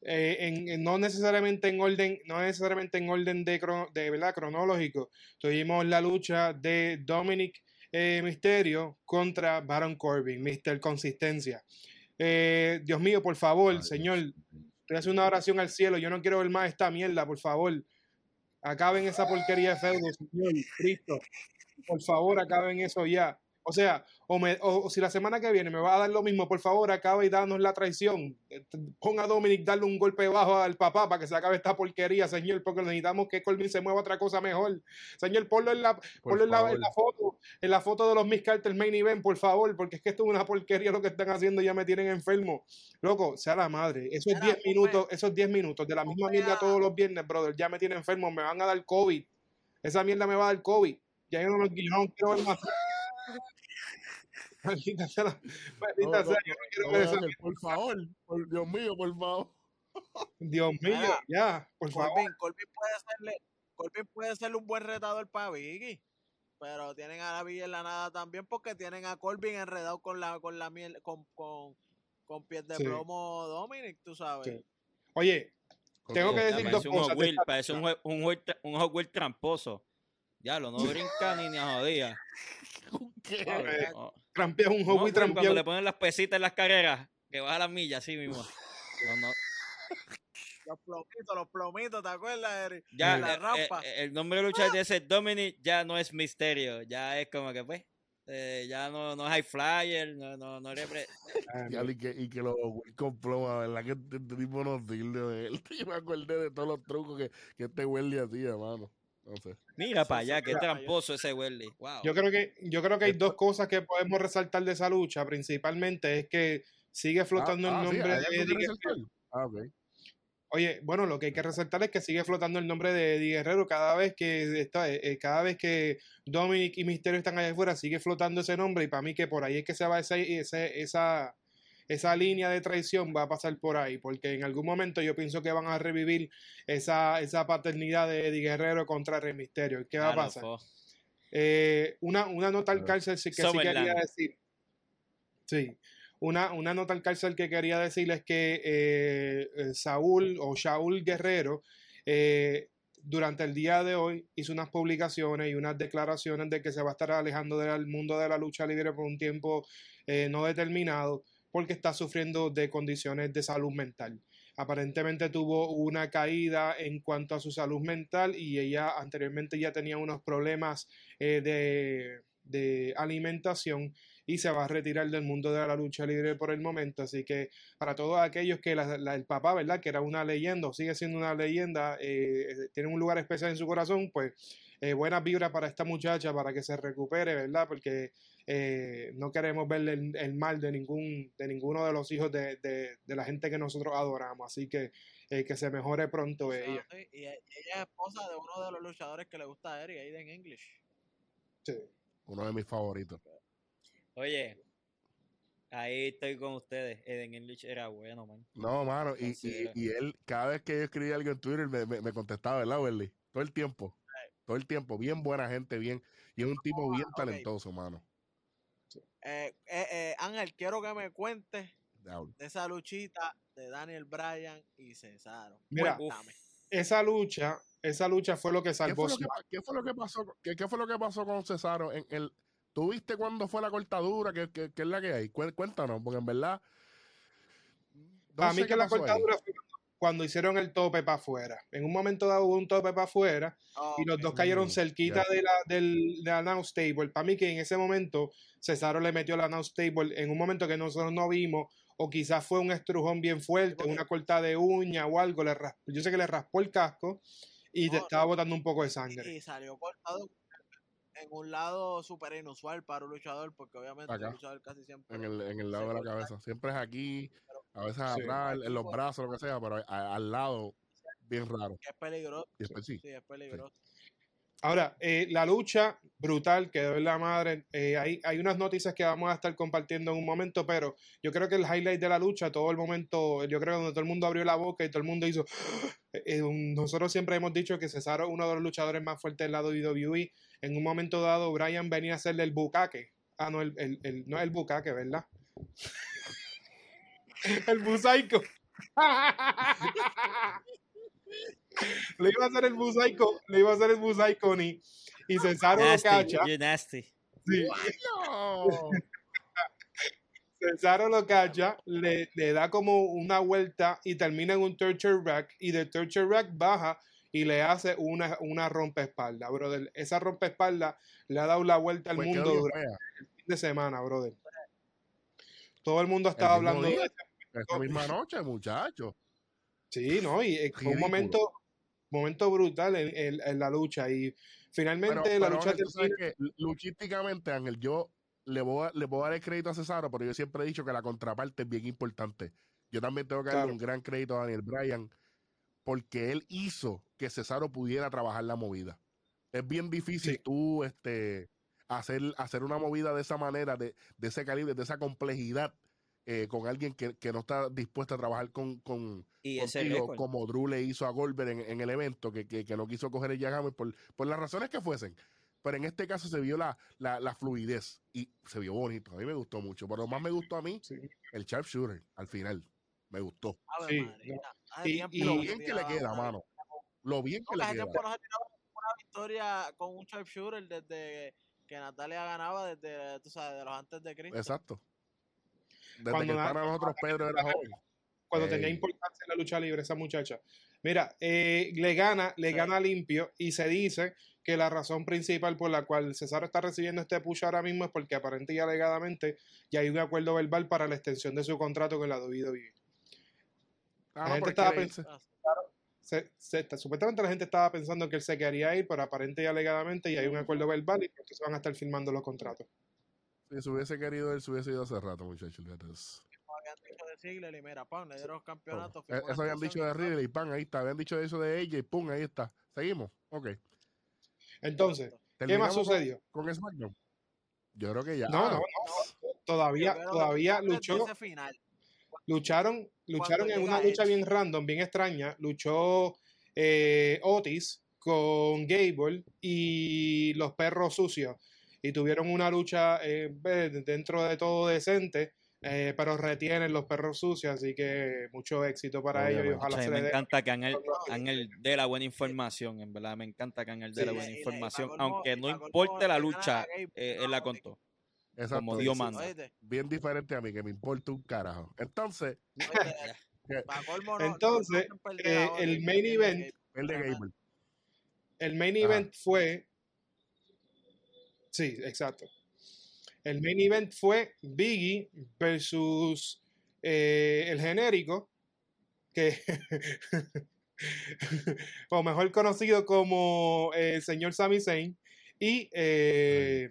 Eh, en, no necesariamente en orden, no necesariamente en orden de, de ¿verdad? cronológico. Tuvimos la lucha de Dominic eh, Misterio contra Baron Corbin, Mister Consistencia. Eh, Dios mío, por favor, señor, Estoy haciendo una oración al cielo. Yo no quiero ver más esta mierda, por favor. Acaben esa porquería de feudo, Señor Cristo. Por favor, acaben eso ya. O sea, o, me, o, si la semana que viene me va a dar lo mismo, por favor, acaba y danos la traición. Ponga a Dominic darle un golpe bajo al papá para que se acabe esta porquería, señor, porque necesitamos que Colvin se mueva otra cosa mejor. Señor, ponlo en la, ponlo en la, en la, foto, en la foto de los Miss Carter Main Event, por favor, porque es que esto es una porquería lo que están haciendo, ya me tienen enfermo. Loco, sea la madre. Esos 10 minutos, esos 10 minutos de la misma mierda todos los viernes, brother, ya me tienen enfermo, me van a dar COVID. Esa mierda me va a dar COVID. Ya yo no, yo no quiero ver más. Maldita sea. Maldita sea. por favor. Dios mío, por favor. Dios mío, ya, por favor. Colvin puede hacerle, Colvin puede serle un buen retador para Biggie. Pero tienen a la Villa en la nada también porque tienen a Colvin enredado con la con la miel, con, con, con pies de plomo Dominic, tú sabes. Oye, tengo que decir dos cosas. parece un, un, un, un tramposo. Ya, lo no brinca ni ni a jodía. ¿Qué? Trampeas un hobby trampeado. Cuando le ponen las pesitas en las carreras, que baja las millas, así mismo. Los plomitos, los plomitos, ¿te acuerdas, Eric? Ya, la eh, rampa. Eh, el nombre de lucha de ese Dominic ya no es misterio, ya es como que, pues, eh, ya no, no es high flyer, no, no, no y, que, y que los con ploma, ¿verdad? Que este, este tipo no sirve de él. Yo me acordé de todos los trucos que, que este Welly hacía, hermano. Mira para allá, qué tramposo ese Welly. Yo creo que, yo creo que hay dos cosas que podemos resaltar de esa lucha. Principalmente es que sigue flotando el Ah, ah, sí, nombre ¿hay de Eddie? Guerrero. Ah. Oye, bueno, lo que hay que resaltar es que sigue flotando el nombre de Eddie Guerrero cada vez que está, eh, eh, cada vez que Dominic y Misterio están allá afuera, sigue flotando ese nombre y para mí que por ahí es que se va ese, ese- esa, esa línea de traición va a pasar por ahí, porque en algún momento yo pienso que van a revivir esa, esa paternidad de Eddie Guerrero contra Rey Misterio. ¿Qué va a Ah, pasar? Eh, una, una nota al cárcel sí que sí quería decir. Sí. Una, una nota al cárcel que quería decir es que eh, eh, Saúl o Shaul Guerrero eh, durante el día de hoy hizo unas publicaciones y unas declaraciones de que se va a estar alejando del mundo de la lucha libre por un tiempo eh, no determinado porque está sufriendo de condiciones de salud mental. Aparentemente tuvo una caída en cuanto a su salud mental y ella anteriormente ya tenía unos problemas eh, de, de alimentación y se va a retirar del mundo de la lucha libre por el momento. Así que para todos aquellos que el papá, ¿verdad? Que era una leyenda o sigue siendo una leyenda, eh, tiene un lugar especial en su corazón, pues eh, buenas vibras para esta muchacha, para que se recupere, ¿verdad? Porque eh, no queremos verle el, el mal de ningún de ninguno de los hijos de, de- de la gente que nosotros adoramos. Así que eh, que se mejore pronto O sea, ella. sí, y, ella es esposa de uno de los luchadores que le gusta a Eric, Aiden English. Sí. Uno de mis favoritos. Oye, ahí estoy con ustedes. Eden English era bueno, man. No, mano, y, y, él, cada vez que yo escribía algo en Twitter, me, me, me contestaba, ¿verdad, Welly? Todo el tiempo. Todo el tiempo. Bien buena gente, bien. Y es un tipo bien ok. talentoso, mano. Eh, eh, eh, Ángel, quiero que me cuentes de esa luchita de Daniel Bryan y Cesaro. Mira, Cuéntame. Esa lucha, esa lucha fue lo que ¿Qué salvó fue lo que, qué fue lo que pasó? con- ¿Qué, qué fue lo que pasó con Cesaro en el ¿Tuviste cuándo fue la cortadura? ¿Qué, qué- qué es la que hay? Cué- Cuéntanos, porque en verdad. no Para mí que qué la ahí. cortadura fue cuando hicieron el tope para afuera. En un momento dado hubo un tope para afuera y los dos cayeron Mm, cerquita de la, del, de la announce table. Para mí que en ese momento Cesaro le metió la announce table en un momento que nosotros no vimos o quizás fue un estrujón bien fuerte, una corta de uña o algo. Le yo sé que le raspó el casco y te No, estaba botando un poco de sangre. Y salió cortado en un lado súper inusual para un luchador, porque obviamente Acá. el luchador casi siempre. En el, en el lado de la corta. cabeza. Siempre es aquí, a veces Sí. atrás, en los brazos, lo que sea, pero a- al lado, bien raro. que es peligroso. Y después sí. Sí, es peligroso. Ahora, eh, la lucha brutal quedó en la madre. eh, hay, hay unas noticias que vamos a estar compartiendo en un momento, pero yo creo que el highlight de la lucha, todo el momento, yo creo que donde todo el mundo abrió la boca y todo el mundo hizo. eh, eh, nosotros siempre hemos dicho que Cesaro es uno de los luchadores más fuertes del lado de WWE. En un momento dado, Brian venía a hacerle el bucaque. Ah, no, el, el, el- no es el bucaque, ¿verdad? El busaico. le iba a hacer el busaico, le iba a hacer el busaico ni y Cesaro lo Nasty, cacha. you nasty. Sí, No. Cesaro lo cacha, le, le da como una vuelta y termina en un torture rack y del torture rack baja y le hace una, una rompeespalda, brother. Esa rompeespalda le ha dado la vuelta al Pues mundo durante el fin de semana, brother. Todo el mundo estaba hablando de día. Esa misma noche, muchachos. Sí, ¿no? Y eh, fue un momento, momento brutal en, en- en la lucha. Y finalmente Pero, la pero, lucha termina- que luchísticamente, Ángel, yo le voy, a, le voy a dar el crédito a Cesaro, pero yo siempre he dicho que la contraparte es bien importante. Yo también tengo que darle un gran crédito a Daniel Bryan, porque él hizo que Cesaro pudiera trabajar la movida. Es bien difícil Sí. tú este, hacer, hacer una movida de esa manera, de, de ese calibre, de esa complejidad, eh, con alguien que, que no está dispuesto a trabajar con, con, Y contigo, como Drew le hizo a Goldberg en, en el evento, que, que, que no quiso coger el Jackhammer por, por las razones que fuesen. Pero en este caso se vio la, la, la fluidez y se vio bonito. A mí me gustó mucho. Pero más me gustó a mí Sí. el sharpshooter al final. Me gustó. Sí, Y- Lo bien que le queda, mano. Lo bien que No, le queda. tiempo no se tiraba una victoria con un sharpshooter desde que Natalia ganaba desde, tú sabes, de los antes de Cristo. Exacto. Desde Cuando que na- para nosotros Pedro era joven. cuando tenía Ey. importancia en la lucha libre esa muchacha. Mira, eh, le gana, le gana limpio y se dice que la razón principal por la cual Cesaro está recibiendo este push ahora mismo es porque aparente y alegadamente ya hay un acuerdo verbal para la extensión de su contrato con la WWE. Ah, La no, gente estaba pensando, irse. Se- se- supuestamente la gente estaba pensando que él se quería ir, pero aparente y alegadamente ya hay un acuerdo verbal y pronto se van a estar firmando los contratos. Si se hubiese querido él, se hubiese ido hace rato, muchachos. fíjate eso. no habían Ziggler y mira, pam, le dieron los campeonatos. Eh, eso habían dicho de Riddle y pan, ahí está. Habían dicho eso de ella y pum, ahí está. Seguimos. Ok. Entonces, ¿qué más sucedió? Con, SmackDown. Yo creo que ya. No, no, no. Todavía, todavía luchó. Lucharon, lucharon en una lucha bien random, bien extraña. Luchó eh, Otis con Gable y los perros sucios. Y tuvieron una lucha eh, dentro de todo decente. Eh, pero retienen los perros sucios, así que mucho éxito para ellos. Y ojalá me encanta que Ángel dé la buena información, en verdad, me encanta que Ángel dé la buena información, aunque no importe la lucha, él la contó. Como Dios manda. Bien diferente a mí, que me importa un carajo. Entonces, entonces el main event, el de Gable. El main event fue. Sí, exacto. El main event fue Biggie versus eh, el genérico, que. o mejor conocido como el eh, señor Sami Zayn, y eh,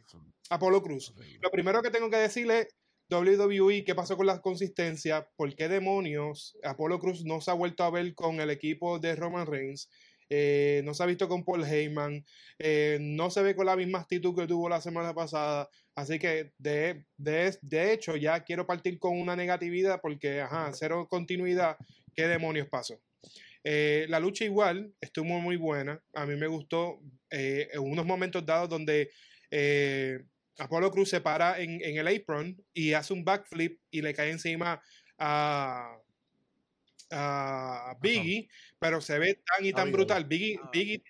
Apolo Cruz. Lo primero que tengo que decirle WWE, ¿qué pasó con la consistencia? ¿Por qué demonios Apolo Cruz no se ha vuelto a ver con el equipo de Roman Reigns? Eh, no se ha visto con Paul Heyman, eh, no se ve con la misma actitud que tuvo la semana pasada. Así que de, de, hecho ya quiero partir con una negatividad porque, ajá, cero continuidad, ¿qué demonios pasó? Eh, la lucha igual estuvo muy buena, a mí me gustó en unos momentos dados donde Apolo Cruz se para en, en, el apron y hace un backflip y le cae encima a, a Biggie, pero se ve tan y tan brutal. Biggie, ah. Biggie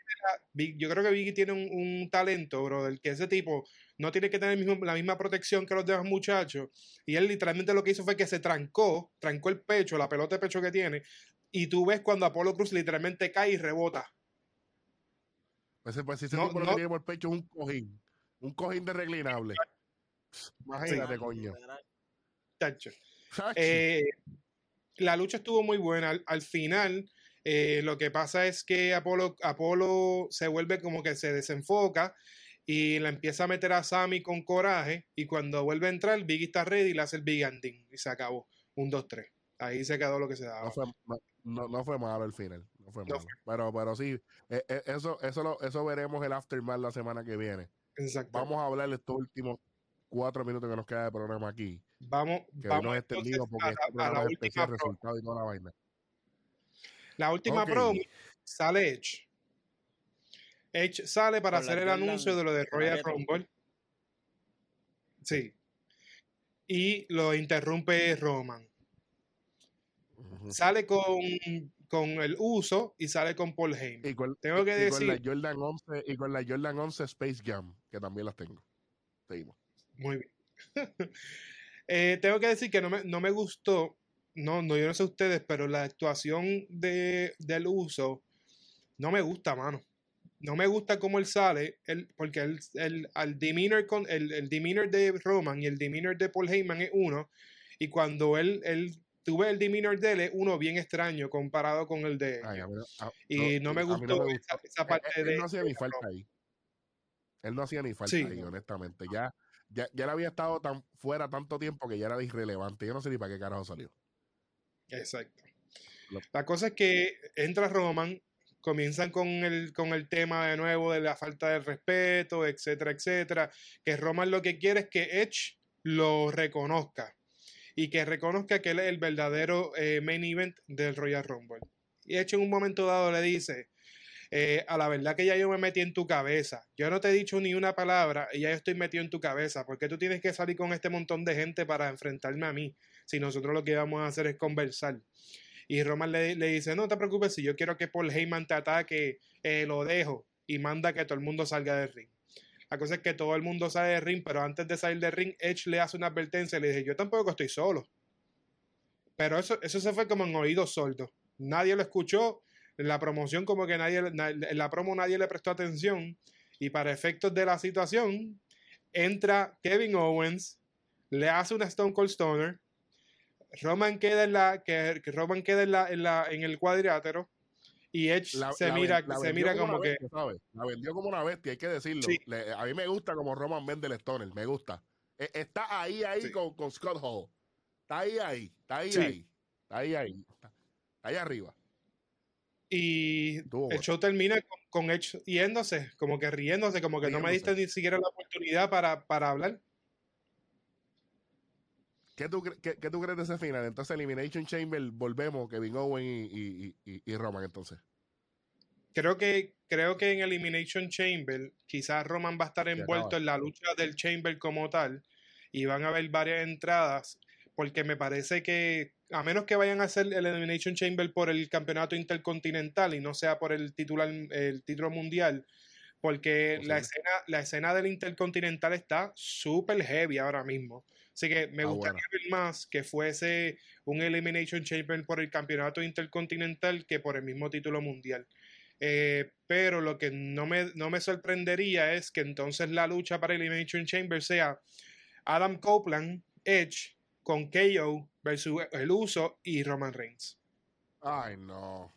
yo creo que Biggie tiene un, talento, bro, del que ese tipo no tiene que tener la misma protección que los demás muchachos. Y él literalmente lo que hizo fue que se trancó, trancó el pecho, la pelota de pecho que tiene, y tú ves cuando Apolo Cruz literalmente cae y rebota. Pues, pues ese tipo no, tiene por el pecho un cojín, un cojín de reclinable. Imagínate, coño. Chacho. Eh, la lucha estuvo muy buena. Al, final, eh, lo que pasa es que Apolo, Apolo se vuelve como que se desenfoca y la empieza a meter a Sammy con coraje. Y cuando vuelve a entrar, Biggie está ready y le hace el Big Ending. Y se acabó. Un, dos, tres. Ahí se quedó lo que se daba. No fue, no, fue malo el final. No fue malo. Pero, pero sí, eh, eh, eso, eso, eso veremos el aftermath la semana que viene. Vamos a hablar de estos últimos cuatro minutos que nos queda de programa aquí. Vamos, que vamos extendido porque a, a la última resultado y toda la vaina. La última promo sale Edge. Edge sale para hacer el anuncio de lo de Royal Rumble. Sí. Y lo interrumpe Roman. Sale con, con el uso y sale con Paul Heyman. tengo que decir. Con la Jordan 11, y con la Jordan 11 Space Jam, que también las tengo. Seguimos. Muy bien. Eh, tengo que decir que no me, gustó, no, no, yo no sé ustedes, pero la actuación de, del uso no me gusta, mano. No me gusta cómo él sale, él, porque el, el, el, demeanor con, el, el demeanor de Roman y el demeanor de Paul Heyman es uno, y cuando él, él tuve el demeanor de él es uno bien extraño comparado con el de y no, me gustó esa, parte de él no hacía ni falta ahí. Él no hacía ni falta ahí honestamente. Ya ya, ya él había estado tan fuera tanto tiempo que ya era irrelevante. Yo no sé ni para qué carajo salió. Exacto. La cosa es que entra Roman, comienzan con el, con el tema de nuevo de la falta de respeto, etcétera, etcétera. Que Roman lo que quiere es que Edge lo reconozca y que reconozca que él es el verdadero eh, main event del Royal Rumble. Y Edge en un momento dado le dice, eh, a la verdad que ya yo me metí en tu cabeza. Yo no te he dicho ni una palabra y ya yo estoy metido en tu cabeza. ¿Por qué tú tienes que salir con este montón de gente para enfrentarme a mí? Si nosotros lo que vamos a hacer es conversar. Y Roman le, dice, no te preocupes, si yo quiero que Paul Heyman te ataque, eh, lo dejo. Y manda que todo el mundo salga del ring. La cosa es que todo el mundo sale del ring, pero antes de salir del ring, Edge le hace una advertencia y le dice, yo tampoco estoy solo. Pero eso, eso se fue como en oídos sordos. Nadie lo escuchó en la promoción como que nadie, en la promo nadie le prestó atención y para efectos de la situación entra Kevin Owens, le hace una Stone Cold Stoner, Roman queda en la que, Roman queda en la, en la en el cuadrilátero y Edge se mira se mira como, que la vendió como una bestia hay que decirlo. A mí me gusta como Roman vende el Stoner me gusta. E, está ahí ahí con, con Scott Hall. Está ahí, ahí, está ahí, ahí, está ahí, ahí, está ahí arriba. Y el show termina con, Edge yéndose, como que riéndose, como que no me diste ni siquiera la oportunidad para, para hablar. ¿Qué tú, qué, tú, crees de ese final? Entonces, Elimination Chamber, volvemos, Kevin Owen y, y, y, Roman, entonces. Creo que, creo que en Elimination Chamber, quizás Roman va a estar envuelto en la lucha del Chamber como tal, y van a haber varias entradas, porque me parece que, a menos que vayan a hacer el Elimination Chamber por el campeonato intercontinental y no sea por el, titular, el título mundial, porque la escena, la escena del intercontinental está súper heavy ahora mismo. Así que me ah, gustaría ver más que fuese un Elimination Chamber por el campeonato intercontinental que por el mismo título mundial. Eh, pero lo que no me, no me sorprendería es que entonces la lucha para Elimination Chamber sea Adam Copeland, Edge, con KO versus el Uso y Roman Reigns. Ay, no.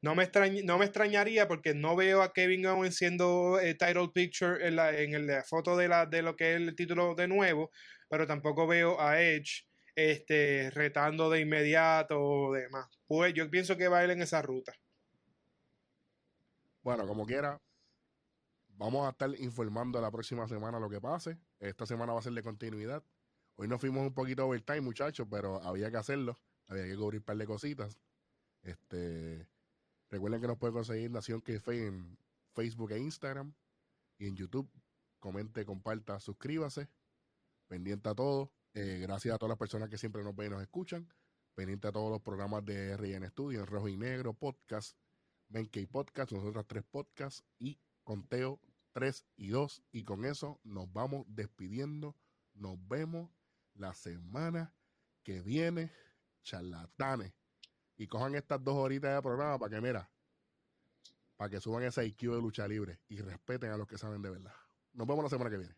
No me, no me extrañaría porque no veo a Kevin Owens siendo eh, title picture en la, en la foto de, la, de lo que es el título de nuevo, pero tampoco veo a Edge este, retando de inmediato o demás. Pues yo pienso que va a ir en esa ruta. Bueno, como quiera, vamos a estar informando la próxima semana lo que pase. Esta semana va a ser de continuidad. Hoy nos fuimos un poquito overtime, muchachos, pero había que hacerlo. Había que cubrir un par de cositas. Este, Recuerden que nos pueden conseguir Nación Que en Facebook e Instagram y en YouTube. Comente, comparta, suscríbase. Pendiente a todo. Eh, gracias a todas las personas que siempre nos ven y nos escuchan. Pendiente a todos los programas de RN Studio, en Rojo y Negro, Podcast, Benkey Podcast, nosotros tres podcasts y Conteo 3 y 2. Y con eso nos vamos despidiendo. Nos vemos la semana que viene. Charlatanes y cojan estas dos horitas de programa para que, mira, para que suban ese IQ de lucha libre y respeten a los que saben de verdad. Nos vemos la semana que viene.